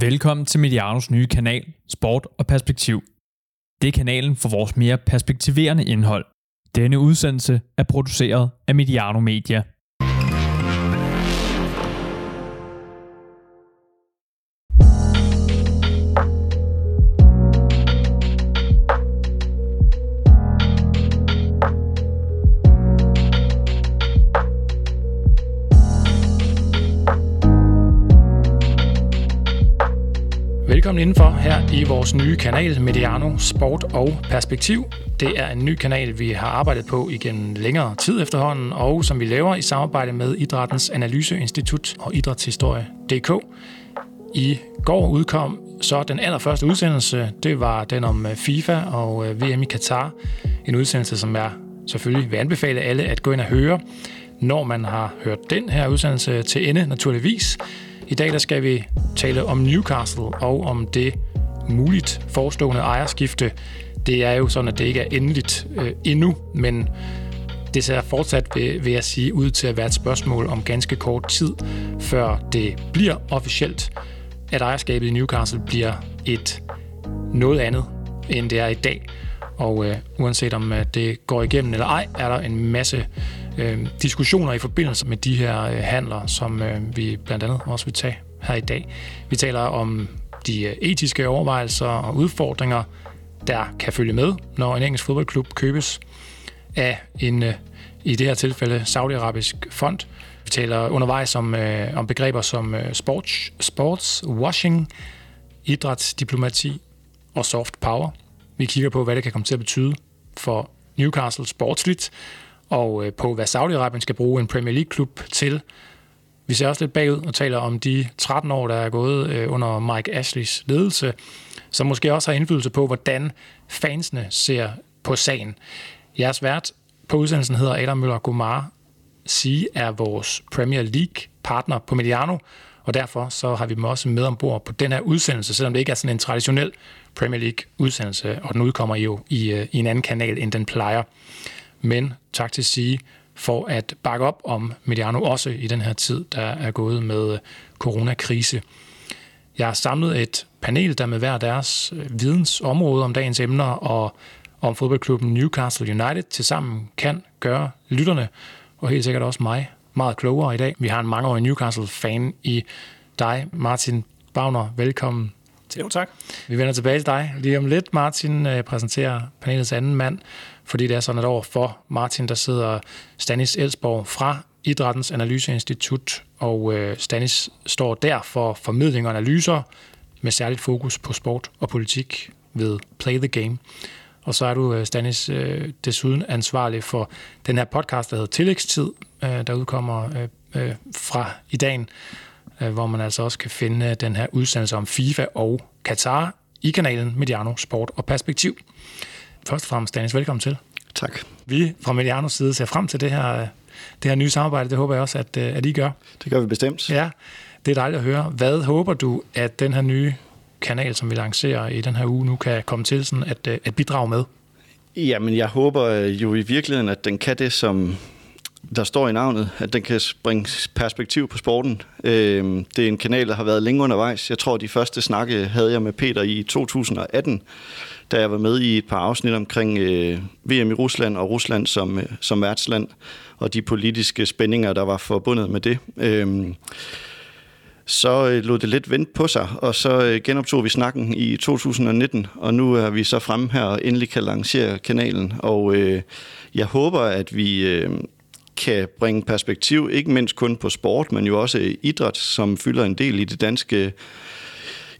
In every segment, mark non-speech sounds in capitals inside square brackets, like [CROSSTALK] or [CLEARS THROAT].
Velkommen til Medianos nye kanal, Sport og Perspektiv. Det er kanalen for vores mere perspektiverende indhold. Denne udsendelse er produceret af Mediano Media. Velkommen indenfor her i vores nye kanal Mediano Sport og Perspektiv. Det er en ny kanal, vi har arbejdet på igennem længere tid efterhånden, og som vi laver i samarbejde med Idrættens Analyseinstitut og Idrætshistorie.dk. I går udkom så den allerførste udsendelse, det var den om øh, FIFA og øh, VM i Katar. En udsendelse, som jeg selvfølgelig vil anbefale alle at gå ind og høre, når man har hørt den her udsendelse til ende, naturligvis. I dag der skal vi tale om Newcastle og om det muligt forestående ejerskifte. Det er jo sådan, at det ikke er endeligt øh, endnu, men det ser fortsat, vil, vil jeg sige, ud til at være et spørgsmål om ganske kort tid, før det bliver officielt, at ejerskabet i Newcastle bliver et noget andet, end det er i dag. Og øh, uanset om øh, det går igennem eller ej, er der en masse øh, diskussioner i forbindelse med de her øh, handler, som øh, vi blandt andet også vil tage her i dag. Vi taler om de øh, etiske overvejelser og udfordringer, der kan følge med, når en engelsk fodboldklub købes af en, øh, i det her tilfælde, saudiarabisk fond. Vi taler undervejs om, øh, om begreber som øh, sports, sports washing, idrætsdiplomati og soft power. Vi kigger på, hvad det kan komme til at betyde for Newcastle sportsligt, og øh, på, hvad Saudi-Arabien skal bruge en Premier League-klub til. Vi ser også lidt bagud og taler om de 13 år, der er gået øh, under Mike Ashleys ledelse, som måske også har indflydelse på, hvordan fansene ser på sagen. Jeres vært på udsendelsen hedder Adam Møller Gomar. Sige er vores Premier League-partner på Mediano, og derfor så har vi dem også med ombord på den her udsendelse, selvom det ikke er sådan en traditionel Premier League-udsendelse, og den udkommer jo i, øh, i en anden kanal, end den plejer men tak til sige for at bakke op om Mediano også i den her tid, der er gået med coronakrise. Jeg har samlet et panel, der med hver deres øh, vidensområde om dagens emner og om fodboldklubben Newcastle United til sammen kan gøre lytterne, og helt sikkert også mig, meget klogere i dag. Vi har en mangeårig Newcastle-fan i dig, Martin Bavner. Velkommen. Jo, tak. Vi vender tilbage til dig lige om lidt. Martin øh, præsenterer panelets anden mand fordi det er sådan, at overfor Martin, der sidder Stanis Elsborg fra Idrættens Analyseinstitut, og øh, Stanis står der for formidling og analyser med særligt fokus på sport og politik ved Play the Game. Og så er du, øh, Stanis, øh, desuden ansvarlig for den her podcast, der hedder Tillægstid, øh, der udkommer øh, fra i dagen, hvor man altså også kan finde den her udsendelse om FIFA og Katar i kanalen Mediano Sport og Perspektiv. Først og fremmest, Danis, velkommen til. Tak. Vi fra Medianos side ser frem til det her, det her nye samarbejde. Det håber jeg også, at, at I gør. Det gør vi bestemt. Ja, det er dejligt at høre. Hvad håber du, at den her nye kanal, som vi lancerer i den her uge, nu kan komme til sådan at, at bidrage med? Jamen, jeg håber jo i virkeligheden, at den kan det, som der står i navnet, at den kan springe perspektiv på sporten. Øh, det er en kanal, der har været længe undervejs. Jeg tror, de første snakke havde jeg med Peter i 2018, da jeg var med i et par afsnit omkring øh, VM i Rusland og Rusland som, øh, som værtsland, og de politiske spændinger, der var forbundet med det. Øh, så øh, lod det lidt vente på sig, og så øh, genoptog vi snakken i 2019, og nu er vi så fremme her og endelig kan lancere kanalen, og øh, jeg håber, at vi øh, kan bringe perspektiv, ikke mindst kun på sport, men jo også idræt, som fylder en del i det danske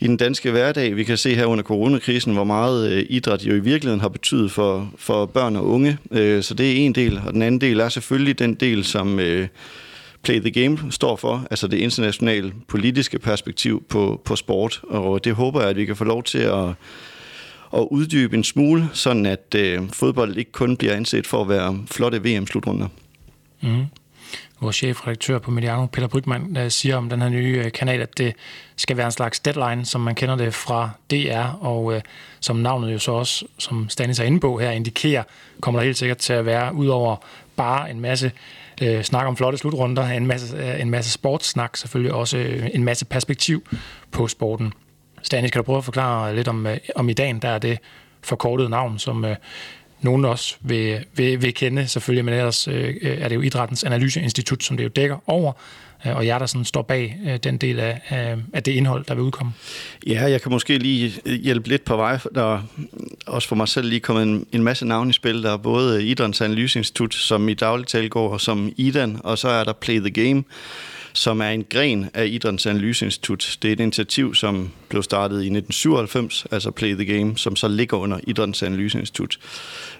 i den danske hverdag. Vi kan se her under coronakrisen, hvor meget øh, idræt jo i virkeligheden har betydet for, for børn og unge. Øh, så det er en del, og den anden del er selvfølgelig den del, som øh, Play the Game står for, altså det internationale politiske perspektiv på, på sport. Og det håber jeg, at vi kan få lov til at at uddybe en smule, sådan at øh, fodbold ikke kun bliver anset for at være flotte VM-slutrunder. Mm. Vores chefredaktør på Mediano, Peter Brygman, øh, siger om den her nye øh, kanal, at det skal være en slags deadline, som man kender det fra DR, og øh, som navnet jo så også, som Stanis er inde på her, indikerer, kommer der helt sikkert til at være, udover bare en masse øh, snak om flotte slutrunder, en masse, øh, en masse sportssnak, selvfølgelig også øh, en masse perspektiv på sporten. Stanis, kan du prøve at forklare lidt om, øh, om i dagen, der er det forkortede navn, som nogen også vil, vil, vil kende selvfølgelig, men ellers øh, øh, er det jo Idrættens Analyseinstitut, som det jo dækker over, øh, og jeg der sådan står bag øh, den del af, øh, af det indhold, der vil udkomme. Ja, jeg kan måske lige øh, hjælpe lidt på vej. Der er også for mig selv lige kommet en, en masse navne i spil. Der er både Idrættens Analyseinstitut, som i dagligtale går som IDAN, og så er der Play the Game, som er en gren af Idrættens Analyseinstitut. Det er et initiativ, som blev startet i 1997, altså Play the Game, som så ligger under Idrættens Analyseinstitut.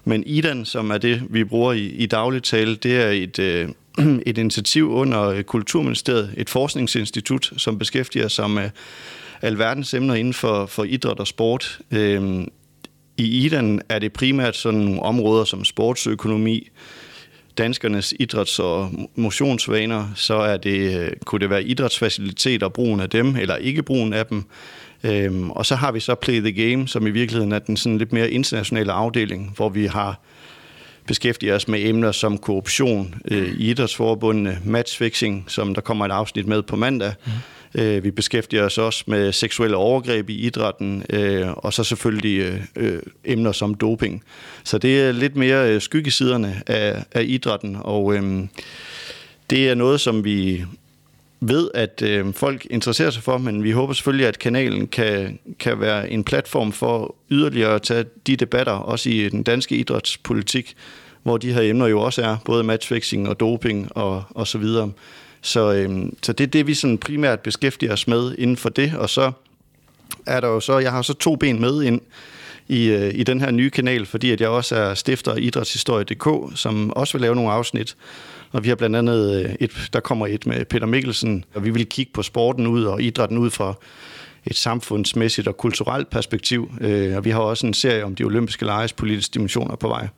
Men IDAN, som er det, vi bruger i, i dagligt tale, det er et, øh, [CLEARS THROAT] et initiativ under øh, Kulturministeriet, et forskningsinstitut, som beskæftiger sig med alverdens emner inden for, for idræt og sport. Øh, I IDAN er det primært sådan nogle områder som sportsøkonomi, danskernes idræts- og motionsvaner, så er det, øh, kunne det være idrætsfaciliteter, brugen af dem, eller ikke brugen af dem. Øhm, og så har vi så Play the Game, som i virkeligheden er den sådan lidt mere internationale afdeling, hvor vi har beskæftiget os med emner som korruption øh, i idrætsforbundene, matchfixing, som der kommer et afsnit med på mandag, mm Øh, vi beskæftiger os også med seksuelle overgreb i idrætten, øh, og så selvfølgelig øh, øh emner som doping. Så det er lidt mere øh, skyggesiderne af, af idrætten, og øh, det er noget, som vi ved, at øh, folk interesserer sig for, men vi håber selvfølgelig, at kanalen kan, kan være en platform for yderligere at tage de debatter, også i den danske idrætspolitik, hvor de her emner jo også er, både matchfixing og doping og, og så videre. Så, øhm, så det er det, vi sådan primært beskæftiger os med inden for det, og så er der jo så, jeg har så to ben med ind i, øh, i den her nye kanal, fordi at jeg også er stifter af idrætshistorie.dk, som også vil lave nogle afsnit. Og vi har blandt andet øh, et, der kommer et med Peter Mikkelsen, og vi vil kigge på sporten ud og idrætten ud fra et samfundsmæssigt og kulturelt perspektiv. Øh, og vi har også en serie om de olympiske lejes politiske dimensioner på vej.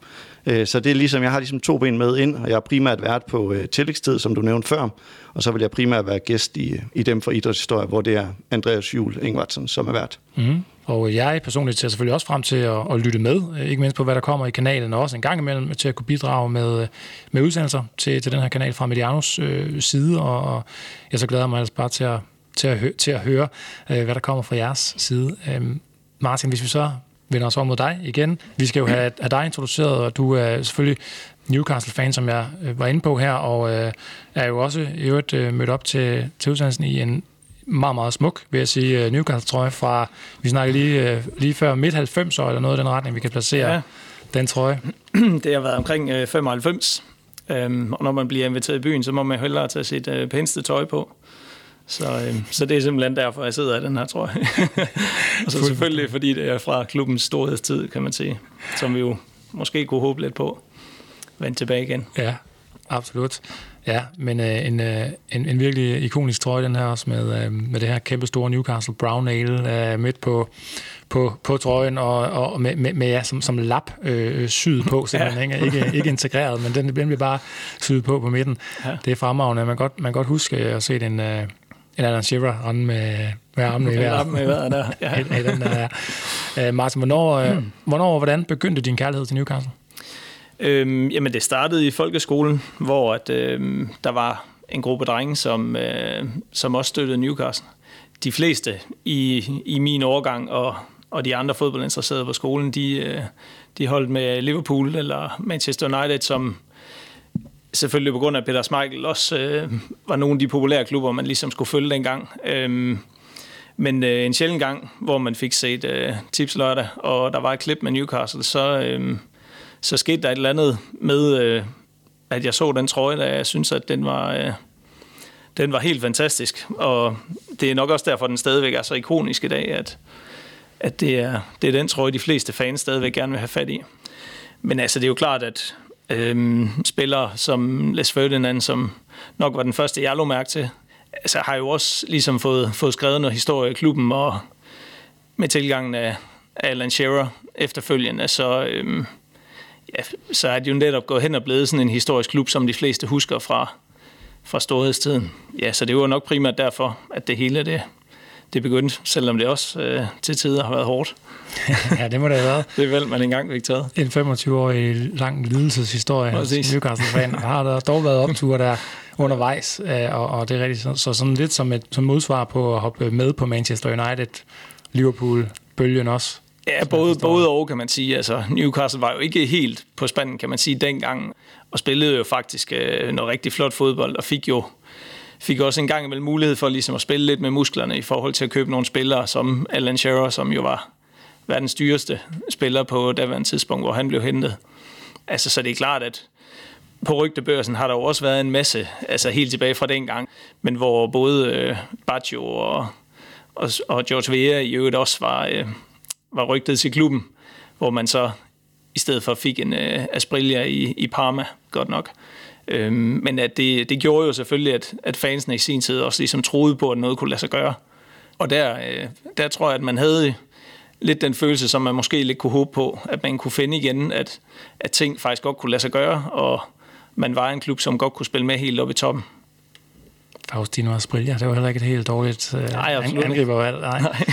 Øh, så det er ligesom, jeg har ligesom to ben med ind, og jeg har primært været på øh, tillægstid, som du nævnte før, og så vil jeg primært være gæst i, i dem for idrætshistorie, hvor det er Andreas Juhl Ingvartsen, som er vært. Mm. Og jeg personligt ser selvfølgelig også frem til at, at lytte med, øh, ikke mindst på, hvad der kommer i kanalen, og også en gang imellem til at kunne bidrage med, øh, med udsendelser til, til den her kanal fra Medianos øh, side, og, og jeg så glæder mig altså bare til at, til at, hø- til at høre, øh, hvad der kommer fra jeres side. Øh, Martin, hvis vi så vender os om mod dig igen. Vi skal jo have, have dig introduceret, og du er selvfølgelig Newcastle-fan, som jeg øh, var inde på her, og øh, er jo også i øvrigt øh, mødt op til, til udsendelsen i en meget, meget smuk, vil jeg sige, øh, Newcastle-trøje fra, vi snakker lige, øh, lige før midt-90 år, eller noget i den retning, vi kan placere ja. den trøje. [CLEARS THROAT] Det har været omkring øh, 95, øhm, og når man bliver inviteret i byen, så må man hellere tage sit øh, pæneste tøj på. Så, øh, så det er simpelthen derfor, jeg sidder i den her, tror jeg. [LAUGHS] og så selvfølgelig, fordi det er fra klubbens storhedstid, kan man sige, som vi jo måske kunne håbe lidt på vende tilbage igen. Ja, absolut. Ja, men øh, en, øh, en, en virkelig ikonisk trøje, den her også med, øh, med det her kæmpe store Newcastle Brown Ale øh, midt på, på, på trøjen, og, og med, med, med ja, som, som lap øh, syet på, [LAUGHS] simpelthen. Ja. Ikke, ikke integreret, men den, den bliver bare syet på på midten. Ja. Det er fremragende. Man kan godt, man kan godt huske at se den... Øh, en Alan Shearer rende med, med armene i vejret. Med vejret der. Ja. [LAUGHS] den der, ja. Uh, Martin, hvornår, hmm. hvornår og hvordan begyndte din kærlighed til Newcastle? Øhm, jamen, det startede i folkeskolen, hvor at, øhm, der var en gruppe drenge, som, øh, som også støttede Newcastle. De fleste i, i min årgang og, og de andre fodboldinteresserede på skolen, de, øh, de holdt med Liverpool eller Manchester United, som selvfølgelig på grund af Peter Schmeichel også øh, [LAUGHS] var nogle af de populære klubber, man ligesom skulle følge dengang. Øhm, men øh, en sjældent gang, hvor man fik set øh, tips lørdag, og der var et klip med Newcastle, så, øh, så skete der et eller andet med, øh, at jeg så den trøje, der jeg synes, at den var, øh, den var helt fantastisk. Og det er nok også derfor, den stadigvæk er så ikonisk i dag, at, at det, er, det er den trøje, de fleste fans stadigvæk gerne vil have fat i. Men altså, det er jo klart, at øhm, spillere som Les Ferdinand, som nok var den første, jeg lå mærke til, altså, har jo også ligesom fået, fået skrevet noget historie i klubben, og med tilgangen af, Alan Shearer efterfølgende, så, øh, ja, så er det jo netop gået hen og blevet sådan en historisk klub, som de fleste husker fra, fra storhedstiden. Ja, så det var nok primært derfor, at det hele det, det begyndte, selvom det også øh, til tider har været hårdt. [LAUGHS] ja, det må det have været. [LAUGHS] det er vel, man engang fik taget. En 25-årig lang lidelseshistorie Præcis. Newcastle-fan. [LAUGHS] Har der dog været opture der undervejs, øh, og, og det er rigtigt så, så sådan lidt som et som modsvar på at hoppe med på Manchester United Liverpool-bølgen også. Ja, både, både og, kan man sige. Altså, Newcastle var jo ikke helt på spanden, kan man sige, dengang, og spillede jo faktisk øh, noget rigtig flot fodbold, og fik jo fik også en gang imellem mulighed for ligesom at spille lidt med musklerne i forhold til at købe nogle spillere, som Alan Shearer, som jo var verdens dyreste spiller på daværende tidspunkt, hvor han blev hentet. Altså, så det er klart, at på rygtebørsen har der jo også været en masse, altså helt tilbage fra dengang, men hvor både øh, Baggio og, og, og George Vea i øvrigt også var, øh, var rygtet til klubben, hvor man så i stedet for fik en øh, Asprilla i, i Parma, godt nok. Øhm, men at det, det gjorde jo selvfølgelig, at, at fansene i sin tid også ligesom troede på, at noget kunne lade sig gøre. Og der, øh, der tror jeg, at man havde lidt den følelse, som man måske lidt kunne håbe på, at man kunne finde igen, at, at ting faktisk godt kunne lade sig gøre, og man var en klub, som godt kunne spille med helt op i toppen. Faustino Asprilla, det var heller ikke et helt dårligt uh, Nej, angribervalg. Nej. Nej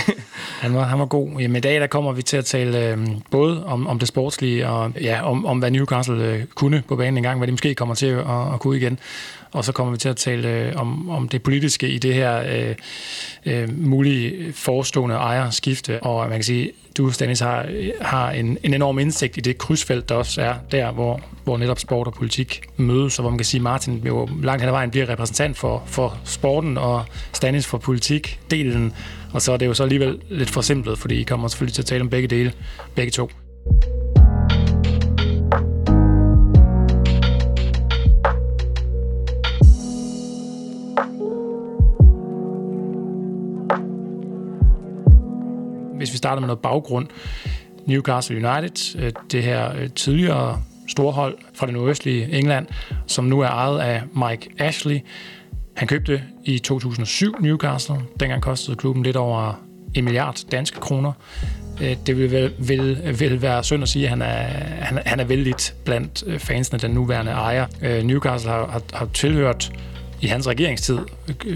han, var, han var god. Jamen, i dag der kommer vi til at tale øh, både om, om det sportslige og ja, om, om hvad Newcastle øh, kunne på banen engang, hvad de måske kommer til at, at, kunne igen. Og så kommer vi til at tale øh, om, om det politiske i det her øh, øh, mulige forestående ejerskifte. Og man kan sige, du, Stanis, har, har en, en enorm indsigt i det krydsfelt, der også er der, hvor, hvor netop sport og politik mødes, og hvor man kan sige, at Martin jo langt hen ad vejen bliver repræsentant for, for sporten, og Stanis for politik-delen. Og så er det jo så alligevel lidt forsimplet, fordi I kommer selvfølgelig til at tale om begge dele, begge to. Hvis vi starter med noget baggrund. Newcastle United, øh, det her øh, tidligere storhold fra det nordøstlige England, som nu er ejet af Mike Ashley. Han købte i 2007 Newcastle. Dengang kostede klubben lidt over en milliard danske kroner. Øh, det vil, vel, vil, vil være synd at sige, at han er, han, han er vældigt blandt fansene, den nuværende ejer. Newcastle har, har, har tilhørt i hans regeringstid,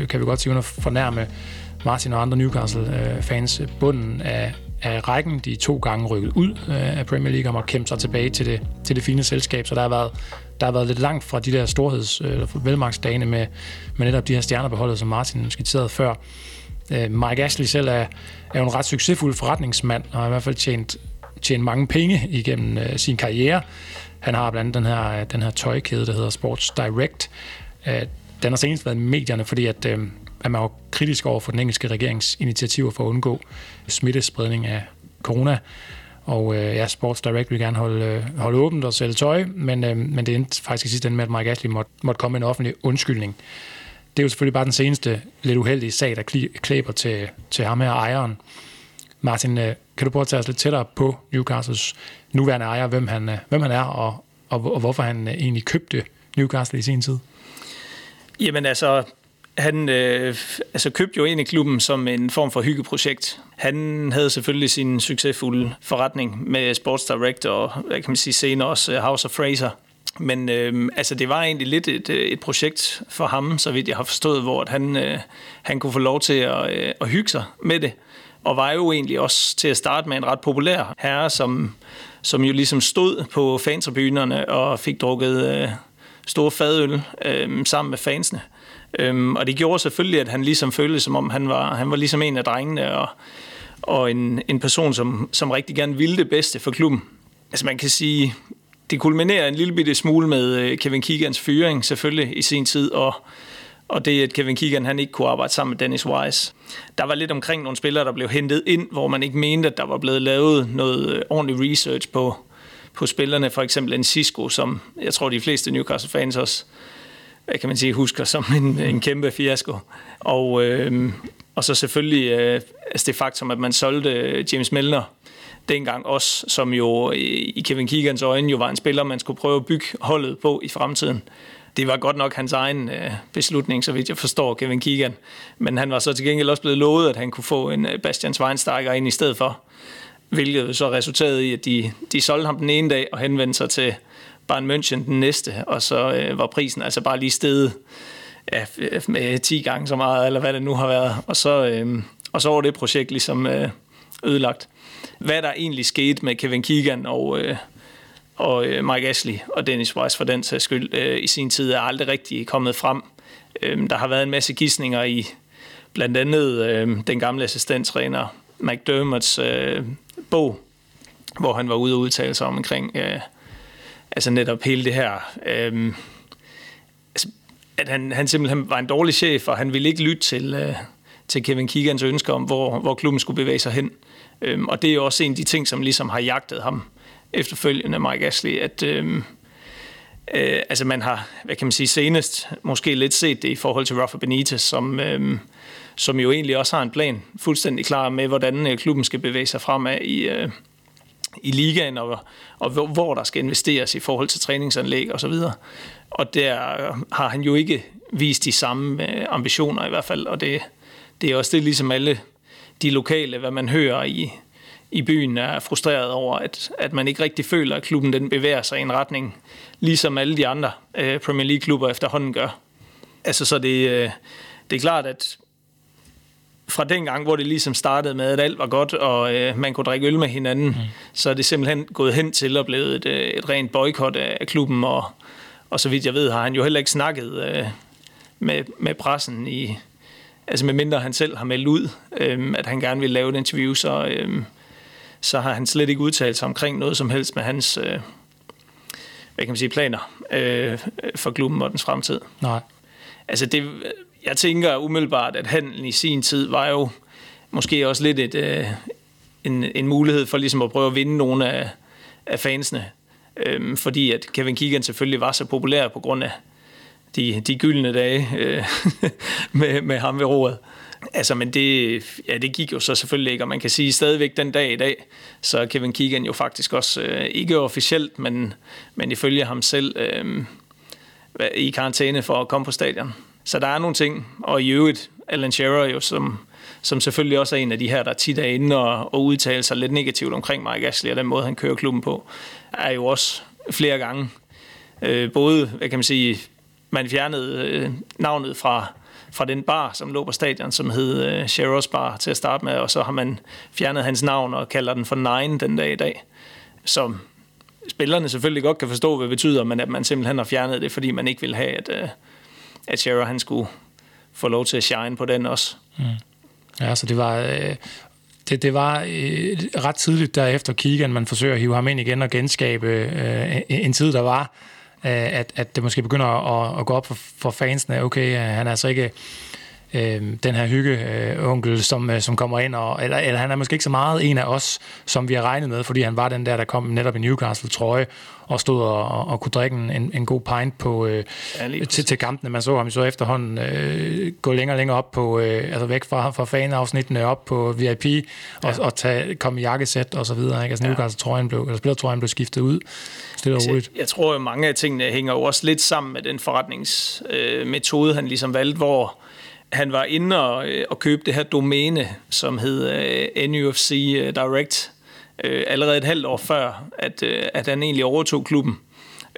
kan vi godt sige, under fornærme Martin og andre Newcastle-fans bunden af, af rækken. De to gange rykket ud øh, af Premier League og måtte kæmpe sig tilbage til det, til det fine selskab. Så der har været, der har været lidt langt fra de der storheds- øh, eller velmarksdagene med, med netop de her stjerner som Martin skitserede før. Øh, Mike Ashley selv er, er jo en ret succesfuld forretningsmand, og har i hvert fald tjent, tjent mange penge igennem øh, sin karriere. Han har blandt andet den her, den her tøjkæde, der hedder Sports Direct. Øh, den har senest været i medierne, fordi at, øh, at man var kritisk over for den engelske regerings initiativer for at undgå smittespredning af corona. Og øh, ja, Sports Direct vil gerne holde, øh, holde åbent og sælge tøj, men, øh, men det endte faktisk i sidste ende med, at Mike Ashley måtte, måtte komme med en offentlig undskyldning. Det er jo selvfølgelig bare den seneste lidt uheldige sag, der klæber til, til ham her, ejeren. Martin, øh, kan du prøve at tage os lidt tættere på Newcastles nuværende ejer, hvem han, øh, hvem han er, og, og, og hvorfor han øh, egentlig købte Newcastle i sin tid? Jamen altså, han øh, altså købte jo en i klubben som en form for hyggeprojekt. Han havde selvfølgelig sin succesfulde forretning med Sports Direct og hvad kan man sige, senere også øh, House of Fraser. Men øh, altså, det var egentlig lidt et, øh, et projekt for ham, så vidt jeg har forstået, hvor at han, øh, han kunne få lov til at, øh, at hygge sig med det. Og var jo egentlig også til at starte med en ret populær herre, som, som jo ligesom stod på fantribunerne og fik drukket øh, store fadøl øh, sammen med fansene. Øhm, og det gjorde selvfølgelig, at han ligesom følte, som om han var, han var ligesom en af drengene, og, og en, en person, som, som rigtig gerne ville det bedste for klubben. Altså man kan sige, det kulminerer en lille bitte smule med øh, Kevin Keegans fyring selvfølgelig i sin tid, og, og det, at Kevin Keegan han ikke kunne arbejde sammen med Dennis Wise. Der var lidt omkring nogle spillere, der blev hentet ind, hvor man ikke mente, at der var blevet lavet noget øh, ordentlig research på, på spillerne. For eksempel en Cisco, som jeg tror, de fleste Newcastle-fans også kan man sige, husker som en, en kæmpe fiasko. Og, øh, og så selvfølgelig øh, altså det faktum, at man solgte James Milner dengang også, som jo i Kevin Keegans øjne jo var en spiller, man skulle prøve at bygge holdet på i fremtiden. Det var godt nok hans egen øh, beslutning, så vidt jeg forstår Kevin Keegan. Men han var så til gengæld også blevet lovet, at han kunne få en øh, Bastian Schweinsteiger ind i stedet for. Hvilket så resulterede i, at de, de solgte ham den ene dag og henvendte sig til Bayern München den næste, og så øh, var prisen altså bare lige steget ja, med 10 gange så meget, eller hvad det nu har været. Og så, øh, og så var det projekt ligesom øh, ødelagt. Hvad der egentlig skete med Kevin Keegan og, øh, og øh, Mike Ashley og Dennis Weiss for den sags skyld øh, i sin tid, er aldrig rigtig kommet frem. Øh, der har været en masse gissninger i blandt andet øh, den gamle assistenttræner McDermotts øh, bog, hvor han var ude og udtale sig omkring øh, altså netop hele det her... Øh, altså, at han, han simpelthen var en dårlig chef, og han ville ikke lytte til, øh, til Kevin Keegans ønsker om, hvor, hvor klubben skulle bevæge sig hen. Øhm, og det er jo også en af de ting, som ligesom har jagtet ham efterfølgende, Mike Ashley, at øhm, øh, altså man har, hvad kan man sige, senest måske lidt set det i forhold til Rafa Benitez, som, øhm, som jo egentlig også har en plan fuldstændig klar med, hvordan øh, klubben skal bevæge sig fremad i, øh, i ligaen, og, og hvor, hvor der skal investeres i forhold til træningsanlæg osv. Og, og der har han jo ikke vist de samme øh, ambitioner i hvert fald, og det, det er også det, ligesom alle de lokale, hvad man hører i, i byen, er frustreret over, at, at man ikke rigtig føler, at klubben den bevæger sig i en retning, ligesom alle de andre øh, Premier League-klubber efterhånden gør. Altså, så det, øh, det er klart, at fra den gang, hvor det ligesom startede med, at alt var godt, og øh, man kunne drikke øl med hinanden, mm. så er det simpelthen gået hen til at blive et, øh, et rent boykot af klubben, og, og så vidt jeg ved, har han jo heller ikke snakket øh, med, med pressen i, altså med mindre han selv har meldt ud, øh, at han gerne vil lave et interview, så, øh, så har han slet ikke udtalt sig omkring noget som helst med hans øh, hvad kan man sige, planer øh, for klubben og dens fremtid. Nej. Altså det, jeg tænker umiddelbart, at handlen i sin tid var jo måske også lidt et, øh, en, en mulighed for ligesom at prøve at vinde nogle af, af fansene. Øhm, fordi at Kevin Keegan selvfølgelig var så populær på grund af de, de gyldne dage øh, [LAUGHS] med, med ham ved roret. Altså, men det, ja, det gik jo så selvfølgelig ikke, og man kan sige stadigvæk den dag i dag, så er Kevin Keegan jo faktisk også, øh, ikke officielt, men, men ifølge ham selv, øh, i karantæne for at komme på stadion. Så der er nogle ting, og i øvrigt, Alan Shearer jo, som, som selvfølgelig også er en af de her, der tit er inde og, og udtaler sig lidt negativt omkring Mike Ashley og den måde, han kører klubben på, er jo også flere gange. Øh, både, hvad kan man sige, man fjernede øh, navnet fra, fra den bar, som lå på stadion, som hed øh, Shearers Bar til at starte med, og så har man fjernet hans navn og kalder den for Nine den dag i dag, som spillerne selvfølgelig godt kan forstå, hvad det betyder, men at man simpelthen har fjernet det, fordi man ikke vil have, at, øh, at Shearer han skulle få lov til at shine på den også. Mm. Ja, så det var... Øh det, det var øh, ret tidligt derefter Keegan, man forsøger at hive ham ind igen og genskabe øh, en tid, der var, øh, at, at det måske begynder at, at gå op for, for fansene. Okay, øh, han er altså ikke øh, den her hygge øh, onkel, som, øh, som kommer ind, og, eller, eller han er måske ikke så meget en af os, som vi har regnet med, fordi han var den der, der kom netop i Newcastle-trøje, og stod og, og, og kunne drikke en, en god pint på, øh, ja, til, til kampene. Man så ham så efterhånden øh, gå længere og længere op på, øh, altså væk fra, fra fanafsnittene op på VIP, og, ja. og tage, komme i jakkesæt og så videre. Ikke? Altså ja. Newcastle-trøjen blev, eller spillertrøjen blev skiftet ud. Stille og altså, jeg, jeg tror jo, mange af tingene hænger jo også lidt sammen med den forretningsmetode, øh, han ligesom valgte, hvor han var inde og, øh, og købe det her domæne, som hed øh, uh, NUFC øh, Direct, uh, allerede et halvt år før, at, uh, at han egentlig overtog klubben.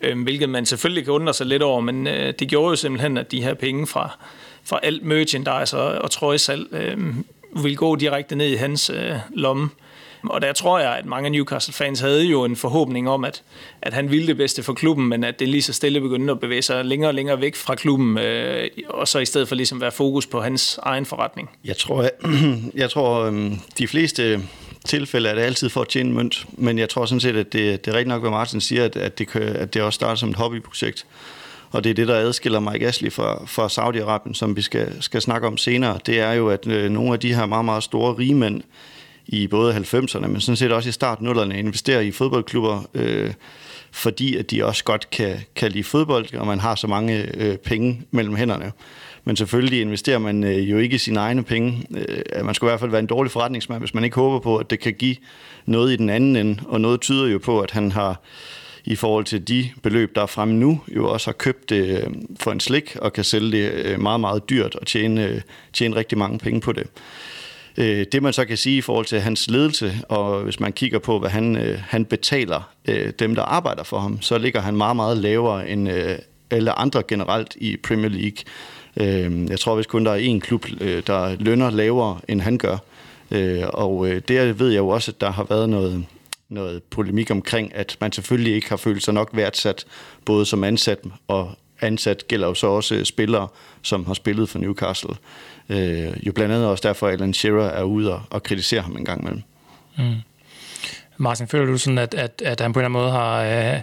Uh, hvilket man selvfølgelig kan undre sig lidt over, men uh, det gjorde jo simpelthen, at de her penge fra, fra alt merchandise og, og trøjsal uh, øhm, ville gå direkte ned i hans uh, lomme. Og der tror jeg, at mange Newcastle-fans havde jo en forhåbning om, at, at han ville det bedste for klubben, men at det lige så stille begyndte at bevæge sig længere og længere væk fra klubben, øh, og så i stedet for ligesom være fokus på hans egen forretning. Jeg tror, jeg, [CLEARS THROAT] jeg tror øhm, de fleste tilfælde er det altid for at tjene mønt, men jeg tror sådan set, at det, det er rigtigt nok, hvad Martin siger, at, at, det, at det også starter som et hobbyprojekt. Og det er det, der adskiller Mike Ashley fra, fra Saudi-Arabien, som vi skal, skal snakke om senere. Det er jo, at øh, nogle af de her meget, meget store rigmænd, i både 90'erne, men sådan set også i starten 0'erne, investerer i fodboldklubber, øh, fordi at de også godt kan, kan lide fodbold, og man har så mange øh, penge mellem hænderne. Men selvfølgelig investerer man øh, jo ikke sine egne penge. Øh, man skulle i hvert fald være en dårlig forretningsmand, hvis man ikke håber på, at det kan give noget i den anden ende. Og noget tyder jo på, at han har i forhold til de beløb, der er fremme nu, jo også har købt det øh, for en slik og kan sælge det øh, meget, meget dyrt og tjene, øh, tjene rigtig mange penge på det. Øh, det man så kan sige i forhold til hans ledelse, og hvis man kigger på, hvad han, øh, han betaler øh, dem, der arbejder for ham, så ligger han meget, meget lavere end øh, alle andre generelt i Premier League. Øh, jeg tror hvis kun, der er én klub, øh, der lønner lavere, end han gør. Øh, og øh, det ved jeg jo også, at der har været noget, noget polemik omkring, at man selvfølgelig ikke har følt sig nok værdsat, både som ansat og ansat gælder jo så også spillere, som har spillet for Newcastle. Øh, jo blandt andet også derfor, at Alan Shearer er ude og, og kritisere ham en gang imellem. Mm. Martin, føler du sådan, at, at, at han på en eller anden måde har... Øh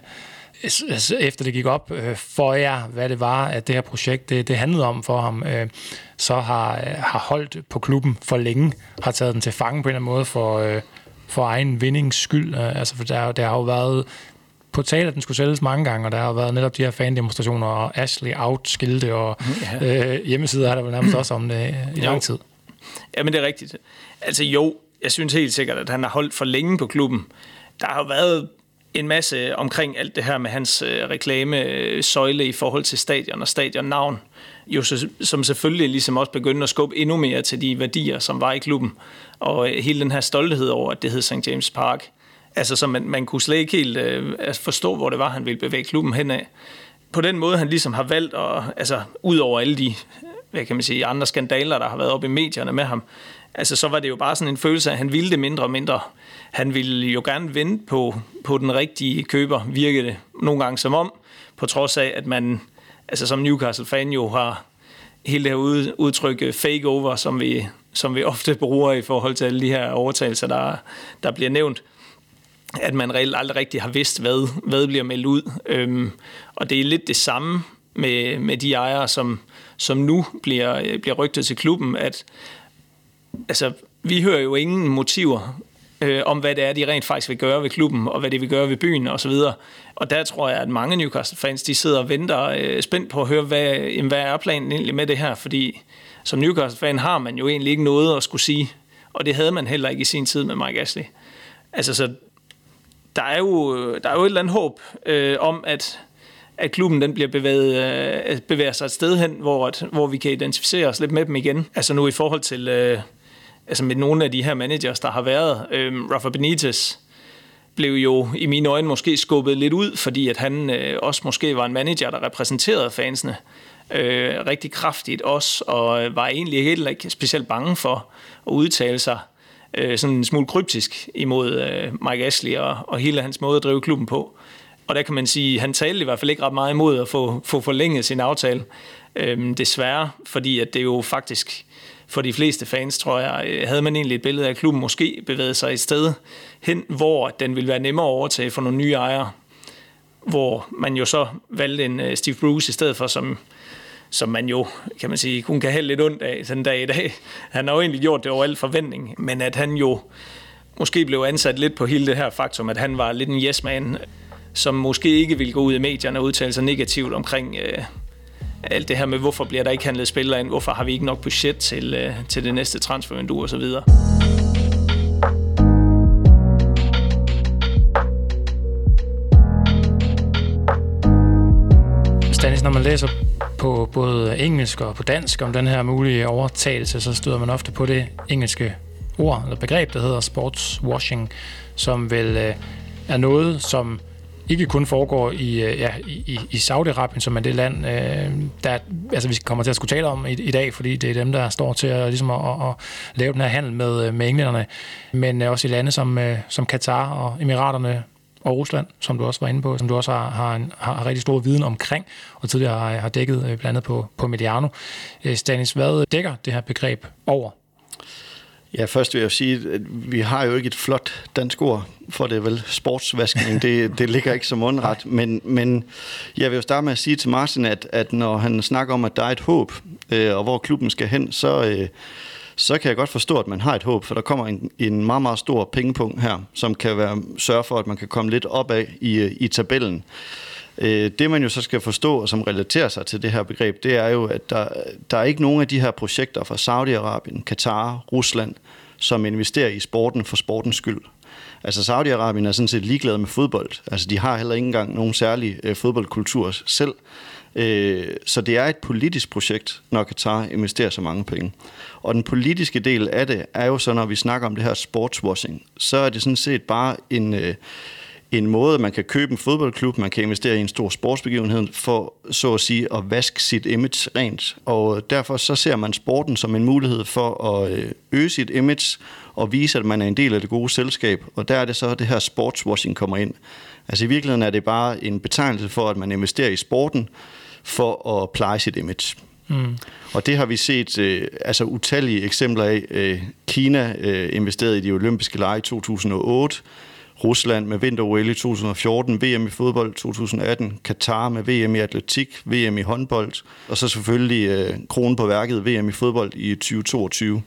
altså, efter det gik op øh, for jer, hvad det var, at det her projekt det, det handlede om for ham, øh, så har, øh, har holdt på klubben for længe, har taget den til fange på en eller anden måde for, øh, for egen vindings skyld. Øh, altså, for der, der har jo været på tale, at den skulle sælges mange gange, og der har været netop de her fan-demonstrationer, og Ashley out-skilte, og ja. øh, hjemmesider har der vel nærmest også om det i lang tid. Ja, men det er rigtigt. Altså jo, jeg synes helt sikkert, at han har holdt for længe på klubben. Der har været en masse omkring alt det her med hans øh, reklame-søjle i forhold til stadion og stadionnavn, jo så, som selvfølgelig ligesom også begyndte at skubbe endnu mere til de værdier, som var i klubben. Og øh, hele den her stolthed over, at det hed St. James Park. Altså, så man, man kunne slet ikke helt øh, altså, forstå, hvor det var, han ville bevæge klubben henad. På den måde, han ligesom har valgt, at, altså, ud over alle de hvad kan man sige, andre skandaler, der har været op i medierne med ham, altså så var det jo bare sådan en følelse af, at han ville det mindre og mindre. Han ville jo gerne vente på, på den rigtige køber, virkede det nogle gange som om, på trods af, at man altså som Newcastle-fan jo har hele det her udtryk øh, fake over, som vi, som vi ofte bruger i forhold til alle de her overtagelser, der, der bliver nævnt at man reelt aldrig rigtig har vidst, hvad, hvad bliver meldt ud. Øhm, og det er lidt det samme med, med de ejere, som, som nu bliver, øh, bliver rygtet til klubben, at altså, vi hører jo ingen motiver øh, om, hvad det er, de rent faktisk vil gøre ved klubben, og hvad de vil gøre ved byen osv. Og, og der tror jeg, at mange Newcastle-fans, de sidder og venter øh, spændt på at høre, hvad, jamen, hvad er planen egentlig med det her, fordi som Newcastle-fan har man jo egentlig ikke noget at skulle sige, og det havde man heller ikke i sin tid med Mike Ashley. Altså, så der er jo, der er jo et eller andet håb øh, om, at at klubben den bliver bevæget, øh, bevæger sig et sted hen, hvor, at, hvor vi kan identificere os lidt med dem igen. Altså nu i forhold til øh, altså med nogle af de her managers, der har været. Øh, Rafa Benitez blev jo i mine øjne måske skubbet lidt ud, fordi at han øh, også måske var en manager, der repræsenterede fansene øh, rigtig kraftigt også, og øh, var egentlig heller ikke specielt bange for at udtale sig øh, sådan en smule kryptisk imod øh, Mike Ashley og, og hele hans måde at drive klubben på. Og der kan man sige, at han talte i hvert fald ikke ret meget imod at få, få forlænget sin aftale. øh, desværre, fordi at det jo faktisk for de fleste fans, tror jeg, øh, havde man egentlig et billede af, at klubben måske bevægede sig et sted hen, hvor den ville være nemmere at overtage for nogle nye ejere. Hvor man jo så valgte en øh, Steve Bruce i stedet for, som, som man jo, kan man sige, kun kan have lidt ondt af den dag i dag. Han har jo egentlig gjort det over al forventning, men at han jo måske blev ansat lidt på hele det her faktum, at han var lidt en yes-man, som måske ikke vil gå ud i medierne og udtale sig negativt omkring øh, alt det her med, hvorfor bliver der ikke handlet spillere ind, hvorfor har vi ikke nok budget til, øh, til det næste transfervindue osv. Stanis, når man læser på både engelsk og på dansk om den her mulige overtagelse, så støder man ofte på det engelske ord eller begreb, der hedder sportswashing, som vel øh, er noget, som ikke kun foregår i, øh, ja, i, i Saudi-Arabien, som er det land, øh, der altså, vi kommer til at skulle tale om i, i dag, fordi det er dem, der står til at, ligesom at, at, at lave den her handel med, øh, med englænderne, men øh, også i lande som, øh, som Katar og Emiraterne og Rusland, som du også var inde på, som du også har, har, en, har rigtig stor viden omkring, og tidligere har, har dækket blandt andet på, på Mediano. Stanis, hvad dækker det her begreb over? Ja, først vil jeg sige, at vi har jo ikke et flot dansk ord for det, vel? Sportsvaskning, det, det ligger ikke som underret. Men, men jeg vil jo starte med at sige til Martin, at, at når han snakker om, at der er et håb, øh, og hvor klubben skal hen, så, øh, så kan jeg godt forstå, at man har et håb, for der kommer en, en meget, meget stor pengepunkt her, som kan være, sørge for, at man kan komme lidt opad i, øh, i tabellen. Øh, det man jo så skal forstå, og som relaterer sig til det her begreb, det er jo, at der, der er ikke nogen af de her projekter fra Saudi-Arabien, Katar, Rusland, som investerer i sporten for sportens skyld. Altså Saudi-Arabien er sådan set ligeglade med fodbold. Altså de har heller ikke engang nogen særlig øh, fodboldkultur selv. Øh, så det er et politisk projekt, når Qatar investerer så mange penge. Og den politiske del af det er jo så, når vi snakker om det her sportswashing, så er det sådan set bare en, øh, en måde, man kan købe en fodboldklub, man kan investere i en stor sportsbegivenhed for så at sige at vaske sit image rent. Og derfor så ser man sporten som en mulighed for at øh, øge sit image og vise, at man er en del af det gode selskab. Og der er det så, at det her sportswashing kommer ind. Altså i virkeligheden er det bare en betegnelse for, at man investerer i sporten, for at pleje sit image. Mm. Og det har vi set øh, altså utallige eksempler af. Øh, Kina øh, investerede i de olympiske lege i 2008, Rusland med vinter-OL i 2014, VM i fodbold 2018, Katar med VM i atletik, VM i håndbold, og så selvfølgelig øh, kronen på værket VM i fodbold i 2022.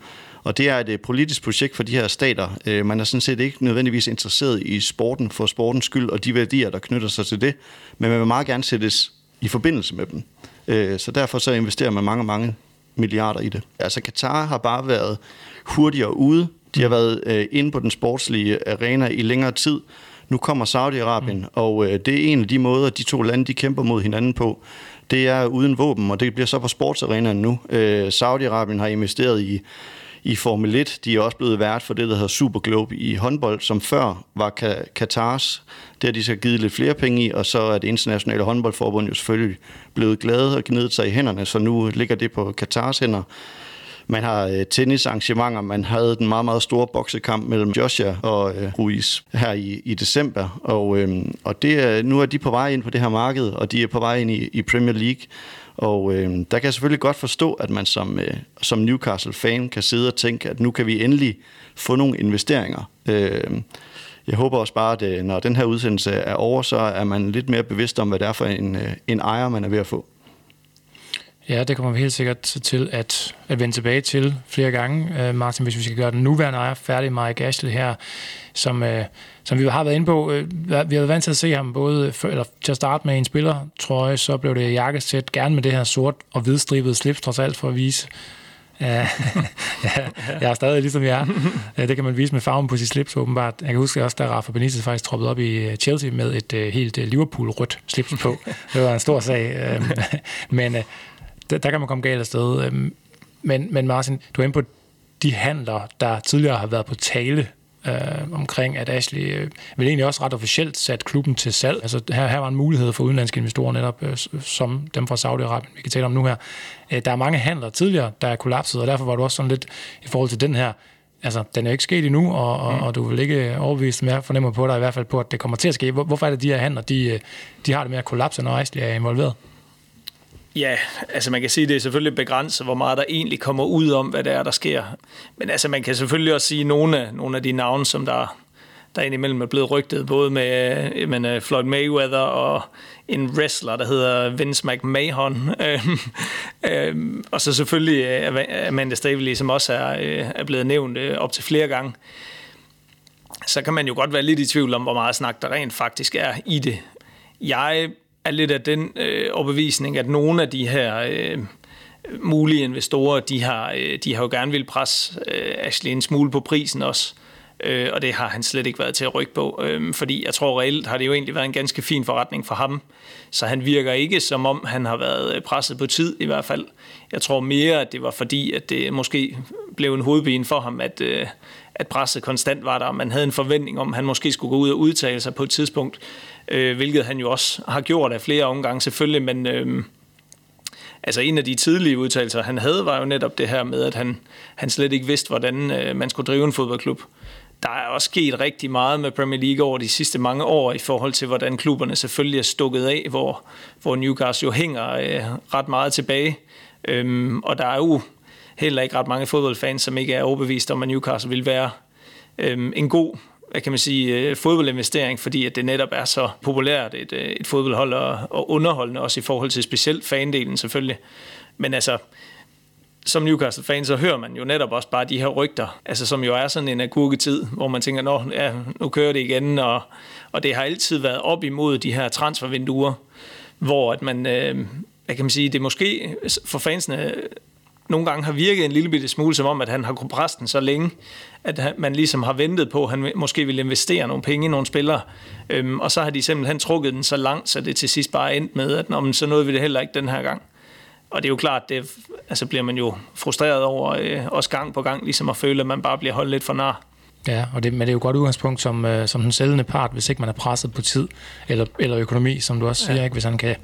Og det er et øh, politisk projekt for de her stater. Øh, man er sådan set ikke nødvendigvis interesseret i sporten for sportens skyld og de værdier, der knytter sig til det, men man vil meget gerne sættes i forbindelse med dem. Øh, så derfor så investerer man mange, mange milliarder i det. Altså Katar har bare været hurtigere ude. De har været øh, inde på den sportslige arena i længere tid. Nu kommer Saudi-Arabien, mm. og øh, det er en af de måder, de to lande de kæmper mod hinanden på. Det er uden våben, og det bliver så på sportsarenaen nu. Øh, Saudi-Arabien har investeret i i Formel 1. De er også blevet vært for det, der hedder Super Globe i håndbold, som før var Katars. Det har de så givet lidt flere penge i, og så er det internationale håndboldforbund jo selvfølgelig blevet glade og gnidet sig i hænderne, så nu ligger det på Katars hænder. Man har øh, tennisarrangementer. Man havde den meget, meget store boksekamp mellem Joshua og øh, Ruiz her i, i december. Og, øh, og det, nu er de på vej ind på det her marked, og de er på vej ind i, i Premier League. Og øh, der kan jeg selvfølgelig godt forstå, at man som, øh, som Newcastle-fan kan sidde og tænke, at nu kan vi endelig få nogle investeringer. Øh, jeg håber også bare, at øh, når den her udsendelse er over, så er man lidt mere bevidst om, hvad det er for en, øh, en ejer, man er ved at få. Ja, det kommer vi helt sikkert til at, at vende tilbage til flere gange, øh, Martin, hvis vi skal gøre den nuværende ejer færdig, Mike Ashley her, som, øh, som vi har været inde på. Øh, vi har været vant til at se ham både for, eller til at starte med en spiller, tror jeg, så blev det jakkesæt, gerne med det her sort og hvidstribede slips, trods alt for at vise, [LAUGHS] Ja, jeg er stadig ligesom jeg er. Det kan man vise med farven på sit slips, åbenbart. Jeg kan huske også, da Rafa Benitez faktisk troppede op i øh, Chelsea med et øh, helt øh, Liverpool-rødt slips på. Det var en stor sag. Men der, der kan man komme galt afsted. Øhm, men, men Martin, du er inde på de handler, der tidligere har været på tale øh, omkring, at Ashley øh, vil egentlig også ret officielt sat klubben til salg. Altså her, her var en mulighed for udenlandske investorer netop, øh, som dem fra Saudi-Arabien, vi kan tale om nu her. Øh, der er mange handler tidligere, der er kollapset, og derfor var du også sådan lidt i forhold til den her, altså den er ikke sket endnu, og, og, mm. og du vil ikke overbevise mere fornemmer på dig i hvert fald på, at det kommer til at ske. Hvorfor er det, de her handler, de, øh, de har det med at kollapse, når Ashley er involveret? Ja, altså man kan sige, at det er selvfølgelig begrænset, hvor meget der egentlig kommer ud om, hvad det er, der sker. Men altså man kan selvfølgelig også sige, at nogle af, nogle af de navne, som der, der indimellem er blevet rygtet, både med øh, men, øh, Floyd Mayweather og en wrestler, der hedder Vince McMahon. [LAUGHS] Øhm, øhm, og så selvfølgelig øh, Amanda Stavely, som også er, er blevet nævnt op til flere gange. Så kan man jo godt være lidt i tvivl om, hvor meget snak der rent faktisk er i det. Jeg er lidt af den øh, overbevisning, at nogle af de her øh, mulige investorer, de har, øh, de har jo gerne vil presse øh, Ashley en smule på prisen også. Øh, og det har han slet ikke været til at rykke på, øh, fordi jeg tror reelt har det jo egentlig været en ganske fin forretning for ham. Så han virker ikke som om han har været øh, presset på tid i hvert fald. Jeg tror mere, at det var fordi, at det måske blev en hovedben for ham, at, øh, at presset konstant var der. Man havde en forventning om, at han måske skulle gå ud og udtale sig på et tidspunkt øh, hvilket han jo også har gjort af flere omgange selvfølgelig, men øh, altså en af de tidlige udtalelser, han havde, var jo netop det her med, at han, han slet ikke vidste, hvordan øh, man skulle drive en fodboldklub. Der er også sket rigtig meget med Premier League over de sidste mange år i forhold til, hvordan klubberne selvfølgelig er stukket af, hvor, hvor Newcastle jo hænger øh, ret meget tilbage. Øhm, og der er jo heller ikke ret mange fodboldfans, som ikke er overbevist om, at Newcastle vil være øh, en god hvad kan man sige, øh, fodboldinvestering, fordi at det netop er så populært et, øh, et fodboldhold og, og underholdende, også i forhold til specielt fandelen selvfølgelig. Men altså, som Newcastle-fan, så hører man jo netop også bare de her rygter, altså som jo er sådan en agurketid, hvor man tænker, Nå, ja, nu kører det igen, og, og det har altid været op imod de her transfervinduer, hvor at man, øh, hvad kan man sige, det måske for fansene nogle gange har virket en lille bitte smule som om, at han har kunnet presse den så længe, at man ligesom har ventet på, at han måske vil investere nogle penge i nogle spillere. Øhm, og så har de simpelthen trukket den så langt, så det til sidst bare endt med, at når, så nåede vi det heller ikke den her gang. Og det er jo klart, det altså bliver man jo frustreret over, øh, også gang på gang, ligesom at føle, at man bare bliver holdt lidt for nar. Ja, og det, men det er jo godt udgangspunkt som, øh, som den sælgende part, hvis ikke man er presset på tid eller, eller økonomi, som du også siger, ja. ikke? hvis han kan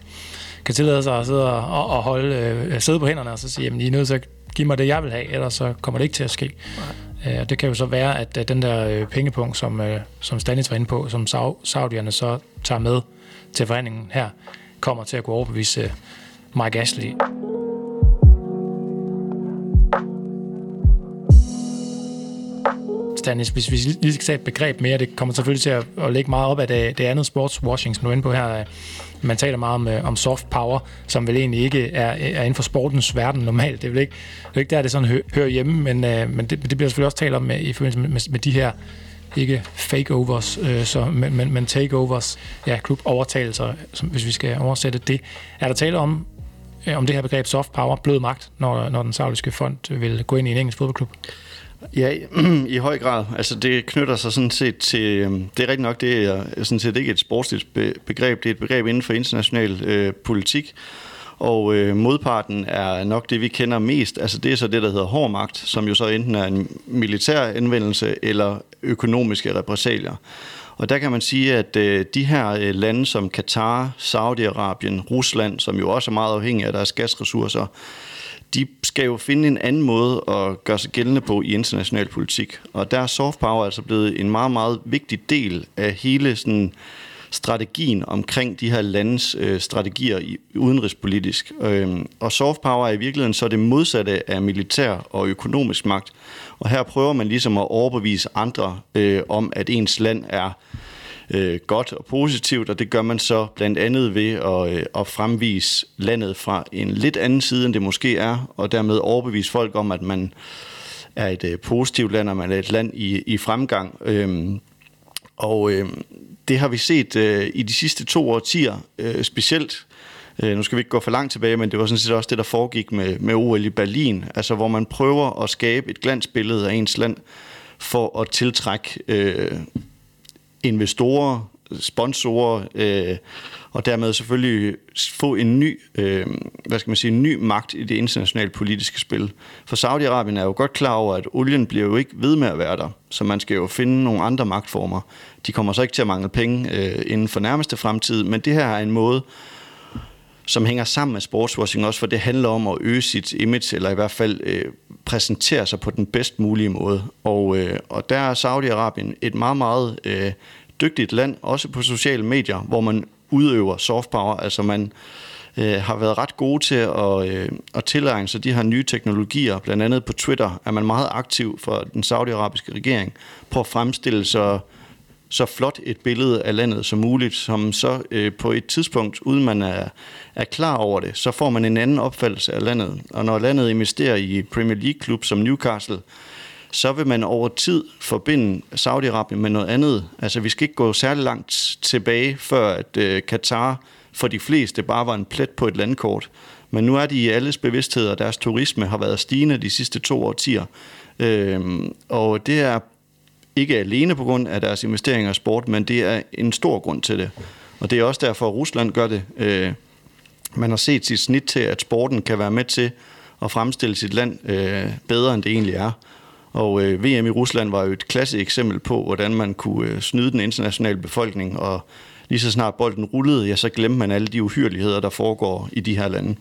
kan tillade sig at sidde og, og holde, øh, sidde på hænderne og så sige, jamen I er nødt til at give mig det, jeg vil have, ellers så kommer det ikke til at ske. Øh, og det kan jo så være, at, at den der øh, pengepunkt, som, øh, som Stanis var inde på, som Saudierne så tager med til forhandlingen her, kommer til at kunne overbevise øh, Mike Ashley. Stanis, hvis vi lige skal tage et begreb mere, det kommer selvfølgelig til at, at lægge meget op af det, det andet sportswashing, som du er inde på her. Man taler meget om, øh, om soft power, som vel egentlig ikke er, er inden for sportens verden normalt. Det er vel ikke, det er ikke der, det sådan hø, hører hjemme, men, øh, men det, det bliver selvfølgelig også talt om med, i forbindelse med, med, med de her ikke fake-overs, øh, så, men, men, men takeovers, ja, klubovertagelser, som, hvis vi skal oversætte det. Er der tale om, øh, om det her begreb soft power, blød magt, når, når den saudiske fond vil gå ind i en engelsk fodboldklub? Ja, [CLEARS THROAT] i høj grad. Altså det knytter sig sådan set til, øhm, det er rigtigt nok, det er sådan set ikke et sportsligt begreb, det er et begreb inden for international øh, politik, og øh, modparten er nok det, vi kender mest. Altså det er så det, der hedder hård magt, som jo så enten er en militær anvendelse eller økonomiske repræsalier. Og der kan man sige, at øh, de her øh, lande som Katar, Saudi-Arabien, Rusland, som jo også er meget afhængige af deres gasressourcer, de skal jo finde en anden måde at gøre sig gældende på i international politik. Og der er soft power altså blevet en meget, meget vigtig del af hele sådan strategien omkring de her landes øh, strategier i, udenrigspolitisk. Øhm, og soft power er i virkeligheden så det modsatte af militær og økonomisk magt. Og her prøver man ligesom at overbevise andre øh, om, at ens land er øh, godt og positivt, og det gør man så blandt andet ved at, øh, at fremvise landet fra en lidt anden side, end det måske er, og dermed overbevise folk om, at man er et øh, positivt land, og man er et land i, i fremgang. Øh, og øh, det har vi set øh, i de sidste to årtier, øh, specielt Øh, nu skal vi ikke gå for langt tilbage, men det var sådan set også det, der foregik med, med OL i Berlin, altså hvor man prøver at skabe et glansbillede af ens land for at tiltrække øh, investorer, sponsorer, øh, og dermed selvfølgelig få en ny, øh, hvad skal man sige, en ny magt i det internationale politiske spil. For Saudi-Arabien er jo godt klar over, at olien bliver jo ikke ved med at være der, så man skal jo finde nogle andre magtformer. De kommer så ikke til at mangle penge øh, inden for nærmeste fremtid, men det her er en måde, som hænger sammen med sportswashing også, for det handler om at øge sit image, eller i hvert fald øh, præsentere sig på den bedst mulige måde. Og, øh, og der er Saudi-Arabien et meget, meget øh, dygtigt land, også på sociale medier, hvor man udøver soft power, altså man øh, har været ret gode til at, øh, at tilegne sig de her nye teknologier. Blandt andet på Twitter er man meget aktiv for den saudiarabiske regering på at fremstille sig så flot et billede af landet som muligt, som så øh, på et tidspunkt, uden man er, er klar over det, så får man en anden opfattelse af landet. Og når landet investerer i Premier League-klub som Newcastle, så vil man over tid forbinde Saudi-Arabien med noget andet. Altså vi skal ikke gå særlig langt tilbage, før at øh, Katar for de fleste bare var en plet på et landkort. Men nu er de i alles bevidsthed, og deres turisme har været stigende de sidste to årtier. Øh, og det er ikke alene på grund af deres investeringer i sport, men det er en stor grund til det. Og det er også derfor, at Rusland gør det. Øh, man har set sit snit til, at sporten kan være med til at fremstille sit land øh, bedre, end det egentlig er. Og øh, VM i Rusland var jo et klassisk eksempel på, hvordan man kunne øh, snyde den internationale befolkning, og lige så snart bolden rullede, ja, så glemte man alle de uhyrligheder, der foregår i de her lande.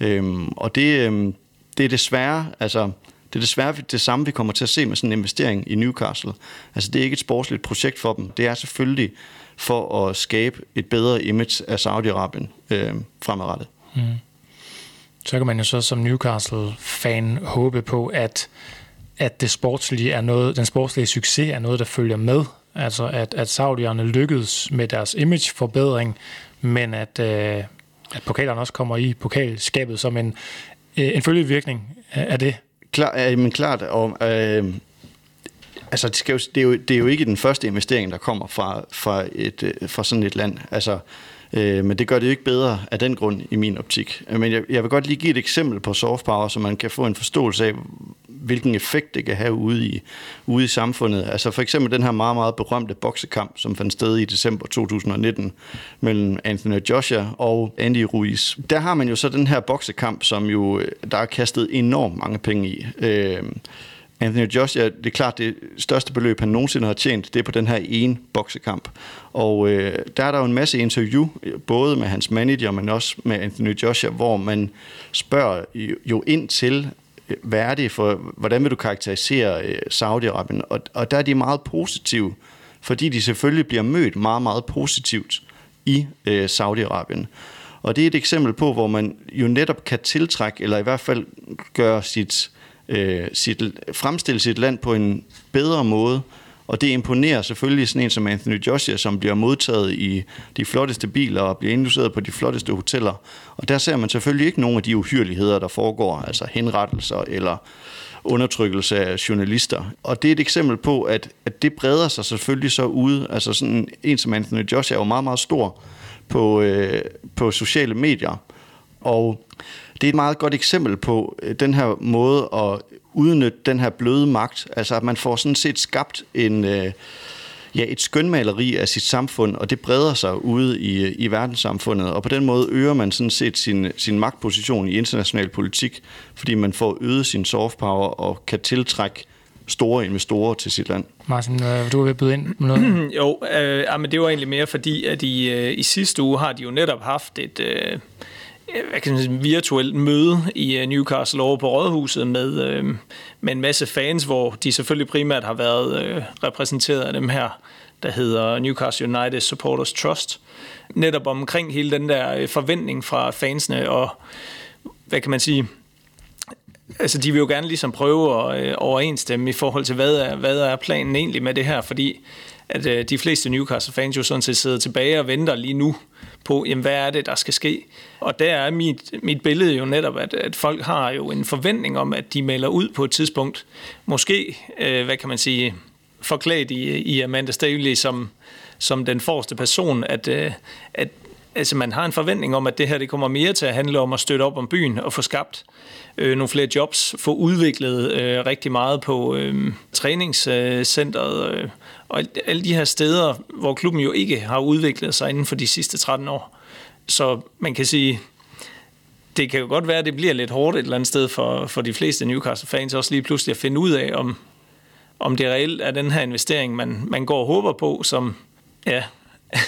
Øhm, og det, øhm, det er desværre, altså, det er desværre det samme, vi kommer til at se med sådan en investering i Newcastle. Altså det er ikke et sportsligt projekt for dem. Det er selvfølgelig for at skabe et bedre image af Saudi-Arabien øh, fremadrettet. Mm. Så kan man jo så som Newcastle-fan håbe på, at at det sportslige er noget, den sportslige succes er noget, der følger med. Altså at, at saudierne lykkedes med deres imageforbedring, men at, øh, at pokalerne også kommer i pokalskabet som en, øh, en følgevirkning af det. Klar, men klart, og, øh, altså det, skal jo, det, er jo, det er jo ikke den første investering, der kommer fra, fra, et, øh, fra sådan et land. Altså, øh, men det gør det jo ikke bedre af den grund i min optik. Øh, men jeg, jeg vil godt lige give et eksempel på soft power, så man kan få en forståelse af, hvilken effekt det kan have ude i, ude i samfundet. Altså for eksempel den her meget, meget berømte boksekamp, som fandt sted i december 2019 mellem Anthony Joshua og Andy Ruiz. Der har man jo så den her boksekamp, som jo øh, der er kastet enormt mange penge i. Øh, Anthony Joshua, det er klart, det største beløb, han nogensinde har tjent, det er på den her ene boksekamp. Og øh, der er der jo en masse interview, både med hans manager, men også med Anthony Joshua, hvor man spørger jo ind til, øh, hvad er det for, hvordan vil du karakterisere øh, Saudi-Arabien? Og, og der er de meget positive, fordi de selvfølgelig bliver mødt meget, meget positivt i øh, Saudi-Arabien. Og det er et eksempel på, hvor man jo netop kan tiltrække, eller i hvert fald gøre sit, øh, sit, fremstille sit land på en bedre måde, og det imponerer selvfølgelig sådan en som Anthony Joshua, som bliver modtaget i de flotteste biler og bliver induceret på de flotteste hoteller. Og der ser man selvfølgelig ikke nogen af de uhyreligheder, der foregår, altså henrettelser eller undertrykkelse af journalister. Og det er et eksempel på, at, at det breder sig selvfølgelig så ud. Altså sådan en som Anthony Joshua er jo meget, meget stor på, øh, på sociale medier. Og det er et meget godt eksempel på øh, den her måde at udnytte den her bløde magt. Altså at man får sådan set skabt en, øh, ja, et skønmaleri af sit samfund, og det breder sig ude i, i verdenssamfundet. Og på den måde øger man sådan set sin, sin magtposition i international politik, fordi man får øget sin soft power og kan tiltrække store investorer til sit land. Martin, øh, du er ved at byde ind med noget? [CLEARS THROAT] jo, øh, ja, men det var egentlig mere fordi, at i, øh, i sidste uge har de jo netop haft et... Øh, Øh, hvad kan man sige, virtuelt møde i øh, Newcastle over på Rådhuset med, øh, med en masse fans, hvor de selvfølgelig primært har været øh, repræsenteret af dem her, der hedder Newcastle United Supporters Trust. Netop omkring hele den der øh, forventning fra fansene, og hvad kan man sige, altså de vil jo gerne ligesom prøve at øh, overensstemme i forhold til, hvad er, hvad er planen egentlig med det her, fordi at øh, de fleste Newcastle-fans jo sådan set sidder tilbage og venter lige nu på, jamen, hvad er det, der skal ske? Og der er mit, mit billede jo netop, at, at folk har jo en forventning om, at de melder ud på et tidspunkt, måske, øh, hvad kan man sige, forklædt i, i Amanda Stavely som, som den forreste person, at, øh, at altså man har en forventning om, at det her det kommer mere til at handle om at støtte op om byen og få skabt øh, nogle flere jobs, få udviklet øh, rigtig meget på øh, træningscenteret øh, og alle de her steder, hvor klubben jo ikke har udviklet sig inden for de sidste 13 år. Så man kan sige, det kan jo godt være, at det bliver lidt hårdt et eller andet sted for, for de fleste Newcastle-fans også lige pludselig at finde ud af, om, om det reelt er den her investering, man, man går og håber på, som, ja,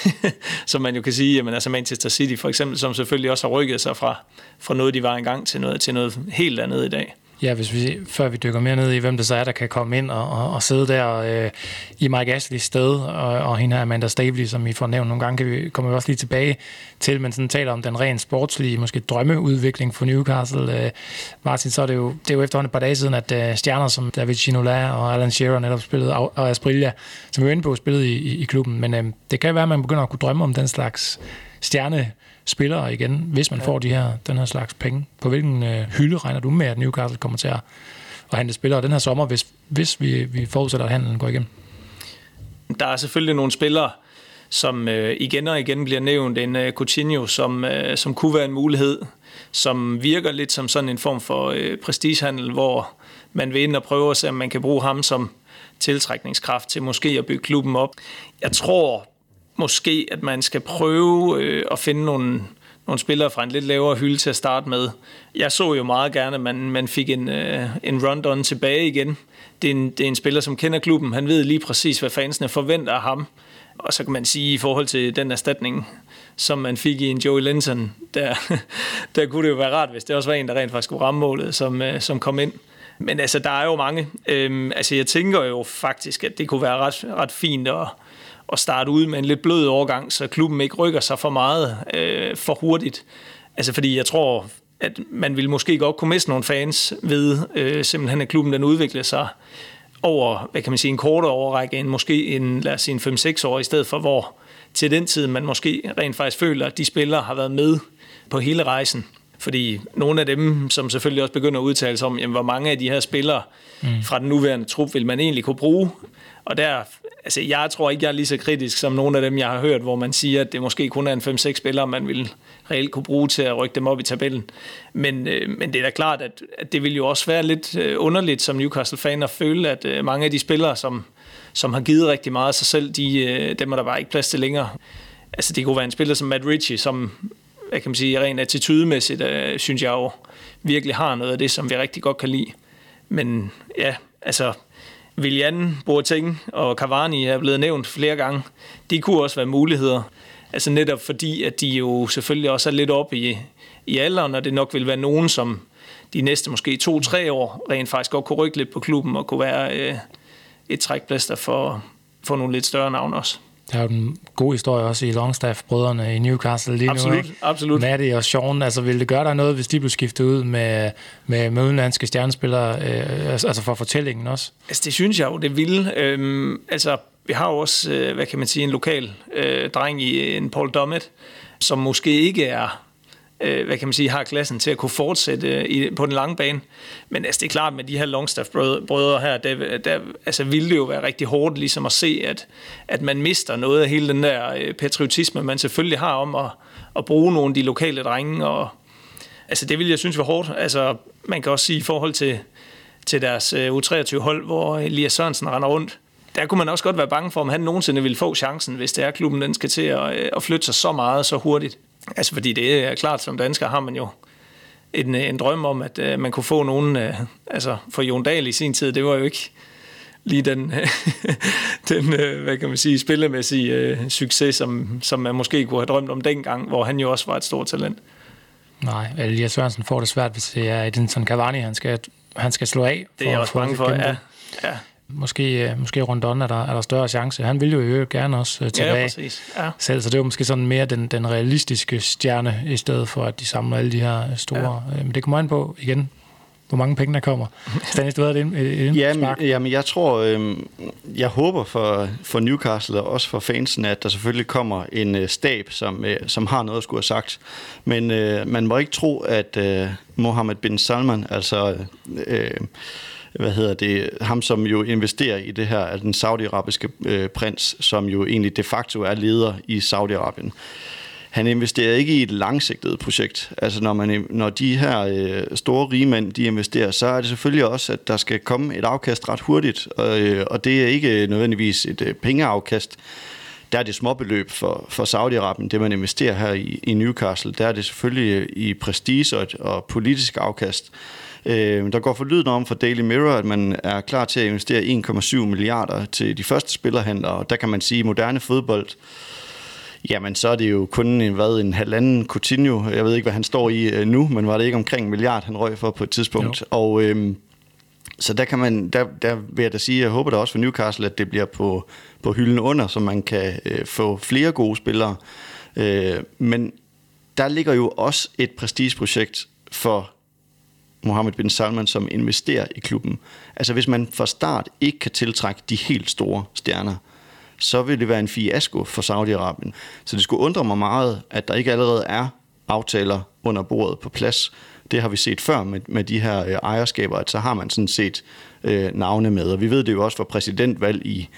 [LAUGHS] som man jo kan sige, jamen altså Manchester City for eksempel, som selvfølgelig også har rykket sig fra, fra noget, de var engang til noget, til noget helt andet i dag. Ja, hvis vi, før vi dykker mere ned i, hvem det så er, der kan komme ind og, og, og sidde der øh, i Mike Ashley's sted, og, og hende her Amanda Stavely, som vi får nævnt nogle gange, kan vi, kommer vi også lige tilbage til, men sådan taler om den rent sportslige, måske drømmeudvikling for Newcastle. Øh, Martin, så er det jo, det er jo efterhånden et par dage siden, at øh, stjerner som David Ginola og Alan Shearer netop spillede, og Asprilla, som vi var inde på, spillede i, i, i klubben, men øh, det kan være, at man begynder at kunne drømme om den slags stjerne spillere igen, hvis man ja. får de her, den her slags penge. På hvilken øh, hylde regner du med, at Newcastle kommer til at, at handle spillere den her sommer, hvis, hvis vi, vi forudsætter, at handlen går igennem? Der er selvfølgelig nogle spillere, som øh, igen og igen bliver nævnt. En øh, Coutinho, som, øh, som kunne være en mulighed, som virker lidt som sådan en form for øh, prestigehandel, hvor man vil ind og prøve at se, om man kan bruge ham som tiltrækningskraft til måske at bygge klubben op. Jeg tror måske, at man skal prøve øh, at finde nogle, nogle spillere fra en lidt lavere hylde til at starte med. Jeg så jo meget gerne, at man, man fik en, øh, en Rondon tilbage igen. Det er, en, det er en spiller, som kender klubben. Han ved lige præcis, hvad fansene forventer af ham. Og så kan man sige, i forhold til den erstatning, som man fik i en Joey Linton, der, [LAUGHS] der kunne det jo være rart, hvis det også var en, der rent faktisk skulle ramme målet, som, øh, som kom ind. Men altså, der er jo mange. Øhm, altså, jeg tænker jo faktisk, at det kunne være ret, ret fint at, at starte ud med en lidt blød overgang, så klubben ikke rykker sig for meget øh, for hurtigt. Altså fordi jeg tror, at man ville måske godt kunne miste nogle fans ved øh, simpelthen, at klubben den udvikler sig over, hvad kan man sige, en kortere overrække end måske en, lad os sige, en 5-6 år, i stedet for hvor til den tid man måske rent faktisk føler, at de spillere har været med på hele rejsen. Fordi nogle af dem, som selvfølgelig også begynder at udtale sig om, jamen, hvor mange af de her spillere mm. fra den nuværende trup vil man egentlig kunne bruge. Og der altså, jeg tror ikke, jeg er lige så kritisk som nogle af dem, jeg har hørt, hvor man siger, at det måske kun er en 5-6 spillere, man vil reelt kunne bruge til at rykke dem op i tabellen. Men, øh, men det er da klart, at, at det vil jo også være lidt øh, underligt som Newcastle-fan at føle, at øh, mange af de spillere, som, som har givet rigtig meget af sig selv, de, øh, dem er der bare ikke plads til længere. Altså det kunne være en spiller som Matt Ritchie, som hvad kan man sige, rent attitudemæssigt, øh, synes jeg jo virkelig har noget af det, som vi rigtig godt kan lide. Men ja, altså Willian, Boateng og Cavani er blevet nævnt flere gange. De kunne også være muligheder. Altså netop fordi, at de jo selvfølgelig også er lidt oppe i, i alderen, og det nok vil være nogen, som de næste måske to-tre år rent faktisk godt kunne rykke lidt på klubben og kunne være øh, et trækplaster for, for nogle lidt større navne også. Der er jo den gode historie også i Longstaff-brødrene i Newcastle lige absolut, nu. Ikke? Absolut, Maddie og Sean, altså ville det gøre dig noget, hvis de blev skiftet ud med, med, med udenlandske stjernespillere, øh, altså for fortællingen også? Altså det synes jeg jo, det ville. Øhm, altså vi har jo også, øh, hvad kan man sige, en lokal øh, dreng i en Paul Dommet, som måske ikke er øh, hvad kan man sige, har klassen til at kunne fortsætte øh, i, på den lange bane. Men altså, det er klart, med de her Longstaff-brødre her, der, der altså, ville det jo være rigtig hårdt ligesom at se, at, at man mister noget af hele den der øh, patriotisme, man selvfølgelig har om at, at bruge nogle af de lokale drenge. Og, altså, det ville jeg synes var hårdt. Altså, man kan også sige i forhold til, til deres øh, U23-hold, hvor Elias Sørensen render rundt, der kunne man også godt være bange for, om han nogensinde ville få chancen, hvis det er klubben, den skal til at, øh, at flytte sig så meget så hurtigt. Altså fordi det er klart, som dansker har man jo en, en drøm om, at uh, man kunne få nogen, uh, altså for Jon Dahl i sin tid, det var jo ikke lige den, [LAUGHS] den uh, hvad kan man sige, spillemæssige uh, succes, som, som man måske kunne have drømt om dengang, hvor han jo også var et stort talent. Nej, Elias Sørensen får det svært, hvis det er Edinson Cavani, han skal, han skal slå af. For, det er jeg også bange for, ja. ja. Måske, øh, måske Rondon er der, er der større chance. Han vil jo jo gerne også uh, tilbage ja, præcis. Ja. selv, så det er jo måske sådan mere den, den realistiske stjerne, i stedet for at de samler alle de her store. Ja. Men det kommer an på igen, hvor mange penge der kommer. Stanis, du havde et, et, et jamen, jamen, jeg tror, øh, jeg håber for, for Newcastle og også for fansen, at der selvfølgelig kommer en øh, stab, som, øh, som har noget at skulle have sagt. Men øh, man må ikke tro, at øh, Mohammed bin Salman, altså... Øh, hvad hedder det, ham som jo investerer i det her, er den saudiarabiske øh, prins, som jo egentlig de facto er leder i Saudi-Arabien. Han investerer ikke i et langsigtet projekt. Altså når, man, når de her øh, store rigmænd, de investerer, så er det selvfølgelig også, at der skal komme et afkast ret hurtigt, og, øh, og det er ikke nødvendigvis et øh, pengeafkast, der er det småbeløb for, for Saudi-Arabien, det man investerer her i, i Newcastle, der er det selvfølgelig øh, i prestige og, og politisk afkast. Øh, der går for lyden om for Daily Mirror, at man er klar til at investere 1,7 milliarder til de første spillerhandlere, og der kan man sige, at moderne fodbold, jamen så er det jo kun en, hvad, en halvanden Coutinho, jeg ved ikke, hvad han står i øh, nu, men var det ikke omkring en milliard, han røg for på et tidspunkt, jo. og... Øh, så der kan man, der, der vil jeg da sige, jeg håber da også for Newcastle, at det bliver på, på hylden under, så man kan øh, få flere gode spillere. Øh, men der ligger jo også et prestigeprojekt for Mohammed bin Salman, som investerer i klubben. Altså hvis man fra start ikke kan tiltrække de helt store stjerner, så vil det være en fiasko for Saudi-Arabien. Så det skulle undre mig meget, at der ikke allerede er aftaler under bordet på plads. Det har vi set før med, med de her øh, ejerskaber, at så har man sådan set øh, navne med. Og vi ved det jo også fra præsidentvalg i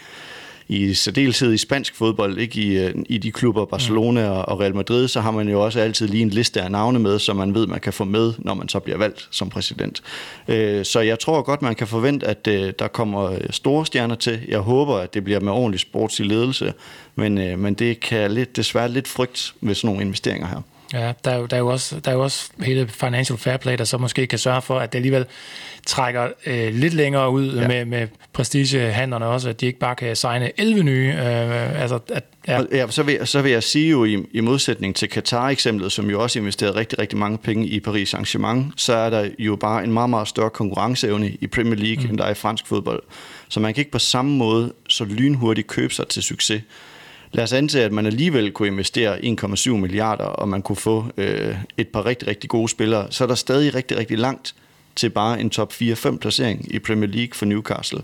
i særdeleshed i spansk fodbold, ikke i, øh, i de klubber Barcelona og Real Madrid, så har man jo også altid lige en liste af navne med, som man ved, man kan få med, når man så bliver valgt som præsident. Øh, så jeg tror godt, man kan forvente, at øh, der kommer store stjerner til. Jeg håber, at det bliver med ordentlig sportslig ledelse, men, men det kan lidt, desværre lidt frygt ved sådan nogle investeringer her. Ja, der er, jo, der, er jo også, der er jo også hele financial fair play, der så måske kan sørge for, at det alligevel trækker øh, lidt længere ud ja. med, med prestigehandlerne også, at de ikke bare kan signe 11 nye. Øh, altså, at, ja. Ja, så, vil, så vil jeg sige jo, i, i modsætning til Qatar-eksemplet, som jo også investerede rigtig, rigtig mange penge i Paris Saint-Germain, så er der jo bare en meget, meget større konkurrenceevne i Premier League, mm. end der er i fransk fodbold. Så man kan ikke på samme måde så lynhurtigt købe sig til succes. Lad os antage, at man alligevel kunne investere 1,7 milliarder, og man kunne få øh, et par rigtig, rigtig gode spillere, så er der stadig rigtig, rigtig langt til bare en top 4-5 placering i Premier League for Newcastle.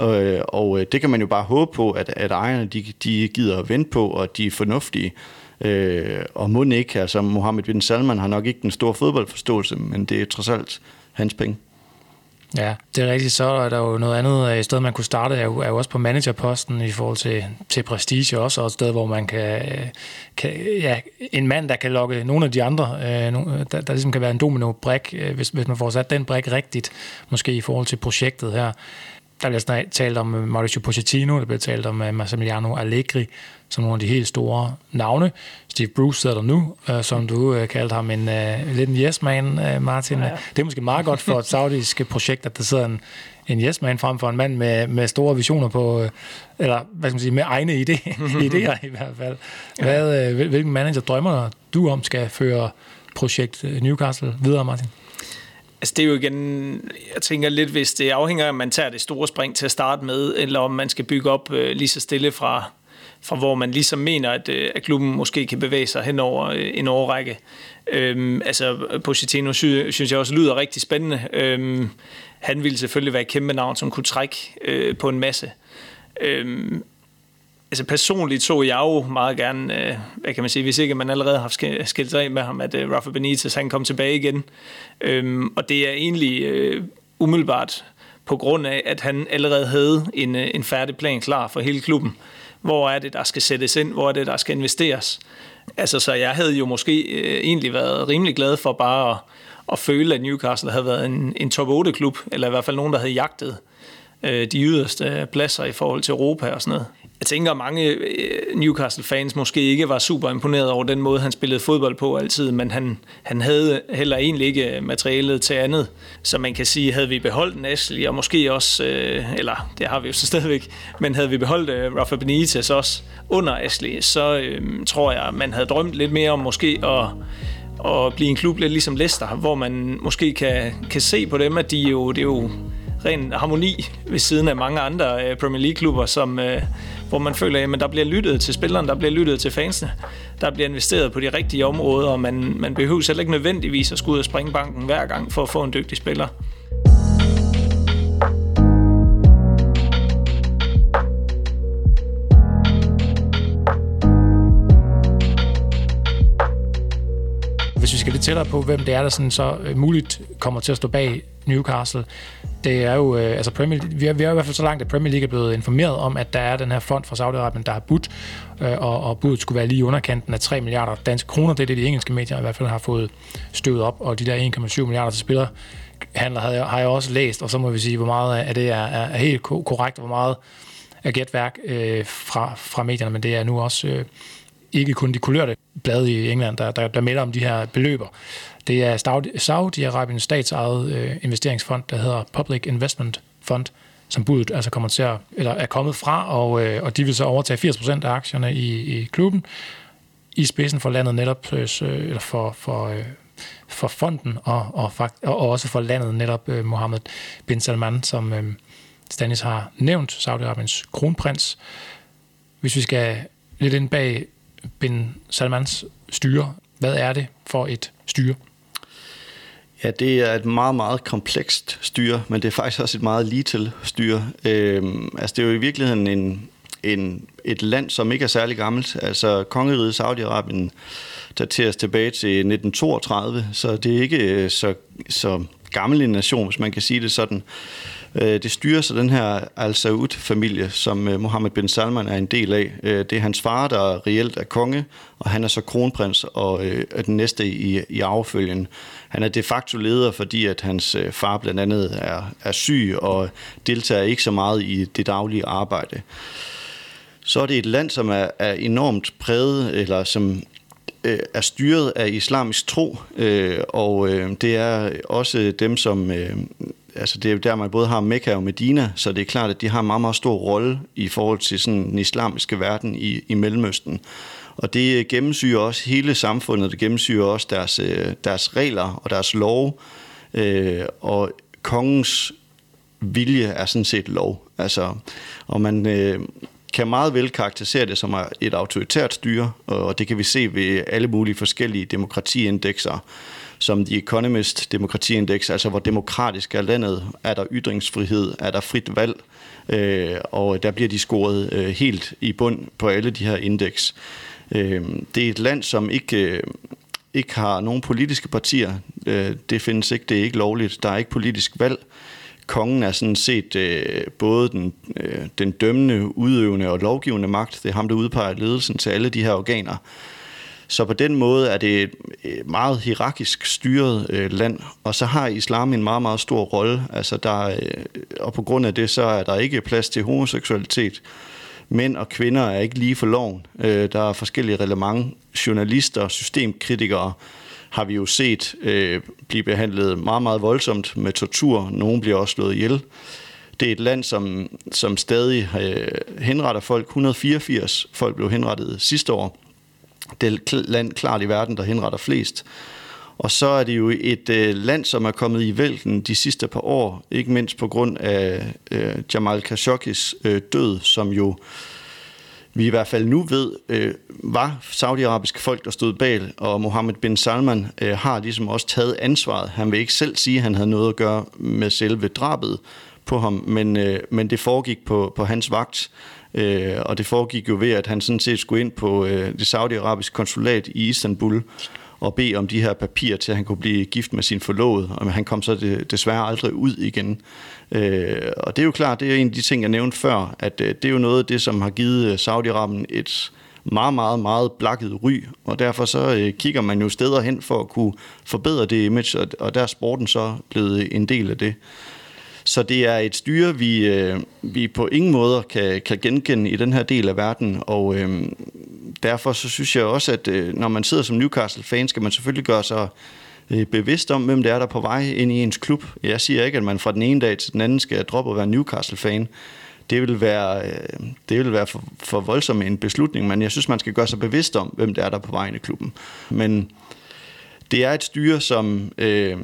Øh, og øh, det kan man jo bare håbe på, at, at ejerne de, de gider at vente på, og de er fornuftige. Øh, og må ikke, altså Mohammed bin Salman har nok ikke den store fodboldforståelse, men det er trods alt hans penge. Ja, det er rigtigt. Så er der jo noget andet øh, sted, man kunne starte, er jo, er jo også på managerposten i forhold til, til prestige også, og et sted, hvor man kan, øh, kan ja, en mand, der kan lokke nogle af de andre, øh, der, der ligesom kan være en domino-brik, hvis, hvis man får sat den brik rigtigt, måske i forhold til projektet her. Der bliver talt om Mauricio Pochettino, der bliver talt om Massimiliano Allegri, som nogle af de helt store navne. Steve Bruce sidder der nu, øh, som du øh, kaldte ham en øh, lidt en yes-man, øh, Martin. Ja, ja. Det er måske meget godt for et [LAUGHS] saudisk projekt, at der sidder en, en yes-man frem for en mand med, med store visioner på, øh, eller hvad skal man sige, med egne idé, [LAUGHS] idéer i hvert fald. Hvad, øh, hvilken manager drømmer du om skal føre projekt øh, Newcastle videre, Martin? Altså det er jo igen, jeg tænker lidt, hvis det afhænger af, om man tager det store spring til at starte med, eller om man skal bygge op øh, lige så stille fra, fra hvor man ligesom mener, at, øh, at klubben måske kan bevæge sig hen over øh, en årrække. Øhm, altså, Pochettino sy- synes jeg også lyder rigtig spændende. Øhm, han ville selvfølgelig være et kæmpe navn, som kunne trække øh, på en masse. Øhm, altså personligt så jeg jo meget gerne, øh, hvad kan man sige, hvis ikke man allerede har skilt sig af med ham, at øh, Rafa Benitez han kom tilbage igen. Øhm, og det er egentlig øh, umiddelbart på grund af, at han allerede havde en, øh, en færdig plan klar for hele klubben. Hvor er det, der skal sættes ind? Hvor er det, der skal investeres? Altså, så jeg havde jo måske øh, egentlig været rimelig glad for bare at, at føle, at Newcastle havde været en, en top 8-klub, eller i hvert fald nogen, der havde jagtet øh, de yderste pladser i forhold til Europa og sådan noget. Jeg tænker, at mange øh, Newcastle-fans måske ikke var super imponeret over den måde, han spillede fodbold på altid, men han, han havde heller egentlig ikke øh, materialet til andet. Så man kan sige, havde vi beholdt Ashley, og måske også, øh, eller det har vi jo så stadigvæk, men havde vi beholdt øh, Rafa Benitez også under Ashley, så øh, tror jeg, man havde drømt lidt mere om måske at at blive en klub lidt ligesom Leicester, hvor man måske kan, kan se på dem, at de jo, det er jo ren harmoni ved siden af mange andre øh, Premier League-klubber, som, hvor man føler, at der bliver lyttet til spilleren, der bliver lyttet til fansene, der bliver investeret på de rigtige områder, og man, man behøver selv ikke nødvendigvis at skulle ud og springe banken hver gang for at få en dygtig spiller. Hvis vi skal lidt tættere på, hvem det er, der sådan så øh, muligt kommer til at stå bag Newcastle, det er jo, øh, altså Premier, vi, er, vi er i hvert fald så langt, at Premier League er blevet informeret om, at der er den her fond fra Saudi-Arabien, der har budt, øh, og, og budet skulle være lige underkanten af 3 milliarder danske kroner. Det er det, de engelske medier i hvert fald har fået støvet op, og de der 1,7 milliarder til spillere handler har jeg, har jeg også læst, og så må vi sige, hvor meget af det er, er, er helt korrekt, og hvor meget er gætværk øh, fra, fra medierne, men det er nu også øh, ikke kun de kulørte blad i England, der, der, der melder om de her beløber. Det er Saudi-Arabiens statsejet øh, investeringsfond, der hedder Public Investment Fund, som budet altså kommer til at, eller er kommet fra, og, øh, og de vil så overtage 80% af aktierne i, i klubben, i spidsen for landet netop, øh, øh eller for, for, øh, for fonden, og, og, og også for landet netop øh, Mohammed bin Salman, som øh, Stanis har nævnt, Saudi-Arabiens kronprins. Hvis vi skal lidt ind bag bin Salmans styre, hvad er det for et styre? Ja, det er et meget, meget komplekst styre, men det er faktisk også et meget ligetil styre. Øhm, altså, det er jo i virkeligheden en, en, et land, som ikke er særlig gammelt. Altså, kongeriget Saudi-Arabien dateres tilbage til 1932, så det er ikke øh, så, så gammel en nation, hvis man kan sige det sådan. Øh, det styres af den her Al Saud-familie, som øh, Mohammed bin Salman er en del af. Øh, det er hans far, der reelt er konge, og han er så kronprins og er den næste i, i arvefølgen. Han er de facto leder, fordi at hans far blandt andet er, er syg og deltager ikke så meget i det daglige arbejde. Så er det et land, som er, er enormt præget, eller som er styret af islamisk tro, og det er også dem, som altså det er der, man både har Mekka og Medina, så det er klart, at de har en meget, meget stor rolle i forhold til sådan den islamiske verden i, i Mellemøsten. Og det øh, gennemsyrer også hele samfundet, det gennemsyrer også deres, øh, deres regler og deres lov, øh, og kongens vilje er sådan set lov. Altså, og man øh, kan meget vel karakterisere det som et autoritært styre, og det kan vi se ved alle mulige forskellige demokratiindekser som The Economist demokratiindeks, altså hvor demokratisk er landet, er der ytringsfrihed, er der frit valg, øh, og der bliver de scoret øh, helt i bund på alle de her indeks. Øh, det er et land, som ikke... Øh, ikke har nogen politiske partier. Øh, det findes ikke, det er ikke lovligt. Der er ikke politisk valg. Kongen er sådan set øh, både den, øh, den dømmende, udøvende og lovgivende magt. Det er ham, der udpeger ledelsen til alle de her organer. Så på den måde er det et øh, meget hierarkisk styret øh, land, og så har islam en meget, meget stor rolle. Altså der, øh, og på grund af det, så er der ikke plads til homoseksualitet. Mænd og kvinder er ikke lige for loven. Øh, der er forskellige relevant. Journalister, systemkritikere har vi jo set øh, blive behandlet meget, meget voldsomt med tortur. Nogle bliver også slået ihjel. Det er et land, som, som stadig øh, henretter folk. 184 folk blev henrettet sidste år det land klart i verden, der henretter flest. Og så er det jo et øh, land, som er kommet i vælten de sidste par år, ikke mindst på grund af øh, Jamal Khashoggis øh, død, som jo vi i hvert fald nu ved, øh, var saudiarabiske folk, der stod bag, og Mohammed bin Salman øh, har ligesom også taget ansvaret. Han vil ikke selv sige, at han havde noget at gøre med selve drabet på ham, men, øh, men det foregik på, på hans vagt, øh, og det foregik jo ved, at han sådan set skulle ind på øh, det saudiarabiske konsulat i Istanbul og bede om de her papirer til, at han kunne blive gift med sin forlovede, og han kom så desværre aldrig ud igen. Øh, og det er jo klart, det er en af de ting, jeg nævnte før, at øh, det er jo noget af det, som har givet øh, Saudi-Arabien et meget, meget, meget blakket ry, og derfor så øh, kigger man jo steder hen for at kunne forbedre det image, og, og der er sporten så blevet en del af det. Så det er et styre, vi, øh, vi på ingen måder kan, kan genkende i den her del af verden, og øh, derfor så synes jeg også, at øh, når man sidder som Newcastle-fan, skal man selvfølgelig gøre sig øh, bevidst om, hvem det er, der er på vej ind i ens klub. Jeg siger ikke, at man fra den ene dag til den anden skal droppe at være Newcastle-fan. Det vil være, øh, det vil være for, for voldsom en beslutning, men jeg synes, man skal gøre sig bevidst om, hvem det er, der er på vej ind i klubben. Men det er et styre, som, øh,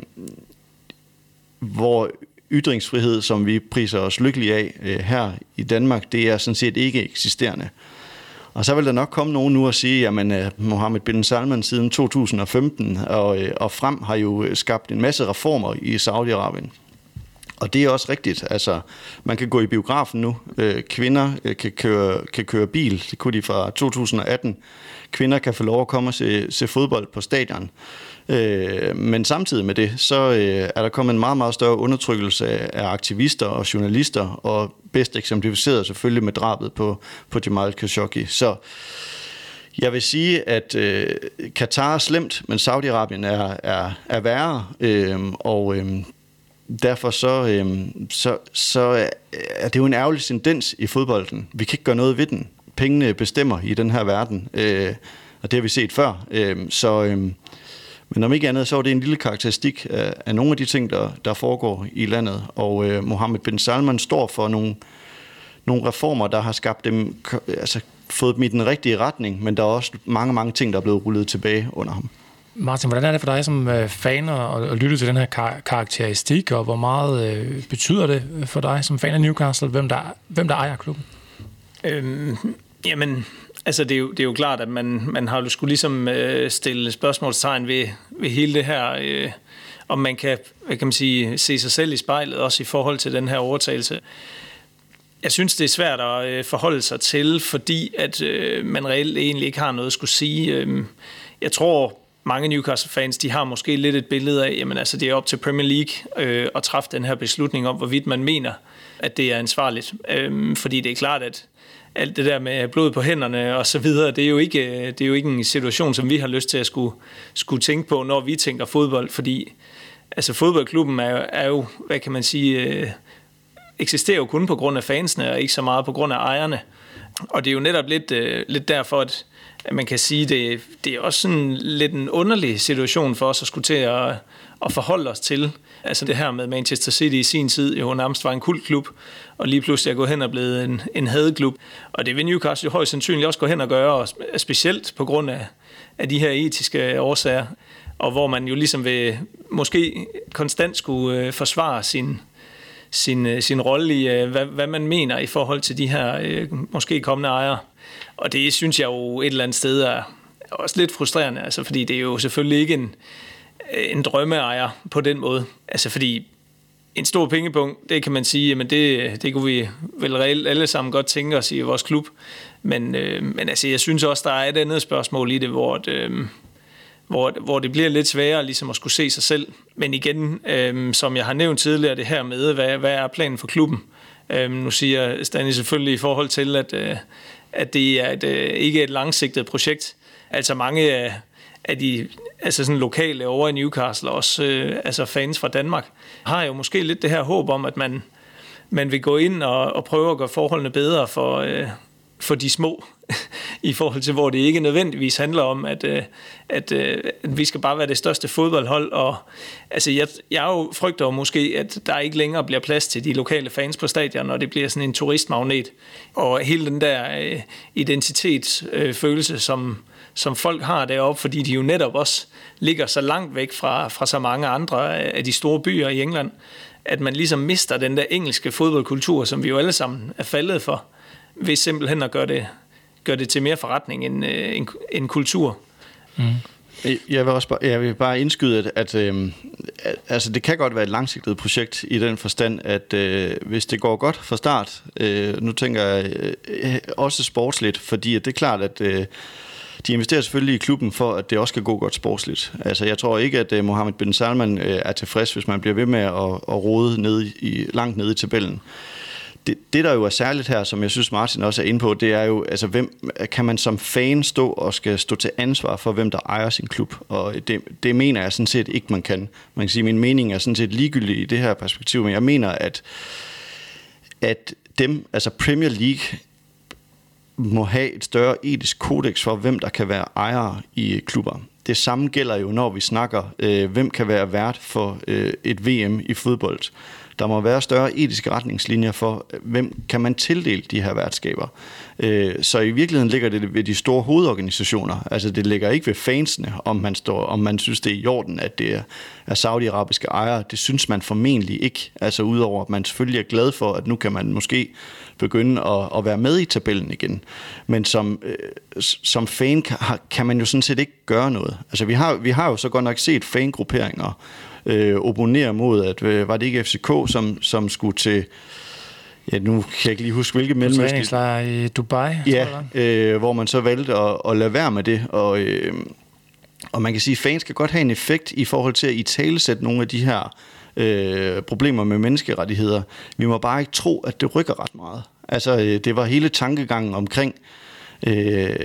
hvor ytringsfrihed, som vi priser os lykkelige af øh, her i Danmark, det er sådan set ikke eksisterende. Og så vil der nok komme nogen nu og sige, at øh, Mohammed bin Salman siden 2015 og, øh, og frem har jo øh, skabt en masse reformer i Saudi-Arabien. Og det er også rigtigt. Altså, man kan gå i biografen nu. Øh, kvinder øh, kan, køre, kan køre bil. Det kunne de fra 2018. Kvinder kan få lov at komme og se, se fodbold på stadion. Øh, men samtidig med det, så øh, er der kommet en meget, meget større undertrykkelse af aktivister og journalister, og bedst eksemplificeret selvfølgelig med drabet på, på Jamal Khashoggi. Så jeg vil sige, at øh, Katar er slemt, men Saudi-Arabien er, er, er værre, øh, og øh, derfor så, øh, så, så er det jo en ærgerlig tendens i fodbolden. Vi kan ikke gøre noget ved den. Pengene bestemmer i den her verden, øh, og det har vi set før. Øh, så... Øh, men om ikke andet, så er det en lille karakteristik af, af nogle af de ting, der, der foregår i landet. Og øh, Mohammed bin Salman står for nogle, nogle reformer, der har skabt dem, altså fået dem i den rigtige retning, men der er også mange, mange ting, der er blevet rullet tilbage under ham. Martin, hvordan er det for dig som øh, fan at, at lytte til den her kar- karakteristik, og hvor meget øh, betyder det for dig som fan af Newcastle, hvem der, hvem der ejer klubben? Øhm, jamen, Altså, det er jo, det er jo klart, at man, man har jo skulle ligesom øh, stille spørgsmålstegn ved, ved hele det her, øh, om man kan, hvad kan man sige, se sig selv i spejlet, også i forhold til den her overtagelse. Jeg synes, det er svært at øh, forholde sig til, fordi at øh, man reelt egentlig ikke har noget at skulle sige. Øh, jeg tror, mange Newcastle-fans, de har måske lidt et billede af, jamen altså, det er op til Premier League øh, at træffe den her beslutning om, hvorvidt man mener, at det er ansvarligt. Øh, fordi det er klart, at alt det der med blod på hænderne og så videre, det er jo ikke, det er jo ikke en situation, som vi har lyst til at skulle, skulle tænke på, når vi tænker fodbold, fordi altså fodboldklubben er, jo, er jo, hvad kan man sige, øh, eksisterer jo kun på grund af fansene, og ikke så meget på grund af ejerne. Og det er jo netop lidt, øh, lidt derfor, at, at man kan sige, det, det er også sådan lidt en underlig situation for os at skulle til at, at forholde os til. Altså det her med Manchester City i sin tid jo nærmest var en kultklub, og lige pludselig er gået hen og blevet en, en hadeklub. Og det vil Newcastle jo højst sandsynligt også gå hen og gøre, og specielt på grund af, af de her etiske årsager, og hvor man jo ligesom vil måske konstant skulle øh, forsvare sin, sin, øh, sin rolle i, øh, hvad, hvad man mener i forhold til de her øh, måske kommende ejere. Og det synes jeg jo et eller andet sted er også lidt frustrerende, altså, fordi det er jo selvfølgelig ikke en, en drømmeejer på den måde. Altså fordi en stor pengepunkt, det kan man sige, men det, det kunne vi vel reelt alle sammen godt tænke os i vores klub. Men, øh, men altså, jeg synes også, der er et andet spørgsmål i det, hvor, det, øh, hvor, hvor det bliver lidt sværere ligesom at skulle se sig selv. Men igen, øhm, som jeg har nævnt tidligere, det her med, hvad, hvad er planen for klubben? Øhm, nu siger Stanley selvfølgelig i forhold til, at, øh, at det er et, øh, ikke er et langsigtet projekt. Altså mange af, af de altså sådan lokale over i Newcastle, også øh, altså fans fra Danmark, har jo måske lidt det her håb om, at man, man vil gå ind og, og prøve at gøre forholdene bedre for, øh, for de små, i forhold til, hvor det ikke nødvendigvis handler om, at, øh, at, øh, at vi skal bare være det største fodboldhold. Og, altså, jeg, jeg jo frygter jo måske, at der ikke længere bliver plads til de lokale fans på stadion, og det bliver sådan en turistmagnet. Og hele den der øh, identitetsfølelse, øh, som, som folk har deroppe, fordi de jo netop også ligger så langt væk fra, fra så mange andre af de store byer i England, at man ligesom mister den der engelske fodboldkultur, som vi jo alle sammen er faldet for, ved simpelthen at gøre det, gøre det til mere forretning end, øh, end, end kultur. Mm. Jeg vil også bare, jeg vil bare indskyde, at, at, øh, at altså det kan godt være et langsigtet projekt i den forstand, at øh, hvis det går godt fra start, øh, nu tænker jeg øh, også sportsligt, fordi at det er klart, at øh, de investerer selvfølgelig i klubben for, at det også skal gå godt sportsligt. Altså, jeg tror ikke, at uh, Mohammed bin Salman øh, er tilfreds, hvis man bliver ved med at, at rode ned i, langt nede i tabellen. Det, det, der jo er særligt her, som jeg synes Martin også er inde på, det er jo, altså, hvem, kan man som fan stå og skal stå til ansvar for, hvem der ejer sin klub? Og det, det mener jeg sådan set ikke, man kan. Man kan sige, at min mening er sådan set ligegyldig i det her perspektiv, men jeg mener, at, at dem, altså Premier League må have et større etisk kodex for, hvem der kan være ejere i klubber. Det samme gælder jo, når vi snakker, øh, hvem kan være vært for øh, et VM i fodbold. Der må være større etiske retningslinjer for, øh, hvem kan man tildele de her værtskaber. Øh, så i virkeligheden ligger det ved de store hovedorganisationer. Altså det ligger ikke ved fansene, om man, står, om man synes, det er i orden, at det er saudiarabiske ejere. Det synes man formentlig ikke. Altså udover, at man selvfølgelig er glad for, at nu kan man måske begynde at, at være med i tabellen igen. Men som, øh, som fan kan, kan man jo sådan set ikke gøre noget. Altså vi har, vi har jo så godt nok set fangrupperinger øh, opponere mod, at øh, var det ikke FCK, som, som skulle til Ja, nu kan jeg ikke lige huske, hvilke mellemøstlige... i Dubai, Ja, øh, hvor man så valgte at, at lade være med det, og, øh, og man kan sige, at fans kan godt have en effekt i forhold til at i talesætte nogle af de her øh, problemer med menneskerettigheder. Vi må bare ikke tro, at det rykker ret meget. Altså, øh, det var hele tankegangen omkring øh,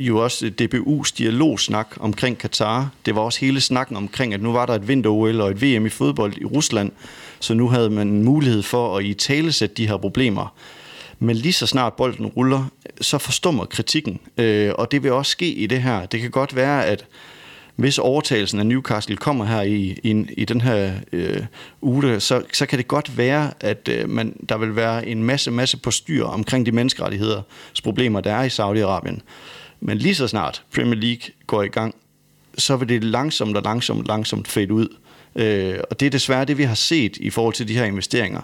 jo også DBU's dialogsnak omkring Katar. Det var også hele snakken omkring, at nu var der et vinter-OL og et VM i fodbold i Rusland, så nu havde man mulighed for at i tale sætte de her problemer. Men lige så snart bolden ruller, så forstummer kritikken, øh, og det vil også ske i det her. Det kan godt være, at hvis overtagelsen af Newcastle kommer her i, i, i den her øh, uge, så, så kan det godt være, at øh, man, der vil være en masse, masse på styr omkring de menneskerettighedsproblemer, der er i Saudi-Arabien. Men lige så snart Premier League går i gang, så vil det langsomt og langsomt, langsomt fade ud. Øh, og det er desværre det, vi har set i forhold til de her investeringer.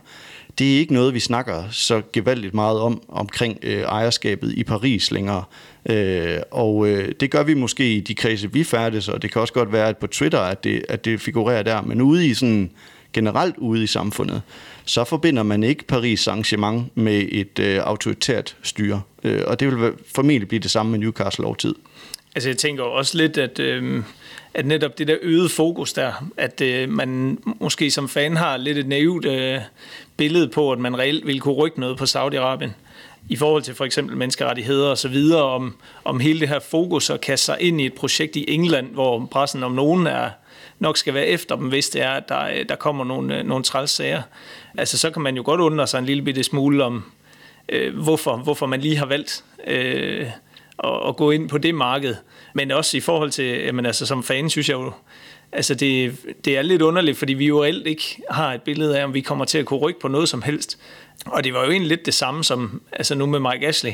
Det er ikke noget, vi snakker så gevaldigt meget om omkring øh, ejerskabet i Paris længere. Øh, og øh, det gør vi måske i de kredse, vi færdes, og det kan også godt være at på Twitter, at det, at det figurerer der. Men ude i sådan generelt ude i samfundet, så forbinder man ikke Paris arrangement med et øh, autoritært styre. Øh, og det vil formentlig blive det samme med Newcastle over tid. Altså jeg tænker også lidt, at, øh, at netop det der øgede fokus der, at øh, man måske som fan har lidt et naivt øh, billede på, at man reelt vil kunne rykke noget på Saudi-Arabien i forhold til for eksempel menneskerettigheder og så videre, om, om hele det her fokus og kaste sig ind i et projekt i England, hvor pressen om nogen er, nok skal være efter dem, hvis det er, at der, øh, der kommer nogle, øh, nogle træls sager. Altså så kan man jo godt undre sig en lille bitte smule om, øh, hvorfor, hvorfor man lige har valgt øh, at, at gå ind på det marked. Men også i forhold til, jamen altså som fan synes jeg jo, altså det, det er lidt underligt, fordi vi jo reelt ikke har et billede af, om vi kommer til at kunne rykke på noget som helst. Og det var jo egentlig lidt det samme som altså nu med Mike Ashley,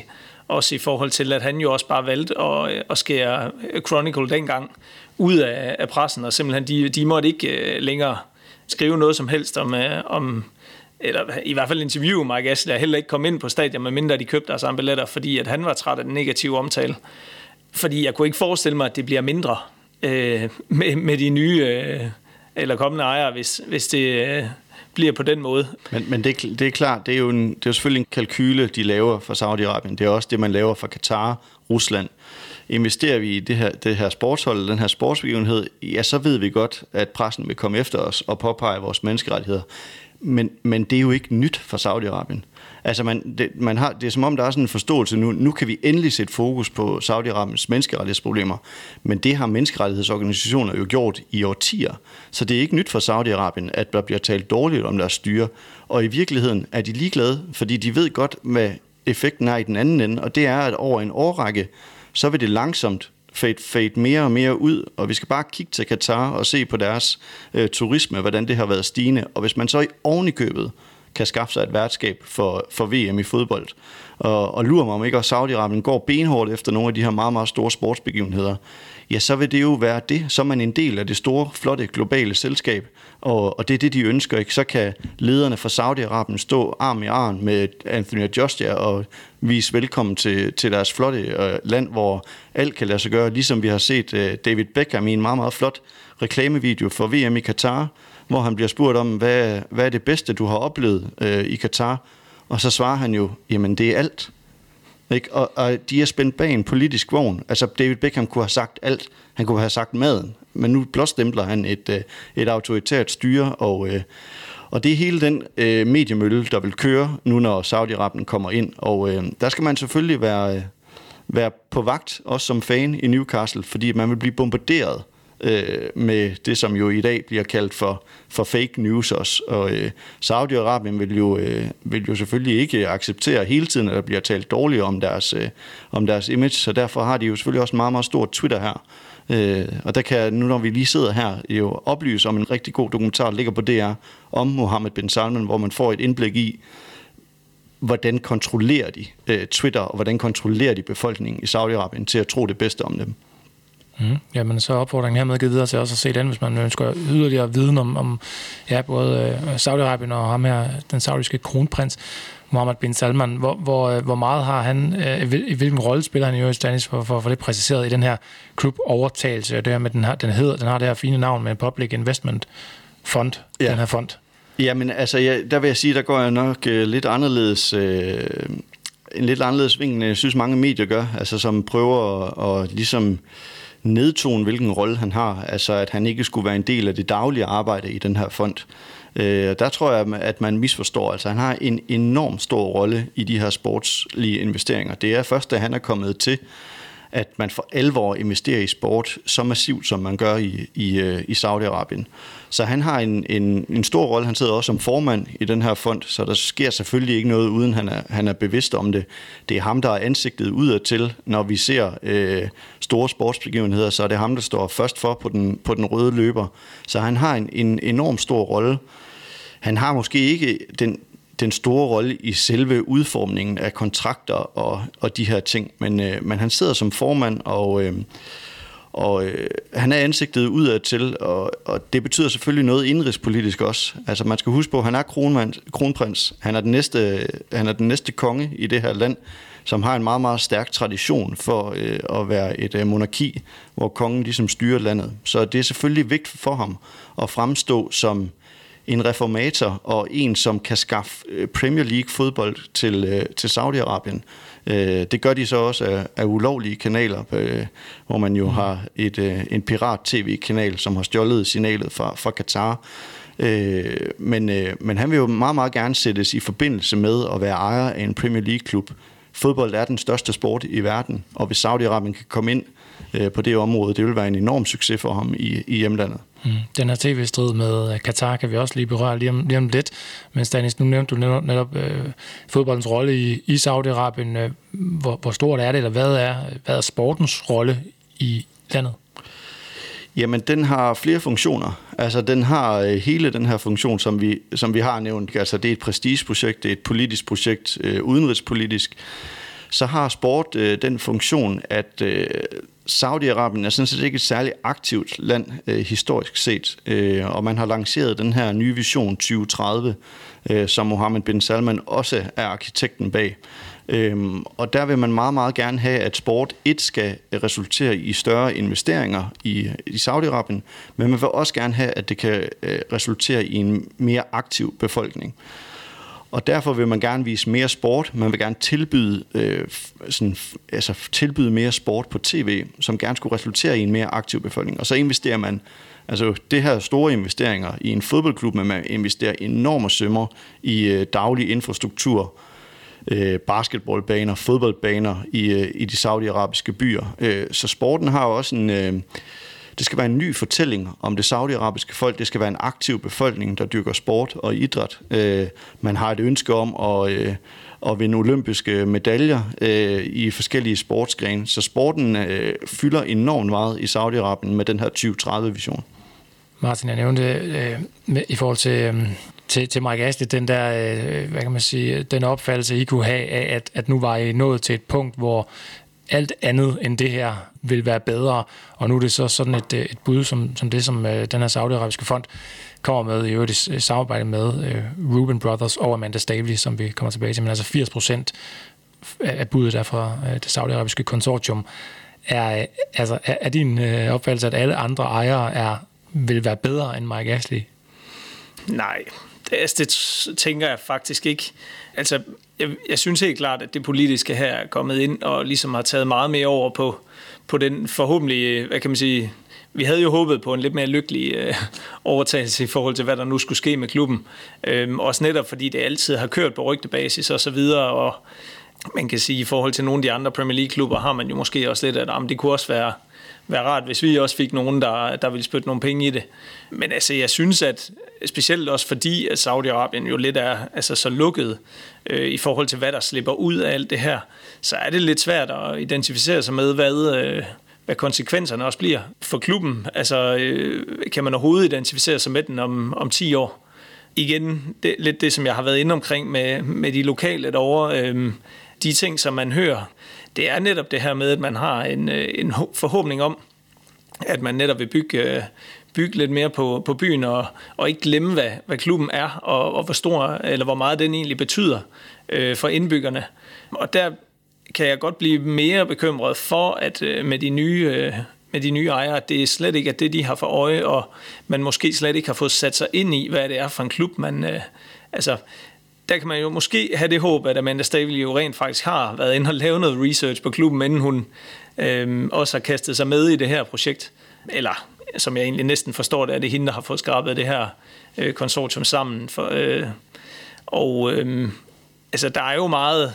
også i forhold til, at han jo også bare valgte at, at skære Chronicle dengang ud af, af pressen, og simpelthen de, de måtte ikke øh, længere skrive noget som helst om, øh, om eller i hvert fald interviewe Mike Ashley, der heller ikke kom ind på stadion, medmindre de købte deres billetter, fordi at han var træt af den negative omtale. Fordi jeg kunne ikke forestille mig, at det bliver mindre øh, med, med de nye øh, eller kommende ejere, hvis, hvis det øh, bliver på den måde. Men, men det, det er klart, det er, jo en, det er jo selvfølgelig en kalkyle, de laver for Saudi-Arabien. Det er også det, man laver for Katar, Rusland. Investerer vi i det her, det her sportshold, den her sportsbegivenhed, ja, så ved vi godt, at pressen vil komme efter os og påpege vores menneskerettigheder. Men, men det er jo ikke nyt for Saudi-Arabien. Altså man, det, man har, det er som om, der er sådan en forståelse nu. Nu kan vi endelig sætte fokus på Saudi-Arabiens menneskerettighedsproblemer. Men det har menneskerettighedsorganisationer jo gjort i årtier. Så det er ikke nyt for Saudi-Arabien, at der bliver talt dårligt om deres styre. Og i virkeligheden er de ligeglade, fordi de ved godt, hvad effekten er i den anden ende. Og det er, at over en årrække, så vil det langsomt fade, fade mere og mere ud, og vi skal bare kigge til Katar og se på deres øh, turisme, hvordan det har været stigende. Og hvis man så i ovenikøbet kan skaffe sig et værtskab for, for VM i fodbold. Og, og lurer mig om ikke, også Saudi-Arabien går benhårdt efter nogle af de her meget, meget store sportsbegivenheder, ja, så vil det jo være det. Så er man en del af det store, flotte, globale selskab, og, og det er det, de ønsker. Ikke? Så kan lederne fra Saudi-Arabien stå arm i arm med Anthony Joshua og vise velkommen til, til deres flotte øh, land, hvor alt kan lade sig gøre, ligesom vi har set øh, David Beckham i en meget, meget flot reklamevideo for VM i Katar, hvor han bliver spurgt om, hvad, hvad er det bedste, du har oplevet øh, i Katar? Og så svarer han jo, jamen det er alt. Ikke? Og, og de er spændt bag en politisk vogn. Altså David Beckham kunne have sagt alt. Han kunne have sagt maden. Men nu blåstempler han et, øh, et autoritært styre, og, øh, og det er hele den øh, mediemølle, der vil køre nu, når Saudi-Arabien kommer ind. Og øh, der skal man selvfølgelig være, øh, være på vagt, også som fan i Newcastle, fordi man vil blive bombarderet øh, Øh, med det, som jo i dag bliver kaldt for, for fake news også. Og øh, Saudi-Arabien vil jo, øh, vil jo selvfølgelig ikke acceptere hele tiden, at der bliver talt dårligt om deres, øh, om deres image, så derfor har de jo selvfølgelig også en meget, meget stor Twitter her. Øh, og der kan nu, når vi lige sidder her, jo oplyse om en rigtig god dokumentar, der ligger på DR, om Mohammed bin Salman, hvor man får et indblik i, hvordan kontrollerer de øh, Twitter, og hvordan kontrollerer de befolkningen i Saudi-Arabien til at tro det bedste om dem. Mm. Jamen, så er opfordringen hermed givet videre til også at se den, hvis man ønsker yderligere viden om, om ja, både øh, Saudi-Arabien og ham her, den saudiske kronprins, Mohammed bin Salman. Hvor, hvor, øh, hvor meget har han, øh, i hvilken rolle spiller han i øvrigt, Stanis, for, for, for det præciseret i den her klubovertagelse, det her med, den, her, den, hedder, den har det her fine navn med Public Investment Fund, ja. den her fond? Jamen, altså, ja, der vil jeg sige, der går jeg nok øh, lidt anderledes... Øh, en lidt anderledes vinkel, jeg synes mange medier gør, altså som prøver at, at ligesom nedtone, hvilken rolle han har, altså at han ikke skulle være en del af det daglige arbejde i den her fond. Øh, der tror jeg, at man misforstår. Altså han har en enorm stor rolle i de her sportslige investeringer. Det er først, da han er kommet til, at man for alvor investerer i sport så massivt, som man gør i, i, øh, i Saudi-Arabien. Så han har en, en, en stor rolle. Han sidder også som formand i den her fond, så der sker selvfølgelig ikke noget, uden han er, han er bevidst om det. Det er ham, der er ansigtet udad til, når vi ser øh, store sportsbegivenheder, så er det ham, der står først for på den, på den røde løber. Så han har en, en enorm stor rolle. Han har måske ikke den, den store rolle i selve udformningen af kontrakter og, og de her ting. Men, øh, men han sidder som formand, og, øh, og øh, han er ansigtet udad til, og, og det betyder selvfølgelig noget indrigspolitisk også. Altså man skal huske på, at han er kronmand, kronprins. Han er, den næste, øh, han er den næste konge i det her land, som har en meget, meget stærk tradition for øh, at være et øh, monarki, hvor kongen ligesom styrer landet. Så det er selvfølgelig vigtigt for ham at fremstå som en reformator og en, som kan skaffe øh, Premier League fodbold til, øh, til Saudi-Arabien. Øh, det gør de så også af, af ulovlige kanaler, hvor man jo mm. har et, en pirat-tv-kanal, som har stjålet signalet fra, fra Katar. men, men han vil jo meget, meget gerne sættes i forbindelse med at være ejer af en Premier League-klub. Fodbold er den største sport i verden, og hvis Saudi-Arabien kan komme ind på det område, det vil være en enorm succes for ham i, i hjemlandet. Mm. Den her tv-strid med øh, Katar kan vi også lige berøre lige om, lige om lidt. Men Stanis, nu nævnte du netop, netop øh, fodboldens rolle i, i Saudi-Arabien. Øh, hvor, hvor stort er det, eller hvad er, hvad er sportens rolle i landet? Jamen, den har flere funktioner. Altså, den har øh, hele den her funktion, som vi, som vi har nævnt. Altså, det er et prestigeprojekt, det er et politisk projekt, øh, udenrigspolitisk. Så har sport øh, den funktion, at øh, Saudi-Arabien er sådan set ikke et særligt aktivt land øh, historisk set, øh, og man har lanceret den her nye vision 2030, øh, som Mohammed bin Salman også er arkitekten bag. Øhm, og der vil man meget, meget gerne have, at sport et skal resultere i større investeringer i, i Saudi-Arabien, men man vil også gerne have, at det kan øh, resultere i en mere aktiv befolkning. Og derfor vil man gerne vise mere sport. Man vil gerne tilbyde, øh, sådan, altså tilbyde mere sport på tv, som gerne skulle resultere i en mere aktiv befolkning. Og så investerer man Altså det her store investeringer i en fodboldklub, men man investerer enorme sømmer i øh, daglig infrastruktur, øh, basketballbaner, fodboldbaner i, øh, i de saudiarabiske byer. Øh, så sporten har også en... Øh, det skal være en ny fortælling om det saudiarabiske folk. Det skal være en aktiv befolkning, der dyrker sport og idræt. Øh, man har et ønske om at, øh, at vinde olympiske medaljer øh, i forskellige sportsgrene. Så sporten øh, fylder enormt meget i Saudi-Arabien med den her 2030-vision. Martin, jeg nævnte øh, med, i forhold til... Øh til, til Mike Ashley, den der, øh, hvad kan man sige, den opfattelse, I kunne have af, at, at nu var I nået til et punkt, hvor alt andet end det her vil være bedre. Og nu er det så sådan et, øh, et bud, som, som det, som øh, den her saudiarabiske fond kommer med, i øvrigt i øh, samarbejde med øh, Ruben Brothers og Amanda Stavely, som vi kommer tilbage til, men altså 80 procent af budet der fra øh, det saudiarabiske konsortium. Er, øh, altså, er, er din øh, opfattelse, at alle andre ejere er, vil være bedre end Mike Ashley? Nej, det, altså, det tænker jeg faktisk ikke. Altså, jeg, jeg synes helt klart, at det politiske her er kommet ind og ligesom har taget meget mere over på, på den forhåbentlig, hvad kan man sige, vi havde jo håbet på en lidt mere lykkelig øh, overtagelse i forhold til, hvad der nu skulle ske med klubben. Øhm, også netop fordi det altid har kørt på rygtebasis og så videre, og man kan sige, i forhold til nogle af de andre Premier League-klubber, har man jo måske også lidt, at ah, jamen, det kunne også være, være rart, hvis vi også fik nogen, der, der ville spytte nogle penge i det. Men altså, jeg synes, at specielt også fordi, at Saudi-Arabien jo lidt er altså, så lukket øh, i forhold til, hvad der slipper ud af alt det her, så er det lidt svært at identificere sig med, hvad, øh, hvad konsekvenserne også bliver for klubben. Altså, øh, kan man overhovedet identificere sig med den om, om 10 år? Igen, det, lidt det, som jeg har været inde omkring med, med de lokale derovre, øh, de ting, som man hører, det er netop det her med, at man har en, øh, en forhåbning om, at man netop vil bygge, øh, bygge lidt mere på, på byen og, og ikke glemme, hvad, hvad klubben er og, og hvor stor eller hvor meget den egentlig betyder øh, for indbyggerne. Og der kan jeg godt blive mere bekymret for, at øh, med de nye øh, med de nye ejere, at det er slet ikke at det, de har for øje, og man måske slet ikke har fået sat sig ind i, hvad det er for en klub, man... Øh, altså, der kan man jo måske have det håb, at Amanda Stavely jo rent faktisk har været inde og lavet noget research på klubben, inden hun øh, også har kastet sig med i det her projekt. Eller, som jeg egentlig næsten forstår det, er det hende, der har fået skrabet det her øh, konsortium sammen. For, øh, og øh, altså, der er jo meget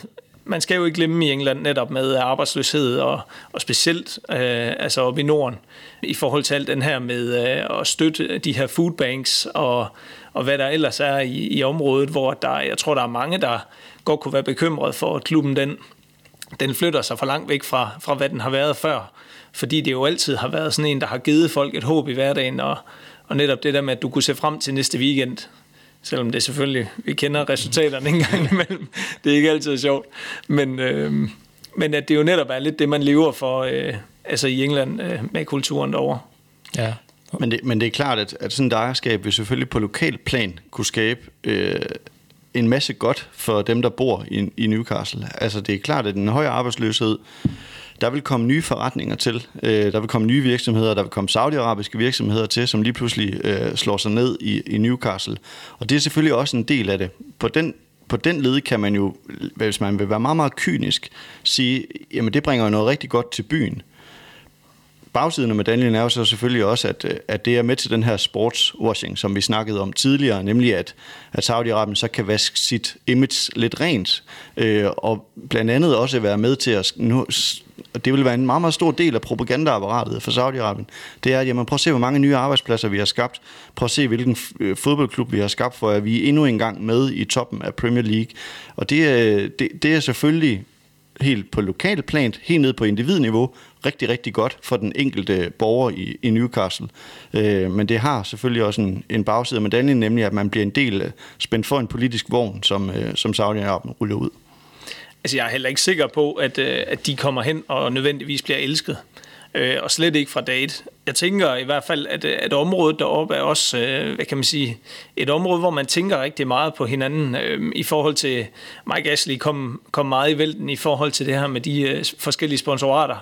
man skal jo ikke glemme i England netop med arbejdsløshed, og, og specielt øh, altså op i Norden, i forhold til alt den her med øh, at støtte de her foodbanks, og, og hvad der ellers er i, i området, hvor der, jeg tror, der er mange, der godt kunne være bekymret for, at klubben den, den flytter sig for langt væk fra, fra, hvad den har været før. Fordi det jo altid har været sådan en, der har givet folk et håb i hverdagen, og, og netop det der med, at du kunne se frem til næste weekend, Selvom det selvfølgelig, vi kender resultaterne en gang imellem. Det er ikke altid sjovt. Men, øh, men at det jo netop er lidt det, man lever for øh, altså i England øh, med kulturen derovre. Ja. Men det, men det er klart, at, at sådan et ejerskab vil selvfølgelig på lokal plan kunne skabe øh, en masse godt for dem, der bor i, i Newcastle. Altså det er klart, at den høje arbejdsløshed der vil komme nye forretninger til. Øh, der vil komme nye virksomheder, der vil komme saudiarabiske virksomheder til, som lige pludselig øh, slår sig ned i, i Newcastle. Og det er selvfølgelig også en del af det. På den på den led kan man jo, hvis man vil være meget, meget kynisk, sige, jamen det bringer jo noget rigtig godt til byen. Bagsiden af medaljen er jo så selvfølgelig også, at, øh, at det er med til den her sportswashing, som vi snakkede om tidligere, nemlig at, at Saudi-Arabien så kan vaske sit image lidt rent, øh, og blandt andet også være med til at nu, og det vil være en meget, meget stor del af propagandaapparatet for Saudi-Arabien, det er, at jamen, prøv at se, hvor mange nye arbejdspladser vi har skabt. Prøv at se, hvilken øh, fodboldklub vi har skabt, for at vi er endnu engang med i toppen af Premier League. Og det, øh, det, det er selvfølgelig helt på lokal plan, helt ned på individniveau, rigtig, rigtig godt for den enkelte borger i, i Newcastle. Øh, men det har selvfølgelig også en, en bagside af medaljen, nemlig at man bliver en del øh, spændt for en politisk vogn, som, øh, som Saudi-Arabien ruller ud. Altså, jeg er heller ikke sikker på, at, øh, at de kommer hen og nødvendigvis bliver elsket. Øh, og slet ikke fra date. Jeg tænker i hvert fald, at, øh, at området deroppe er også, øh, hvad kan man sige, et område, hvor man tænker rigtig meget på hinanden. Øhm, I forhold til, Mike Ashley kom, kom meget i vælten i forhold til det her med de øh, forskellige sponsorater,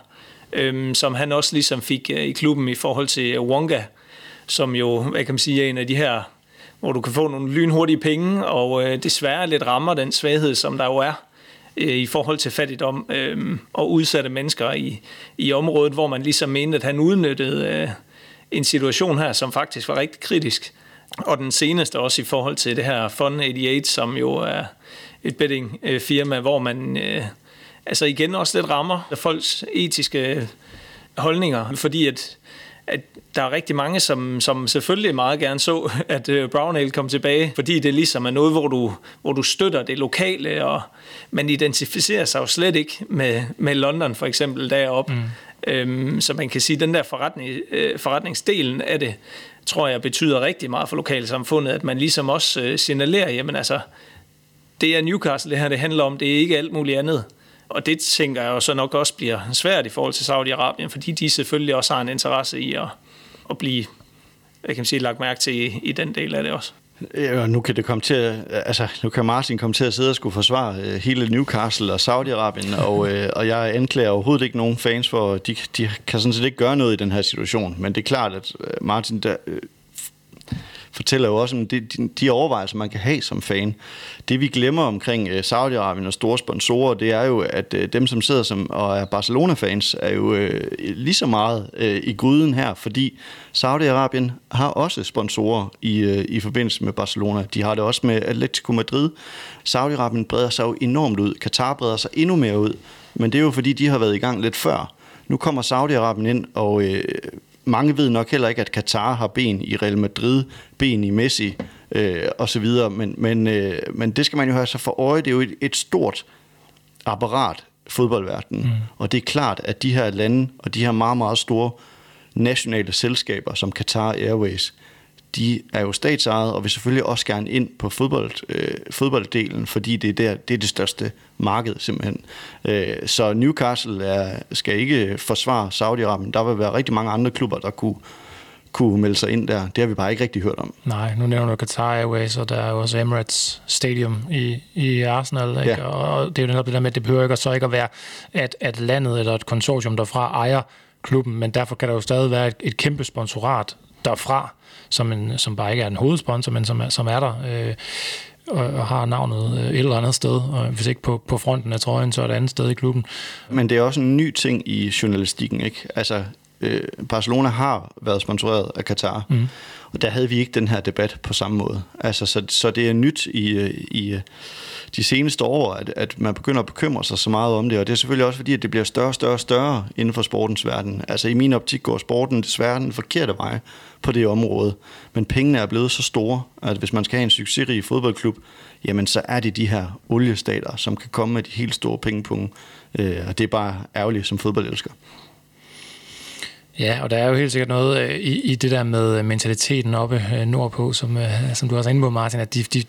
øhm, som han også ligesom fik øh, i klubben i forhold til Wonga, som jo, hvad kan man sige, er en af de her hvor du kan få nogle lynhurtige penge, og desværre lidt rammer den svaghed, som der jo er øh, i forhold til fattigdom øh, og udsatte mennesker i, i området, hvor man ligesom mente, at han udnyttede øh, en situation her, som faktisk var rigtig kritisk. Og den seneste også i forhold til det her Fund 88, som jo er et bettingfirma, øh, hvor man øh, altså igen også lidt rammer folks etiske holdninger, fordi at at der er rigtig mange, som, som selvfølgelig meget gerne så, [LAUGHS] at øh, Brownhill kom tilbage, fordi det ligesom er noget, hvor du, hvor du støtter det lokale, og man identificerer sig jo slet ikke med, med London for eksempel deroppe. Mm. Øhm, så man kan sige, at den der forretning, øh, forretningsdelen af det, tror jeg betyder rigtig meget for lokalsamfundet, at man ligesom også øh, signalerer, jamen altså, det er Newcastle, det her det handler om, det er ikke alt muligt andet. Og det tænker jeg jo så nok også bliver svært i forhold til Saudi-Arabien, fordi de selvfølgelig også har en interesse i at, at blive jeg kan sige, lagt mærke til i, i den del af det også. Ja, nu kan det komme til at, altså, nu kan Martin komme til at sidde og skulle forsvare øh, hele Newcastle og Saudi-Arabien, og, [LAUGHS] øh, og jeg anklager overhovedet ikke nogen fans for, de, de kan sådan set ikke gøre noget i den her situation, men det er klart, at øh, Martin, der, øh, fortæller jo også om de, de, overvejelser, man kan have som fan. Det vi glemmer omkring øh, Saudi-Arabien og store sponsorer, det er jo, at øh, dem, som sidder som og er Barcelona-fans, er jo øh, lige så meget øh, i gryden her, fordi Saudi-Arabien har også sponsorer i, øh, i forbindelse med Barcelona. De har det også med Atletico Madrid. Saudi-Arabien breder sig jo enormt ud. Qatar breder sig endnu mere ud. Men det er jo fordi, de har været i gang lidt før. Nu kommer Saudi-Arabien ind, og øh, mange ved nok heller ikke, at Katar har ben i Real Madrid, ben i Messi øh, osv., men, men, øh, men det skal man jo have sig for øje. Det er jo et, et stort apparat, fodboldverdenen. Mm. Og det er klart, at de her lande og de her meget, meget store nationale selskaber, som Qatar Airways, de er jo statsejet og vil selvfølgelig også gerne ind på fodbold, øh, fodbolddelen, fordi det er, der, det er det største marked simpelthen. Øh, så Newcastle er, skal ikke forsvare Saudi-Arabien. Der vil være rigtig mange andre klubber, der kunne, kunne melde sig ind der. Det har vi bare ikke rigtig hørt om. Nej, nu nævner du Qatar Airways, og der er jo også Emirates Stadium i, i Arsenal. Ikke? Ja. Og det er jo netop det der med, at det behøver ikke så ikke at være, at, at landet eller et konsortium derfra ejer klubben, men derfor kan der jo stadig være et, et kæmpe sponsorat derfra, som, en, som bare ikke er en hovedsponsor, men som er, som er der øh, og, og har navnet øh, et eller andet sted. Og hvis ikke på, på fronten af trøjen, så er det andet sted i klubben. Men det er også en ny ting i journalistikken, ikke? Altså, øh, Barcelona har været sponsoreret af Qatar, mm. og der havde vi ikke den her debat på samme måde. Altså, så, så det er nyt i, øh, i øh, de seneste år, at, at man begynder at bekymre sig så meget om det, og det er selvfølgelig også fordi, at det bliver større og større og større inden for sportens verden. Altså i min optik går sporten desværre den forkerte vej på det område, men pengene er blevet så store, at hvis man skal have en succesrig fodboldklub, jamen så er det de her oliestater, som kan komme med de helt store pengepunge, øh, og det er bare ærgerligt som fodboldelsker. Ja, og der er jo helt sikkert noget øh, i, i det der med øh, mentaliteten oppe øh, nordpå, som, øh, som du også er inde på, Martin, at de, de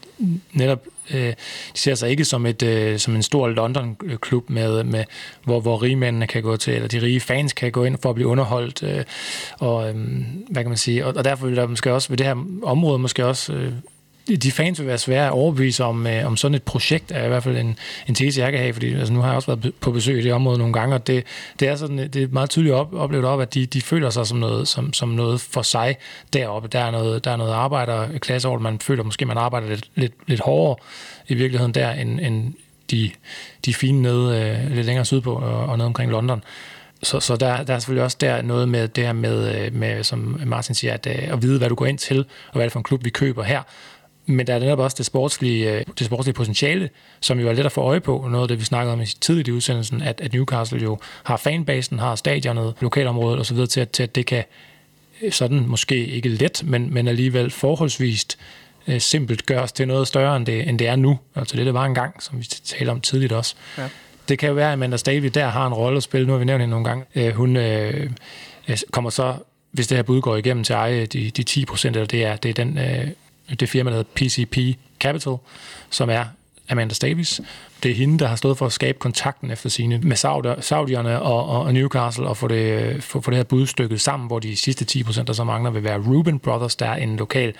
netop øh, de ser sig ikke som, et, øh, som en stor London-klub, med, med, hvor, hvor rige mændene kan gå til, eller de rige fans kan gå ind for at blive underholdt. Og, øhm, hvad kan man sige? Og, og derfor vil der måske også ved det her område måske også de fans vil være svære at overbevise om, øh, om sådan et projekt, er i hvert fald en, en tese, jeg kan have, fordi altså, nu har jeg også været på besøg i det område nogle gange, og det, det er sådan, det er meget tydeligt op, oplevet op, at de, de føler sig som noget, som, som noget for sig deroppe. Der er noget, der er noget arbejderklasse over man føler måske, man arbejder lidt, lidt, lidt hårdere i virkeligheden der, end, end de, de fine nede øh, lidt længere sydpå og, og nede omkring London. Så, så der, der er selvfølgelig også der noget med det her med, øh, med som Martin siger, at, øh, at vide, hvad du går ind til, og hvad er det for en klub, vi køber her. Men der er netop også det sportslige, øh, det sportslige potentiale, som jo er let at få øje på. Noget af det, vi snakkede om i tidligt i udsendelsen, at, at Newcastle jo har fanbasen, har stadionet, lokalområdet osv. Til, til at det kan øh, sådan måske ikke let, men, men alligevel forholdsvist øh, simpelt gøres til noget større, end det, end det er nu. Altså det, det var engang, som vi talte om tidligt også. Ja. Det kan jo være, at Amanda Stavey der har en rolle at spille. Nu har vi nævnt hende nogle gange. Øh, hun øh, kommer så, hvis det her bud går igennem til eje de, de 10 procent, eller det er, det er den øh, det firma, der hedder PCP Capital, som er Amanda Davis. Det er hende, der har stået for at skabe kontakten efter sine med Saudierne og, og, Newcastle og få det, få, få det her budstykke sammen, hvor de sidste 10 procent, der så mangler, vil være Ruben Brothers, der er en lokal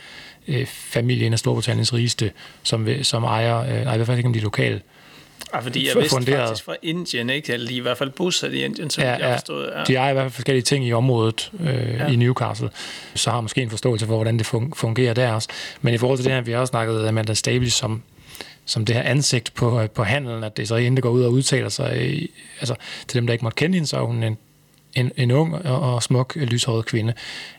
øh, familie, en af Storbritanniens rigeste, som, som ejer, øh, nej, i hvert fald ikke, om de er lokale Ja, fordi jeg vidste funderet. faktisk fra Indien, ikke? Eller de er i hvert fald bosat i Indien, som ja, jeg har forstået. Ja. De ejer i hvert fald forskellige ting i området øh, ja. i Newcastle, så har måske en forståelse for, hvordan det fungerer der også. Men i forhold til det her, vi har også snakket Amanda Stabile som som det her ansigt på, på handelen, at det så det går ud og udtaler sig, øh, altså til dem, der ikke måtte kende hende, så er hun en, en, en ung og, og smuk, lyshåret kvinde.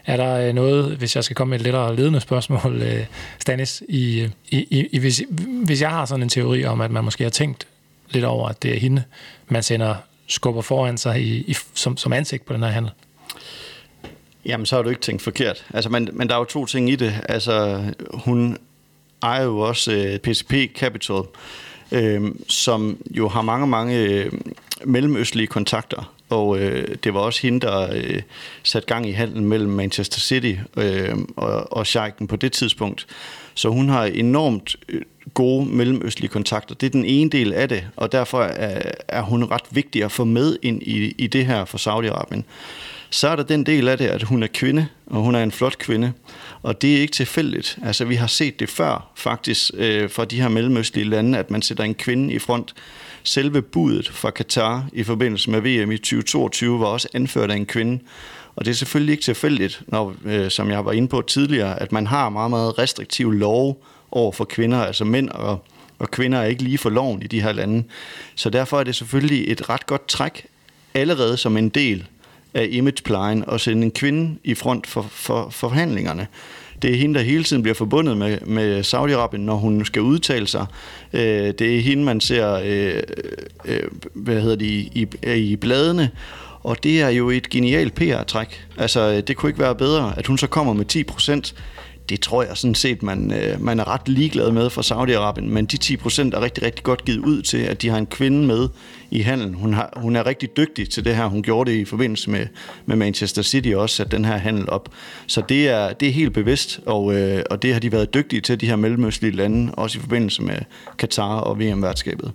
Er der øh, noget, hvis jeg skal komme med et lettere ledende spørgsmål, øh, Stanis, i, i, i, hvis, hvis jeg har sådan en teori om, at man måske har tænkt lidt over, at det er hende, man sender skubber foran sig i, i, som, som ansigt på den her handel. Jamen, så har du ikke tænkt forkert. Altså, men, men der er jo to ting i det. Altså, hun ejer jo også øh, PCP Capital, øh, som jo har mange, mange øh, mellemøstlige kontakter. Og øh, det var også hende, der øh, satte gang i handlen mellem Manchester City øh, og, og Scheiken på det tidspunkt. Så hun har enormt øh, gode mellemøstlige kontakter. Det er den ene del af det, og derfor er, er hun ret vigtig at få med ind i, i det her for Saudi-Arabien. Så er der den del af det, at hun er kvinde, og hun er en flot kvinde. Og det er ikke tilfældigt. Altså, vi har set det før, faktisk, øh, fra de her mellemøstlige lande, at man sætter en kvinde i front. Selve budet fra Katar i forbindelse med VM i 2022 var også anført af en kvinde. Og det er selvfølgelig ikke tilfældigt, når, øh, som jeg var inde på tidligere, at man har meget, meget restriktive lov over for kvinder, altså mænd og, og kvinder er ikke lige for loven i de her lande. Så derfor er det selvfølgelig et ret godt træk, allerede som en del af imageplejen, at sende en kvinde i front for, for, for forhandlingerne. Det er hende, der hele tiden bliver forbundet med, med Saudi-Arabien, når hun skal udtale sig. Øh, det er hende, man ser øh, øh, hvad hedder det, i, i, i bladene. Og det er jo et genialt PR-træk. Altså, øh, det kunne ikke være bedre, at hun så kommer med 10 procent det tror jeg sådan set, man, øh, man er ret ligeglad med fra Saudi-Arabien, men de 10 procent er rigtig, rigtig godt givet ud til, at de har en kvinde med i handelen. Hun, har, hun er rigtig dygtig til det her. Hun gjorde det i forbindelse med, med Manchester City også, at den her handel op. Så det er, det er helt bevidst, og, øh, og det har de været dygtige til, de her mellemøstlige lande, også i forbindelse med Katar og VM-værtskabet.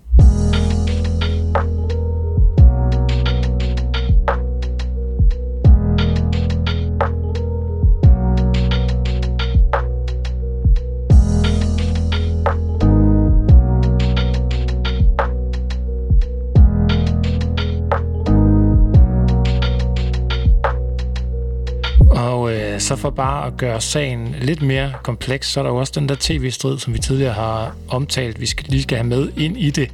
Så for bare at gøre sagen lidt mere kompleks, så er der jo også den der tv-strid, som vi tidligere har omtalt, vi skal, lige skal have med ind i det,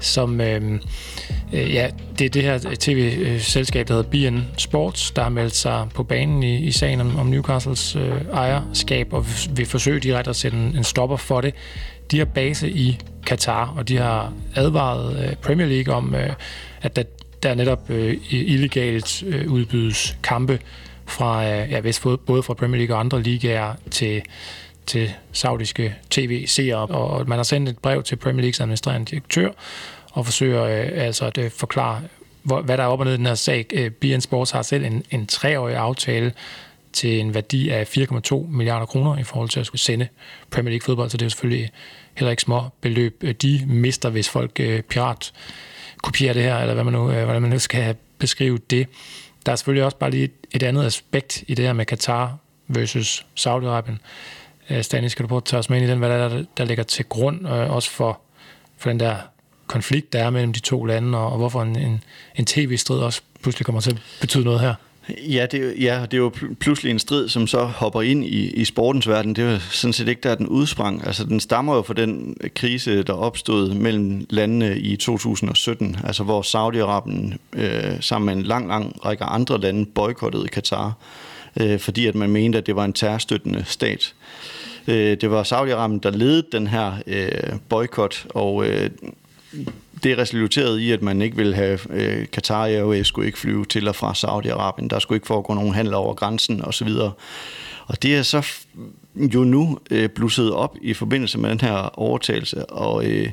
som øh, øh, ja, det er det her tv-selskab, der hedder BN Sports, der har meldt sig på banen i, i sagen om, om Newcastles øh, ejerskab, og vil forsøge direkte at sætte en, en stopper for det. De har base i Katar, og de har advaret øh, Premier League om, øh, at der, der netop øh, illegalt øh, udbydes kampe fra, øh, ja, både fra Premier League og andre ligaer til, til saudiske tv-seere. Og man har sendt et brev til Premier Leagues administrerende direktør og forsøger øh, altså at øh, forklare, hvor, hvad der er op og ned i den her sag. Øh, BN Sports har selv en, en treårig aftale til en værdi af 4,2 milliarder kroner i forhold til at skulle sende Premier League fodbold, så det er jo selvfølgelig heller ikke små beløb. Øh, de mister, hvis folk øh, pirat kopierer det her, eller hvad man nu, øh, hvordan man nu skal beskrive det. Der er selvfølgelig også bare lige et, et andet aspekt i det her med Katar versus Saudi-Arabien. Øh, Stanis, skal du prøve at tage os med ind i den, hvad der, der ligger til grund, øh, også for, for den der konflikt, der er mellem de to lande, og, og hvorfor en, en, en tv-strid også pludselig kommer til at betyde noget her? Ja, det, ja, det er jo pludselig en strid, som så hopper ind i, i sportens verden. Det er jo sådan set ikke der, den udsprang. Altså, den stammer jo fra den krise, der opstod mellem landene i 2017, altså hvor Saudi-Arabien øh, sammen med en lang, lang række andre lande boykottede Katar, øh, fordi at man mente, at det var en terrorstøttende stat. Øh, det var Saudi-Arabien, der ledede den her øh, boykot, og øh, det resulterede i, at man ikke ville have øh, Qatar Airways skulle ikke flyve til og fra Saudi-Arabien. Der skulle ikke foregå nogen handel over grænsen osv. Og det er så jo nu øh, blusset op i forbindelse med den her overtagelse, og øh,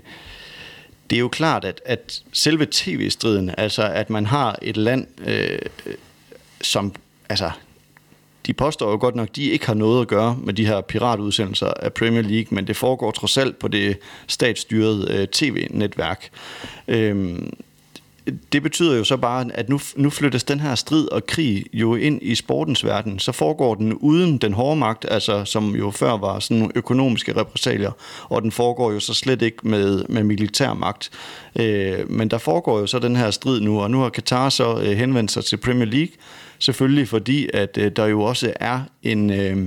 det er jo klart, at, at selve tv-striden, altså at man har et land, øh, øh som altså de påstår jo godt nok, at de ikke har noget at gøre med de her piratudsendelser af Premier League, men det foregår trods alt på det statsstyrede øh, tv-netværk. Øhm, det betyder jo så bare, at nu, nu flyttes den her strid og krig jo ind i sportens verden. Så foregår den uden den hårde magt, altså som jo før var sådan nogle økonomiske repræsalier, og den foregår jo så slet ikke med, med militær magt. Øh, men der foregår jo så den her strid nu, og nu har Qatar så øh, henvendt sig til Premier League, Selvfølgelig fordi, at øh, der jo også er en, øh,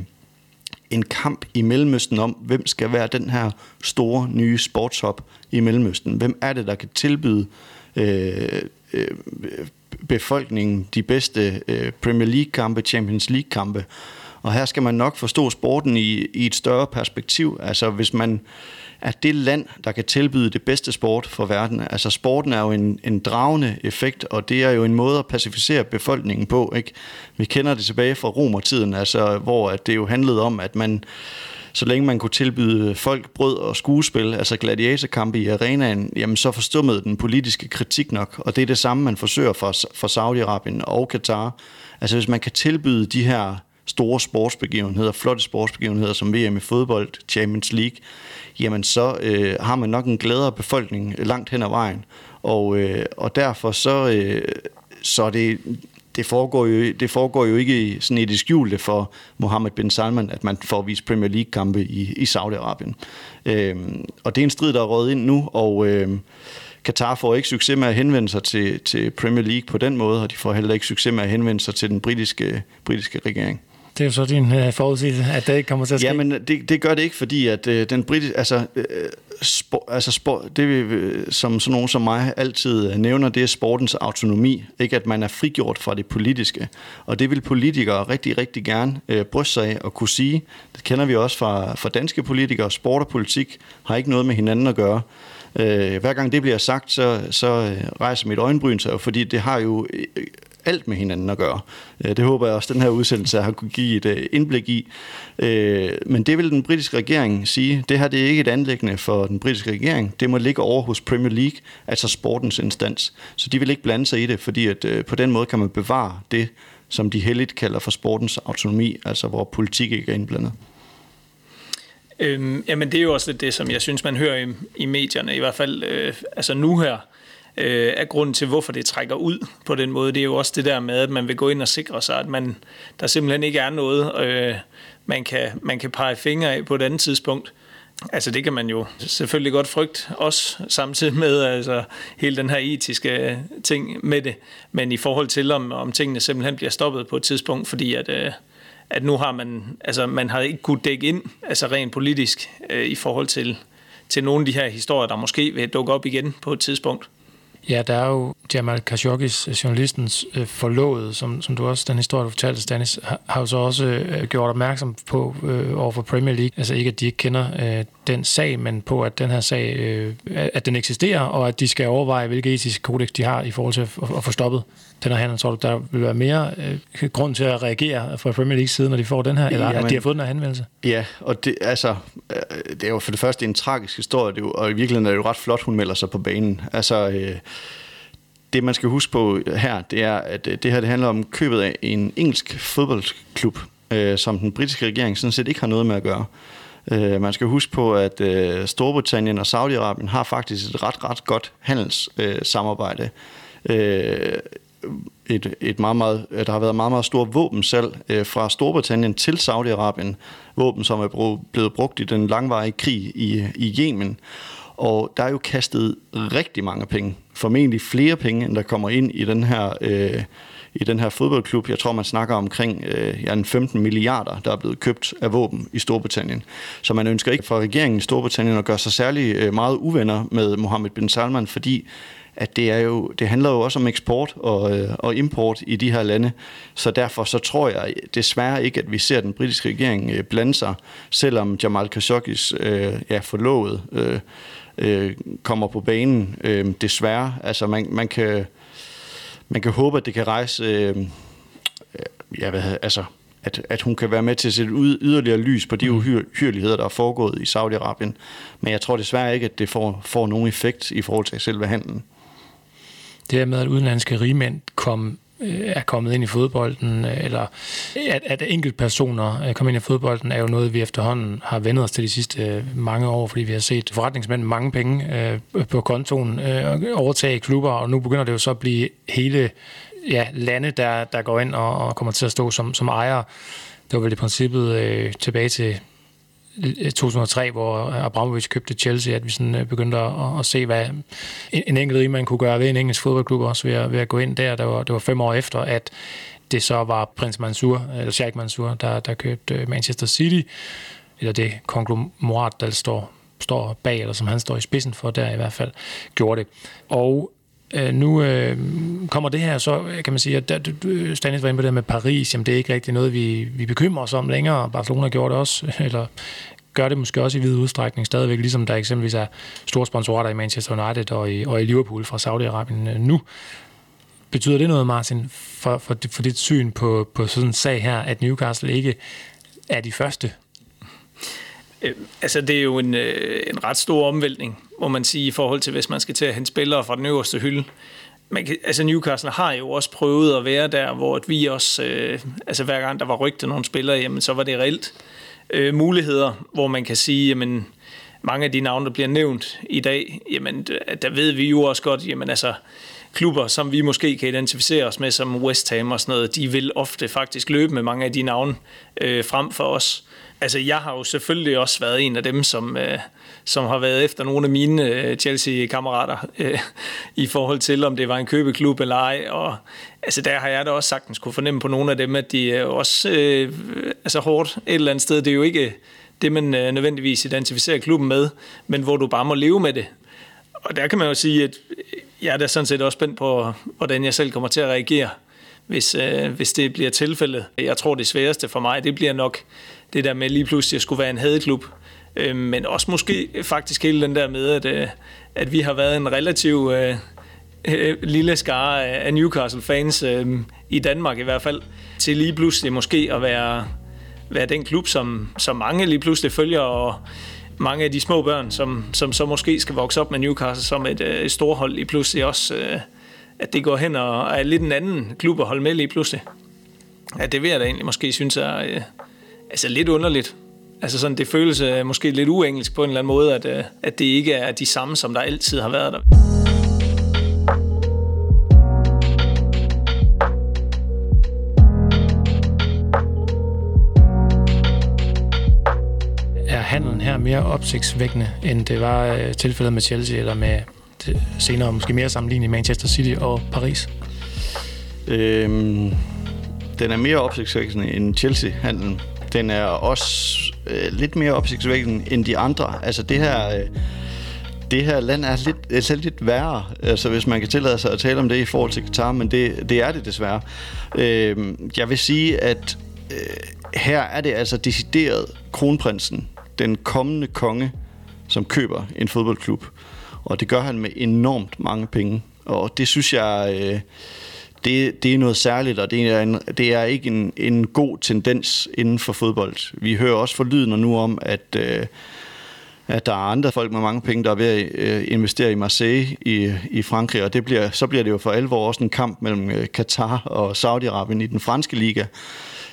en kamp i Mellemøsten om, hvem skal være den her store nye sportshop i Mellemøsten. Hvem er det, der kan tilbyde øh, øh, befolkningen de bedste øh, Premier League-kampe, Champions League-kampe. Og her skal man nok forstå sporten i, i et større perspektiv. Altså hvis man er det land, der kan tilbyde det bedste sport for verden. Altså sporten er jo en, en dragende effekt, og det er jo en måde at pacificere befolkningen på. Ikke? Vi kender det tilbage fra romertiden, altså, hvor at det jo handlede om, at man så længe man kunne tilbyde folk brød og skuespil, altså gladiatorkampe i arenaen, jamen så forstummede den politiske kritik nok, og det er det samme, man forsøger for, for Saudi-Arabien og Katar. Altså hvis man kan tilbyde de her store sportsbegivenheder, flotte sportsbegivenheder som VM i fodbold, Champions League, jamen så øh, har man nok en glædere befolkning langt hen ad vejen. Og, øh, og derfor så, øh, så det det foregår, jo, det foregår jo ikke sådan i det skjulte for Mohammed bin Salman, at man får vist Premier League-kampe i, i Saudi-Arabien. Øh, og det er en strid, der er røget ind nu, og Øh, Katar får ikke succes med at henvende sig til, til Premier League på den måde, og de får heller ikke succes med at henvende sig til den britiske, britiske regering. Det er jo så din øh, forudsigelse, at det ikke kommer til at ske. Ja, men det, det gør det ikke, fordi at øh, den britiske, altså, øh, spor, altså sport, det øh, som sådan nogen som mig altid øh, nævner, det er sportens autonomi, ikke at man er frigjort fra det politiske. Og det vil politikere rigtig, rigtig gerne øh, bryste sig af og kunne sige. Det kender vi også fra, fra danske politikere. Sport og politik har ikke noget med hinanden at gøre. Øh, hver gang det bliver sagt, så, så øh, rejser mit øjenbryn sig, fordi det har jo alt med hinanden at gøre. Øh, det håber jeg også, at den her udsendelse har kunne give et øh, indblik i. Øh, men det vil den britiske regering sige, det her det er ikke et anlæggende for den britiske regering. Det må ligge over hos Premier League, altså sportens instans. Så de vil ikke blande sig i det, fordi at på den måde kan man bevare det, som de heldigt kalder for sportens autonomi, altså hvor politik ikke er indblandet. Øhm, jamen det er jo også det, som jeg synes, man hører i, i medierne, i hvert fald øh, altså nu her, øh, er grunden til, hvorfor det trækker ud på den måde. Det er jo også det der med, at man vil gå ind og sikre sig, at man, der simpelthen ikke er noget, øh, man, kan, man kan pege fingre af på et andet tidspunkt. Altså det kan man jo selvfølgelig godt frygte, også samtidig med altså, hele den her etiske ting med det. Men i forhold til, om, om tingene simpelthen bliver stoppet på et tidspunkt, fordi at, øh, at nu har man, altså man har ikke kunnet dække ind, altså rent politisk, øh, i forhold til, til nogle af de her historier, der måske vil dukke op igen på et tidspunkt. Ja, der er jo Jamal Khashoggis, øh, journalistens øh, forlovede, som, som du også, den historie, du fortalte, Stanis, har, har jo så også øh, gjort opmærksom på øh, over for Premier League. Altså ikke, at de ikke kender øh, den sag, men på, at den her sag, øh, at den eksisterer, og at de skal overveje, hvilke etiske kodex de har i forhold til at, at, få stoppet den her handel. Tror du, der vil være mere øh, grund til at reagere fra Premier League side, når de får den her, eller Jamen, at de har fået den her henvendelse? Ja, og det, altså, øh, det er jo for det første en tragisk historie, det er jo, og i virkeligheden er det jo ret flot, hun melder sig på banen. Altså, øh, det man skal huske på her, det er, at øh, det her det handler om købet af en engelsk fodboldklub, øh, som den britiske regering sådan set ikke har noget med at gøre. Øh, man skal huske på, at øh, Storbritannien og Saudi-Arabien har faktisk et ret, ret godt handelssamarbejde. Øh, et, et meget, meget, øh, der har været meget, meget stor våbensalg øh, fra Storbritannien til Saudi-Arabien. Våben, som er blevet brugt i den langvarige krig i, i Yemen. Og der er jo kastet rigtig mange penge, formentlig flere penge, end der kommer ind i den her, øh, i den her fodboldklub. Jeg tror, man snakker omkring øh, ja, 15 milliarder, der er blevet købt af våben i Storbritannien. Så man ønsker ikke fra regeringen i Storbritannien at gøre sig særlig øh, meget uvenner med Mohammed bin Salman, fordi at det, er jo, det handler jo også om eksport og, øh, og import i de her lande. Så derfor så tror jeg desværre ikke, at vi ser den britiske regering øh, blande sig, selvom Jamal Khashoggis øh, ja, forlovet øh, øh, kommer på banen, øh, desværre. Altså man, man, kan, man kan håbe, at det kan rejse... Øh, ja, hvad, altså, at, at hun kan være med til at sætte ud, yderligere lys på de mm. uhyrligheder, der er foregået i Saudi-Arabien. Men jeg tror desværre ikke, at det får, får nogen effekt i forhold til selve handlen. Det her med, at udenlandske rigmænd kom Øh, er kommet ind i fodbolden, øh, eller at, at enkeltpersoner øh, er kommer ind i fodbolden, er jo noget, vi efterhånden har vendt os til de sidste mange år, fordi vi har set forretningsmænd mange penge på kontoen overtage klubber, og nu begynder det jo så at blive hele ja, lande, der, der går ind og, og kommer til at stå som, som ejere. Det var vel i princippet øh, tilbage til 2003, hvor Abramovich købte Chelsea, at vi sådan øh, begyndte at, at se, hvad en, en enkelt man kunne gøre ved en engelsk fodboldklub, også ved at, ved at gå ind der. Det var, det var fem år efter, at det så var prins Mansour, eller Sheikh Mansour, der, der købte øh, Manchester City, eller det konglomerat, der står, står bag, eller som han står i spidsen for, der i hvert fald gjorde det. Og Øh, nu øh, kommer det her så, kan man sige, at du, Stanis var inde på det med Paris, jamen det er ikke rigtig noget, vi, vi bekymrer os om længere. Barcelona gjorde det også, [LAUGHS] eller gør det måske også i vid udstrækning stadigvæk, ligesom der eksempelvis er store sponsorer i Manchester United og i, og i Liverpool fra Saudi-Arabien øh, nu. Betyder det noget, Martin, for, for, for dit syn på, på sådan en sag her, at Newcastle ikke er de første Øh, altså, det er jo en, øh, en ret stor omvæltning, må man sige, i forhold til, hvis man skal til at hente spillere fra den øverste hylde. Man kan, altså Newcastle har jo også prøvet at være der, hvor vi også, øh, altså hver gang der var rygte nogle spillere, jamen så var det reelt øh, muligheder, hvor man kan sige, jamen mange af de navne, der bliver nævnt i dag, jamen der ved vi jo også godt, jamen altså klubber, som vi måske kan identificere os med, som West Ham og sådan noget, de vil ofte faktisk løbe med mange af de navne øh, frem for os. Altså, jeg har jo selvfølgelig også været en af dem, som, øh, som har været efter nogle af mine øh, Chelsea-kammerater øh, i forhold til, om det var en købeklub eller ej. Og altså, der har jeg da også sagtens kunne fornemme på nogle af dem, at de er også øh, altså, hårdt et eller andet sted. Det er jo ikke det, man øh, nødvendigvis identificerer klubben med, men hvor du bare må leve med det. Og der kan man jo sige, at jeg er da sådan set også spændt på, hvordan jeg selv kommer til at reagere, hvis, øh, hvis det bliver tilfældet. Jeg tror, det sværeste for mig, det bliver nok det der med lige pludselig at skulle være en hadeklub. Øh, men også måske faktisk hele den der med, at, øh, at vi har været en relativ øh, øh, lille skare af Newcastle-fans, øh, i Danmark i hvert fald, til lige pludselig måske at være, være den klub, som, som mange lige pludselig følger, og mange af de små børn, som, som så måske skal vokse op med Newcastle som et, øh, et storhold lige pludselig også, øh, at det går hen og er lidt en anden klub at holde med lige pludselig. Ja, det vil jeg da egentlig måske synes er øh, altså lidt underligt. Altså sådan, det føles øh, måske lidt uengelsk på en eller anden måde, at, øh, at det ikke er de samme, som der altid har været der. Er handlen her mere opsigtsvækkende, end det var øh, tilfældet med Chelsea, eller med det senere måske mere sammenlignet i Manchester City og Paris? Øhm, den er mere opsigtsvækkende end Chelsea-handlen. Den er også øh, lidt mere opsigtsvækkende end de andre. Altså det her... Øh, det her land er lidt, øh, er altså lidt værre, altså hvis man kan tillade sig at tale om det i forhold til Qatar, men det, det er det desværre. Øh, jeg vil sige, at øh, her er det altså decideret kronprinsen, den kommende konge, som køber en fodboldklub. Og det gør han med enormt mange penge. Og det synes jeg, øh, det, det er noget særligt, og det er, en, det er ikke en, en god tendens inden for fodbold. Vi hører også for lyden nu om, at, øh, at der er andre folk med mange penge, der er ved at øh, investere i Marseille i, i Frankrig, og det bliver, så bliver det jo for alvor også en kamp mellem øh, Katar og Saudi-Arabien i den franske liga.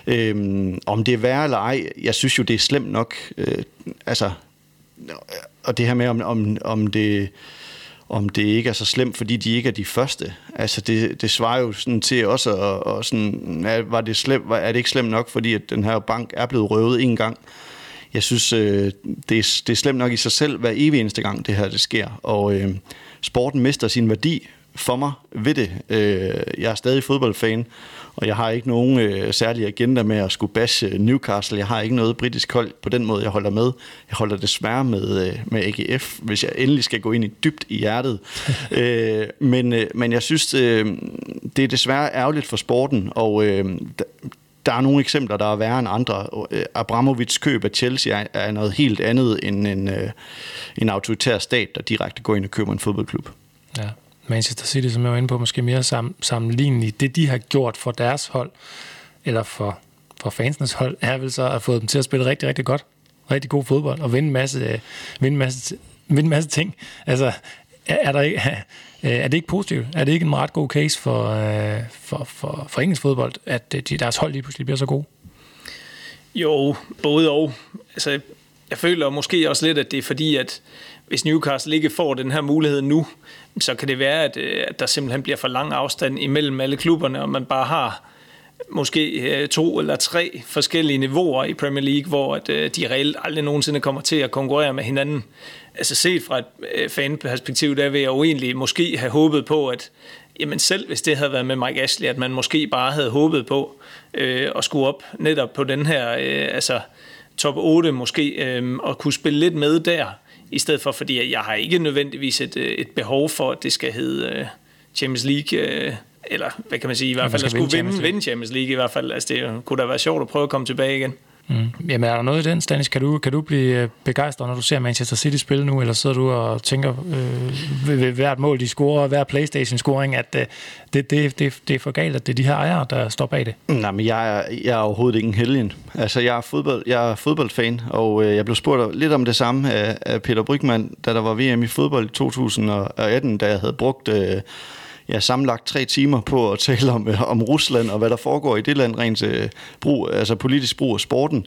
Øhm, om det er værre eller ej, jeg synes jo, det er slemt nok. Øh, altså, og det her med, om, om, om det om det ikke er så slemt, fordi de ikke er de første. Altså det, det svarer jo sådan til også, og, og sådan, er, var det slemt, er det ikke slemt nok, fordi at den her bank er blevet røvet en gang. Jeg synes, øh, det, er, det er slemt nok i sig selv, hver evig eneste gang det her det sker. Og øh, sporten mister sin værdi for mig ved det. Øh, jeg er stadig fodboldfan, og jeg har ikke nogen øh, særlig agenda med at skulle bashe Newcastle. Jeg har ikke noget britisk hold på den måde, jeg holder med. Jeg holder desværre med, øh, med AGF, hvis jeg endelig skal gå ind i dybt i hjertet. [LAUGHS] øh, men, øh, men jeg synes, øh, det er desværre ærgerligt for sporten, og øh, der er nogle eksempler, der er værre end andre. Øh, Abramovics køb af Chelsea er noget helt andet end en, øh, en autoritær stat, der direkte går ind og køber en fodboldklub. Ja. Manchester City, som jeg var inde på, måske mere sam, sammenligneligt. Det, de har gjort for deres hold, eller for, for fansenes hold, er vel så at få dem til at spille rigtig, rigtig godt. Rigtig god fodbold, og vinde en masse, øh, vinde en masse, vinde en masse ting. Altså, er, er, der ikke, [LAUGHS] øh, er det ikke positivt? Er det ikke en ret god case for, øh, for, for, for engelsk fodbold, at de, deres hold lige pludselig bliver så gode? Jo, både og. Altså, jeg føler måske også lidt, at det er fordi, at hvis Newcastle ikke får den her mulighed nu, så kan det være, at, øh, at der simpelthen bliver for lang afstand imellem alle klubberne, og man bare har måske øh, to eller tre forskellige niveauer i Premier League, hvor at, øh, de reelt aldrig nogensinde kommer til at konkurrere med hinanden. Altså set fra et fanperspektiv, der vil jeg jo egentlig måske have håbet på, at jamen selv hvis det havde været med Mike Ashley, at man måske bare havde håbet på øh, at skulle op netop på den her øh, altså top 8 måske, øh, og kunne spille lidt med der, i stedet for, fordi jeg har ikke nødvendigvis et, øh, et behov for, at det skal hedde øh, Champions League, øh, eller hvad kan man sige, i hvert fald at skulle vinde, vinde Champions League i hvert fald. Altså det kunne da være sjovt at prøve at komme tilbage igen. Mm. Jamen er der noget i den, Stanis? Kan du, kan du blive øh, begejstret, når du ser Manchester City spille nu, eller sidder du og tænker øh, ved, ved hvert mål, de scorer, hver Playstation-scoring, at øh, det, det, det, det er for galt, at det er de her ejere, der står bag det? Nej, men jeg er, jeg er overhovedet ikke en helgen. Altså, jeg er, fodbold, jeg er fodboldfan, og øh, jeg blev spurgt lidt om det samme af, af Peter Brygman, da der var VM i fodbold i 2018, da jeg havde brugt... Øh, ja, sammenlagt tre timer på at tale om, øh, om Rusland og hvad der foregår i det land, rent øh, brug, altså politisk brug af sporten.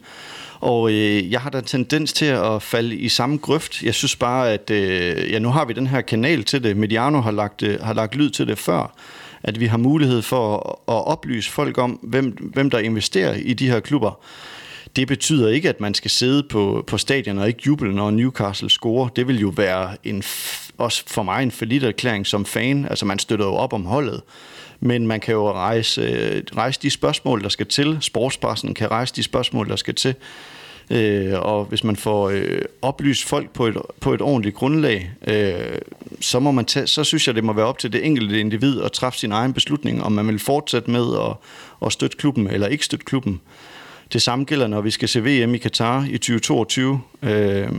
Og øh, jeg har da tendens til at falde i samme grøft. Jeg synes bare, at øh, ja, nu har vi den her kanal til det. Mediano har lagt, øh, har lagt lyd til det før at vi har mulighed for at oplyse folk om, hvem, hvem der investerer i de her klubber. Det betyder ikke, at man skal sidde på, på stadion og ikke juble, når Newcastle scorer. Det vil jo være en, også for mig en forlidt erklæring som fan. Altså man støtter jo op om holdet. Men man kan jo rejse, rejse de spørgsmål, der skal til. Sportspressen kan rejse de spørgsmål, der skal til. Øh, og hvis man får øh, oplyst folk på et, på et ordentligt grundlag, øh, så, må man tage, så synes jeg, det må være op til det enkelte individ at træffe sin egen beslutning, om man vil fortsætte med at, at støtte klubben eller ikke støtte klubben. Det samme gælder, når vi skal se VM i Katar i 2022. Øh,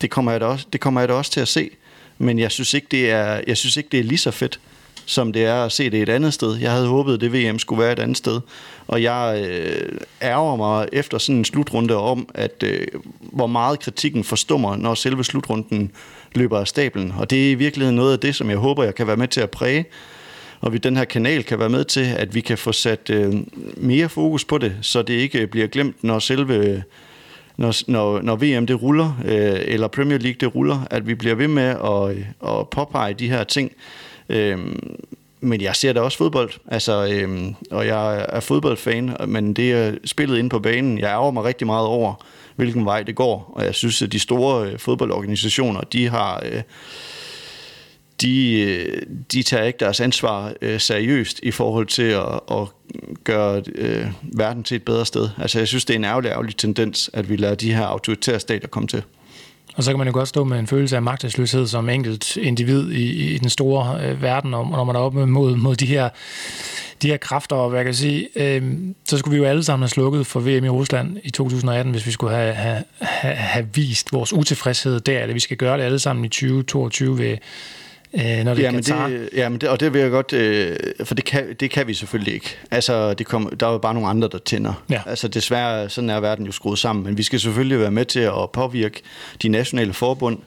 det, kommer jeg da også, det kommer jeg da også til at se, men jeg synes ikke, det er, jeg synes ikke, det er lige så fedt som det er at se det et andet sted. Jeg havde håbet, at det VM skulle være et andet sted. Og jeg øh, ærger mig efter sådan en slutrunde om, at øh, hvor meget kritikken forstummer, når selve slutrunden løber af stablen. Og det er i virkeligheden noget af det, som jeg håber, jeg kan være med til at præge. Og vi den her kanal kan være med til, at vi kan få sat øh, mere fokus på det, så det ikke bliver glemt, når selve når, når, når VM det ruller, øh, eller Premier League det ruller, at vi bliver ved med at, øh, at påpege de her ting, Øh, men jeg ser da også fodbold, altså, øh, og jeg er fodboldfan, men det er spillet inde på banen. Jeg ærger mig rigtig meget over, hvilken vej det går, og jeg synes, at de store øh, fodboldorganisationer, de har... Øh, de, de tager ikke deres ansvar øh, seriøst i forhold til at, at gøre øh, verden til et bedre sted. Altså jeg synes, det er en ærgerlig, ærgerlig tendens, at vi lader de her autoritære stater komme til. Og så kan man jo godt stå med en følelse af magtesløshed som enkelt individ i, i den store øh, verden, og når man er oppe mod, mod de her de her kræfter, og hvad jeg kan sige, øh, så skulle vi jo alle sammen have slukket for VM i Rusland i 2018, hvis vi skulle have, have, have, have vist vores utilfredshed der, eller vi skal gøre det alle sammen i 2022 ved, øh, når det jamen er Det, jamen det, og det vil jeg godt, øh, for det kan, det kan vi selvfølgelig ikke. Altså, det kom, der er jo bare nogle andre, der tænder. Ja. Altså, desværre, sådan er verden jo skruet sammen, men vi skal selvfølgelig være med til at påvirke de nationale forbund,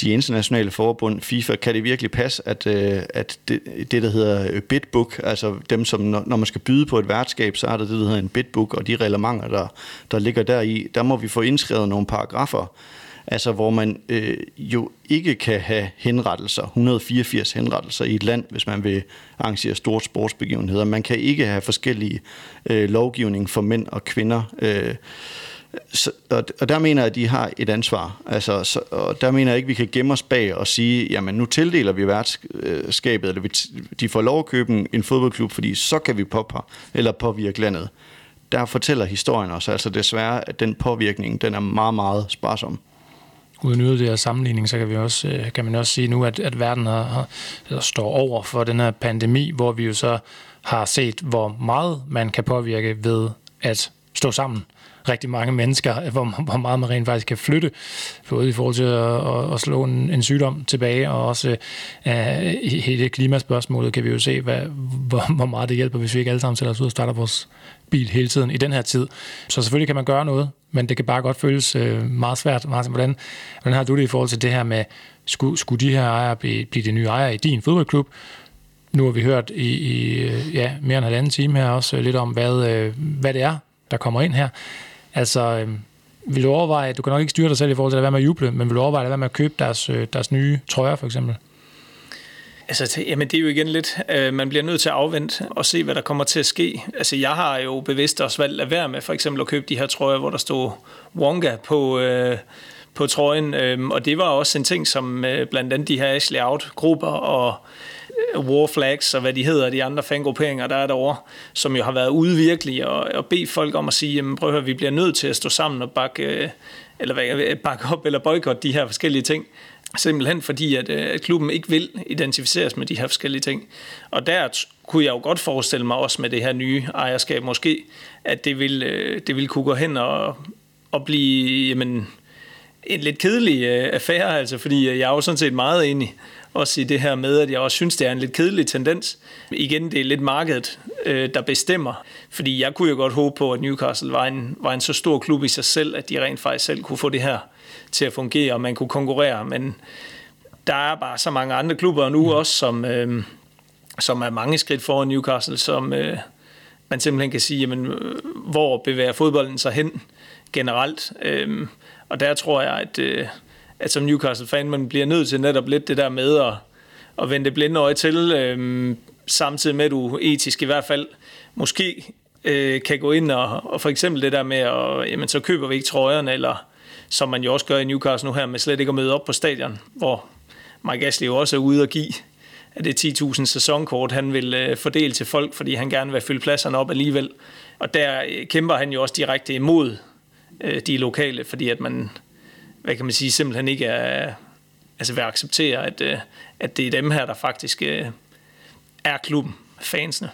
de internationale forbund, FIFA, kan det virkelig passe, at, øh, at det, det, der hedder bidbook, altså dem, som når, når man skal byde på et værtskab, så er der det, der hedder en bidbook, og de reglementer, der, der ligger der i, der må vi få indskrevet nogle paragrafer, altså hvor man øh, jo ikke kan have henrettelser, 184 henrettelser i et land, hvis man vil arrangere store sportsbegivenheder. Man kan ikke have forskellige øh, lovgivning for mænd og kvinder. Øh, så, og, og der mener jeg, at de har et ansvar. Altså, så, og der mener jeg ikke, at vi kan gemme os bag og sige, jamen nu tildeler vi værtskabet, eller vi, de får lov at købe en, fodboldklub, fordi så kan vi påpege, eller påvirke landet. Der fortæller historien også, altså desværre, at den påvirkning, den er meget, meget sparsom uden yderligere sammenligning, så kan, vi også, øh, kan man også sige nu, at, at verden har, har, står over for den her pandemi, hvor vi jo så har set, hvor meget man kan påvirke ved at stå sammen rigtig mange mennesker, [LAUGHS] hvor, hvor meget man rent faktisk kan flytte, både i forhold til at, at, at slå en, en sygdom tilbage, og også uh, i hele klimaspørgsmålet kan vi jo se, hvad, hvor, [LAUGHS] hvor meget det hjælper, hvis vi ikke alle sammen sætter os ud og starter vores bil hele tiden i den her tid. Så selvfølgelig kan man gøre noget, men det kan bare godt føles øh, meget svært. Martin, hvordan, hvordan har du det i forhold til det her med, skulle, skulle de her ejere blive, blive de nye ejere i din fodboldklub? Nu har vi hørt i, i øh, ja, mere end en halvanden time her også øh, lidt om, hvad, øh, hvad det er, der kommer ind her. Altså, øh, vil du overveje, du kan nok ikke styre dig selv i forhold til at være med at juble, men vil du overveje at være med at købe deres, øh, deres nye trøjer for eksempel? Altså, jamen det er jo igen lidt, øh, man bliver nødt til at afvente og se, hvad der kommer til at ske. Altså, jeg har jo bevidst også valgt at være med for eksempel at købe de her trøjer, hvor der stod Wonga på, øh, på trøjen, øh, og det var også en ting, som øh, blandt andet de her Ashley Out-grupper og øh, War Flags og hvad de hedder, de andre fangrupperinger, der er derovre, som jo har været ude virkelig og, og bede folk om at sige, jamen prøv at høre, vi bliver nødt til at stå sammen og bakke, øh, eller hvad, øh, bakke op eller boykotte de her forskellige ting. Simpelthen fordi, at, øh, at klubben ikke vil identificeres med de her forskellige ting. Og der kunne jeg jo godt forestille mig også med det her nye ejerskab måske, at det vil, øh, det vil kunne gå hen og, og blive jamen, en lidt kedelig øh, affære, altså, fordi jeg er jo sådan set meget enig også i det her med, at jeg også synes, det er en lidt kedelig tendens. Igen, det er lidt markedet, øh, der bestemmer. Fordi jeg kunne jo godt håbe på, at Newcastle var en, var en så stor klub i sig selv, at de rent faktisk selv kunne få det her til at fungere, og man kunne konkurrere. Men der er bare så mange andre klubber nu mm. også, som, øh, som er mange skridt foran Newcastle, som øh, man simpelthen kan sige, jamen, øh, hvor bevæger fodbolden sig hen generelt. Øh, og der tror jeg, at, øh, at som Newcastle-fan, man bliver nødt til netop lidt det der med at, at vende det blinde øje til, øh, samtidig med, at du etisk i hvert fald måske øh, kan gå ind og, og for eksempel det der med, at jamen, så køber vi ikke trøjerne, eller som man jo også gør i Newcastle nu her, med slet ikke at møde op på stadion, hvor Mike Ashley jo også er ude og give at det 10.000 sæsonkort, han vil øh, fordele til folk, fordi han gerne vil fylde pladserne op alligevel. Og der øh, kæmper han jo også direkte imod øh, de lokale, fordi at man, hvad kan man sige, simpelthen ikke er, altså vil acceptere, at, øh, at det er dem her, der faktisk øh, er klubben, fansene.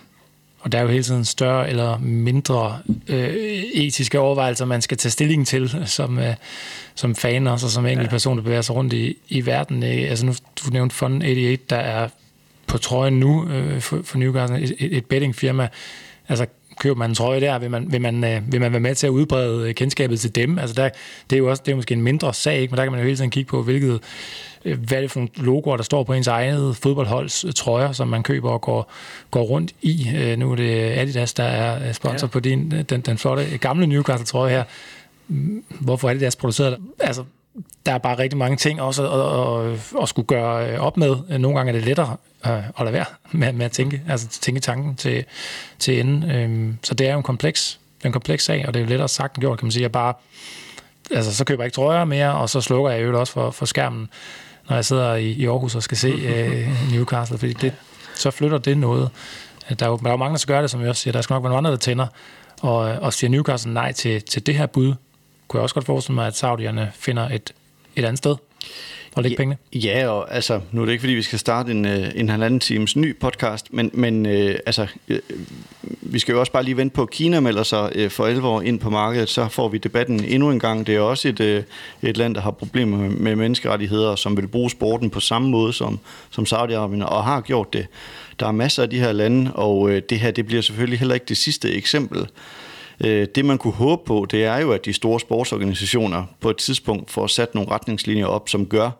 Og der er jo hele tiden større eller mindre øh, etiske overvejelser, man skal tage stilling til som, øh, som fan og som enkelt ja. person, der bevæger sig rundt i, i verden. Altså nu, du nævnte Fund 88, der er på trøjen nu øh, for, for Newcastle, et, et bettingfirma. Altså køber man en trøje der, vil man, vil man, øh, vil man være med til at udbrede kendskabet til dem? Altså der, det er jo også det er måske en mindre sag, ikke? men der kan man jo hele tiden kigge på, hvilket, øh, hvad er det for nogle logoer, der står på ens eget fodboldholds trøjer, som man køber og går, går rundt i. Øh, nu er det Adidas, der er sponsor ja. på din, den, den flotte gamle Newcastle-trøje her. Hvorfor er det deres produceret? Altså, der er bare rigtig mange ting også at, at, at skulle gøre op med. Nogle gange er det lettere øh, at lade være [LAUGHS] med, med at tænke, altså tænke tanken til, til enden. Øhm, så det er jo en kompleks, en kompleks sag, og det er jo lettere sagt end gjort, kan man sige. Jeg bare, altså, så køber jeg ikke trøjer mere, og så slukker jeg jo også for, for skærmen, når jeg sidder i, i Aarhus og skal se øh, [LAUGHS] Newcastle, fordi det, så flytter det noget. Der er, jo, der er jo mange, der skal gøre det, som jeg også siger. Der skal nok være nogle andre, der tænder, og, og siger Newcastle nej til, til det her bud, kunne jeg også godt forestille mig, at saudierne finder et, et andet sted og lægge ja, pengene. Ja, og altså, nu er det ikke, fordi vi skal starte en, øh, en halvanden times ny podcast, men, men øh, altså, øh, vi skal jo også bare lige vente på, at Kina melder sig øh, for 11 år ind på markedet, så får vi debatten endnu en gang. Det er også et, øh, et land, der har problemer med, med menneskerettigheder, som vil bruge sporten på samme måde som, som Saudi-Arabien, og har gjort det. Der er masser af de her lande, og øh, det her det bliver selvfølgelig heller ikke det sidste eksempel. Øh, det man kunne håbe på, det er jo, at de store sportsorganisationer på et tidspunkt får sat nogle retningslinjer op, som gør,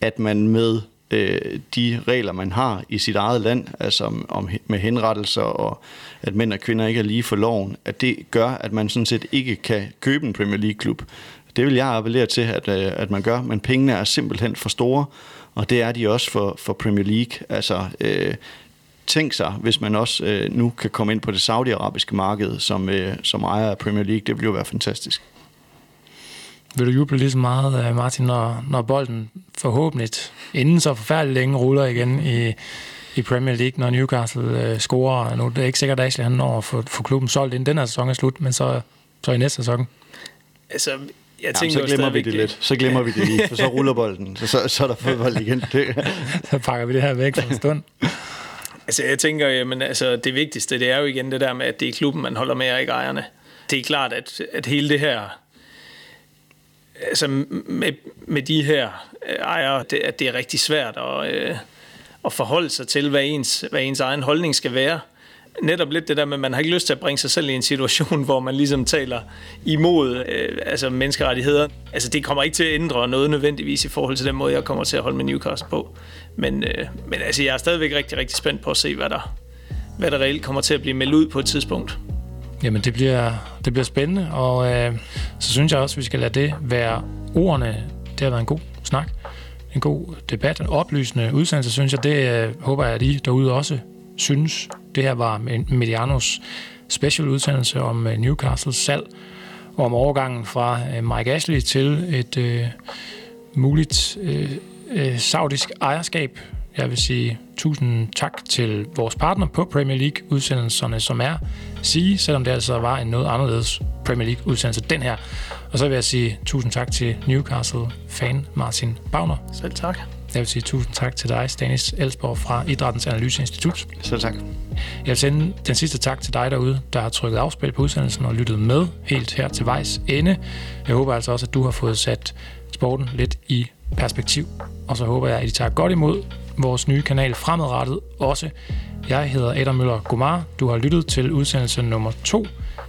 at man med øh, de regler, man har i sit eget land, altså om, med henrettelser og at mænd og kvinder ikke er lige for loven, at det gør, at man sådan set ikke kan købe en Premier League-klub. Det vil jeg appellere til, at, øh, at man gør, men pengene er simpelthen for store, og det er de også for, for Premier League. Altså, øh, tænk sig, hvis man også øh, nu kan komme ind på det saudiarabiske marked som, øh, som ejer af Premier League. Det ville jo være fantastisk. Vil du juble lige så meget, øh, Martin, når, når bolden forhåbentlig inden så forfærdeligt længe ruller igen i, i Premier League, når Newcastle øh, scorer. Nu det er ikke sikkert, at Ashley han når at få, få klubben solgt inden den her sæson er slut, men så, så i næste sæson. Altså, jeg tænker Jamen, så glemmer vi det lidt. Så glemmer vi det lige, for så [LAUGHS] ruller bolden. Så, så, så er der fodbold igen. [LAUGHS] så pakker vi det her væk for en stund. [LAUGHS] Altså, jeg tænker, jamen, altså, det vigtigste, det er jo igen det der med, at det er klubben, man holder med, og ikke ejerne. Det er klart, at, at hele det her, altså med, med de her øh, ejere, det, at det er rigtig svært at, øh, at forholde sig til, hvad ens, hvad ens egen holdning skal være netop lidt det der med, at man har ikke lyst til at bringe sig selv i en situation, [LAUGHS] hvor man ligesom taler imod øh, altså menneskerettigheder. Altså det kommer ikke til at ændre noget nødvendigvis i forhold til den måde, jeg kommer til at holde med Newcastle på. Men, øh, men altså, jeg er stadigvæk rigtig, rigtig spændt på at se, hvad der, hvad der reelt kommer til at blive meldt ud på et tidspunkt. Jamen, det bliver, det bliver spændende, og øh, så synes jeg også, at vi skal lade det være ordene. Det har været en god snak, en god debat, en oplysende udsendelse, synes jeg. Det øh, håber jeg, at I derude også synes. Det her var Medianos special udsendelse om øh, Newcastles salg, og om overgangen fra øh, Mike Ashley til et øh, muligt øh, øh, saudisk ejerskab. Jeg vil sige tusind tak til vores partner på Premier League-udsendelserne, som er sige, selvom det altså var en noget anderledes Premier League-udsendelse, den her. Og så vil jeg sige tusind tak til Newcastle-fan Martin Bavner. Selv tak. Jeg vil sige tusind tak til dig, Stanis Elsborg fra Idrættens Analyseinstitut. Selv tak. Jeg vil sende den sidste tak til dig derude, der har trykket afspil på udsendelsen og lyttet med helt her til vejs ende. Jeg håber altså også, at du har fået sat sporten lidt i perspektiv. Og så håber jeg, at I tager godt imod vores nye kanal fremadrettet også. Jeg hedder Adam Møller Gomar. Du har lyttet til udsendelse nummer 2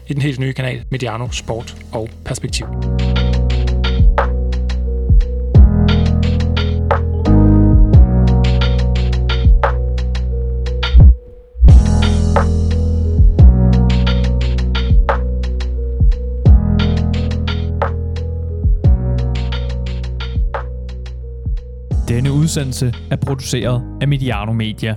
i den helt nye kanal Mediano Sport og Perspektiv. Denne udsendelse er produceret af Mediano Media.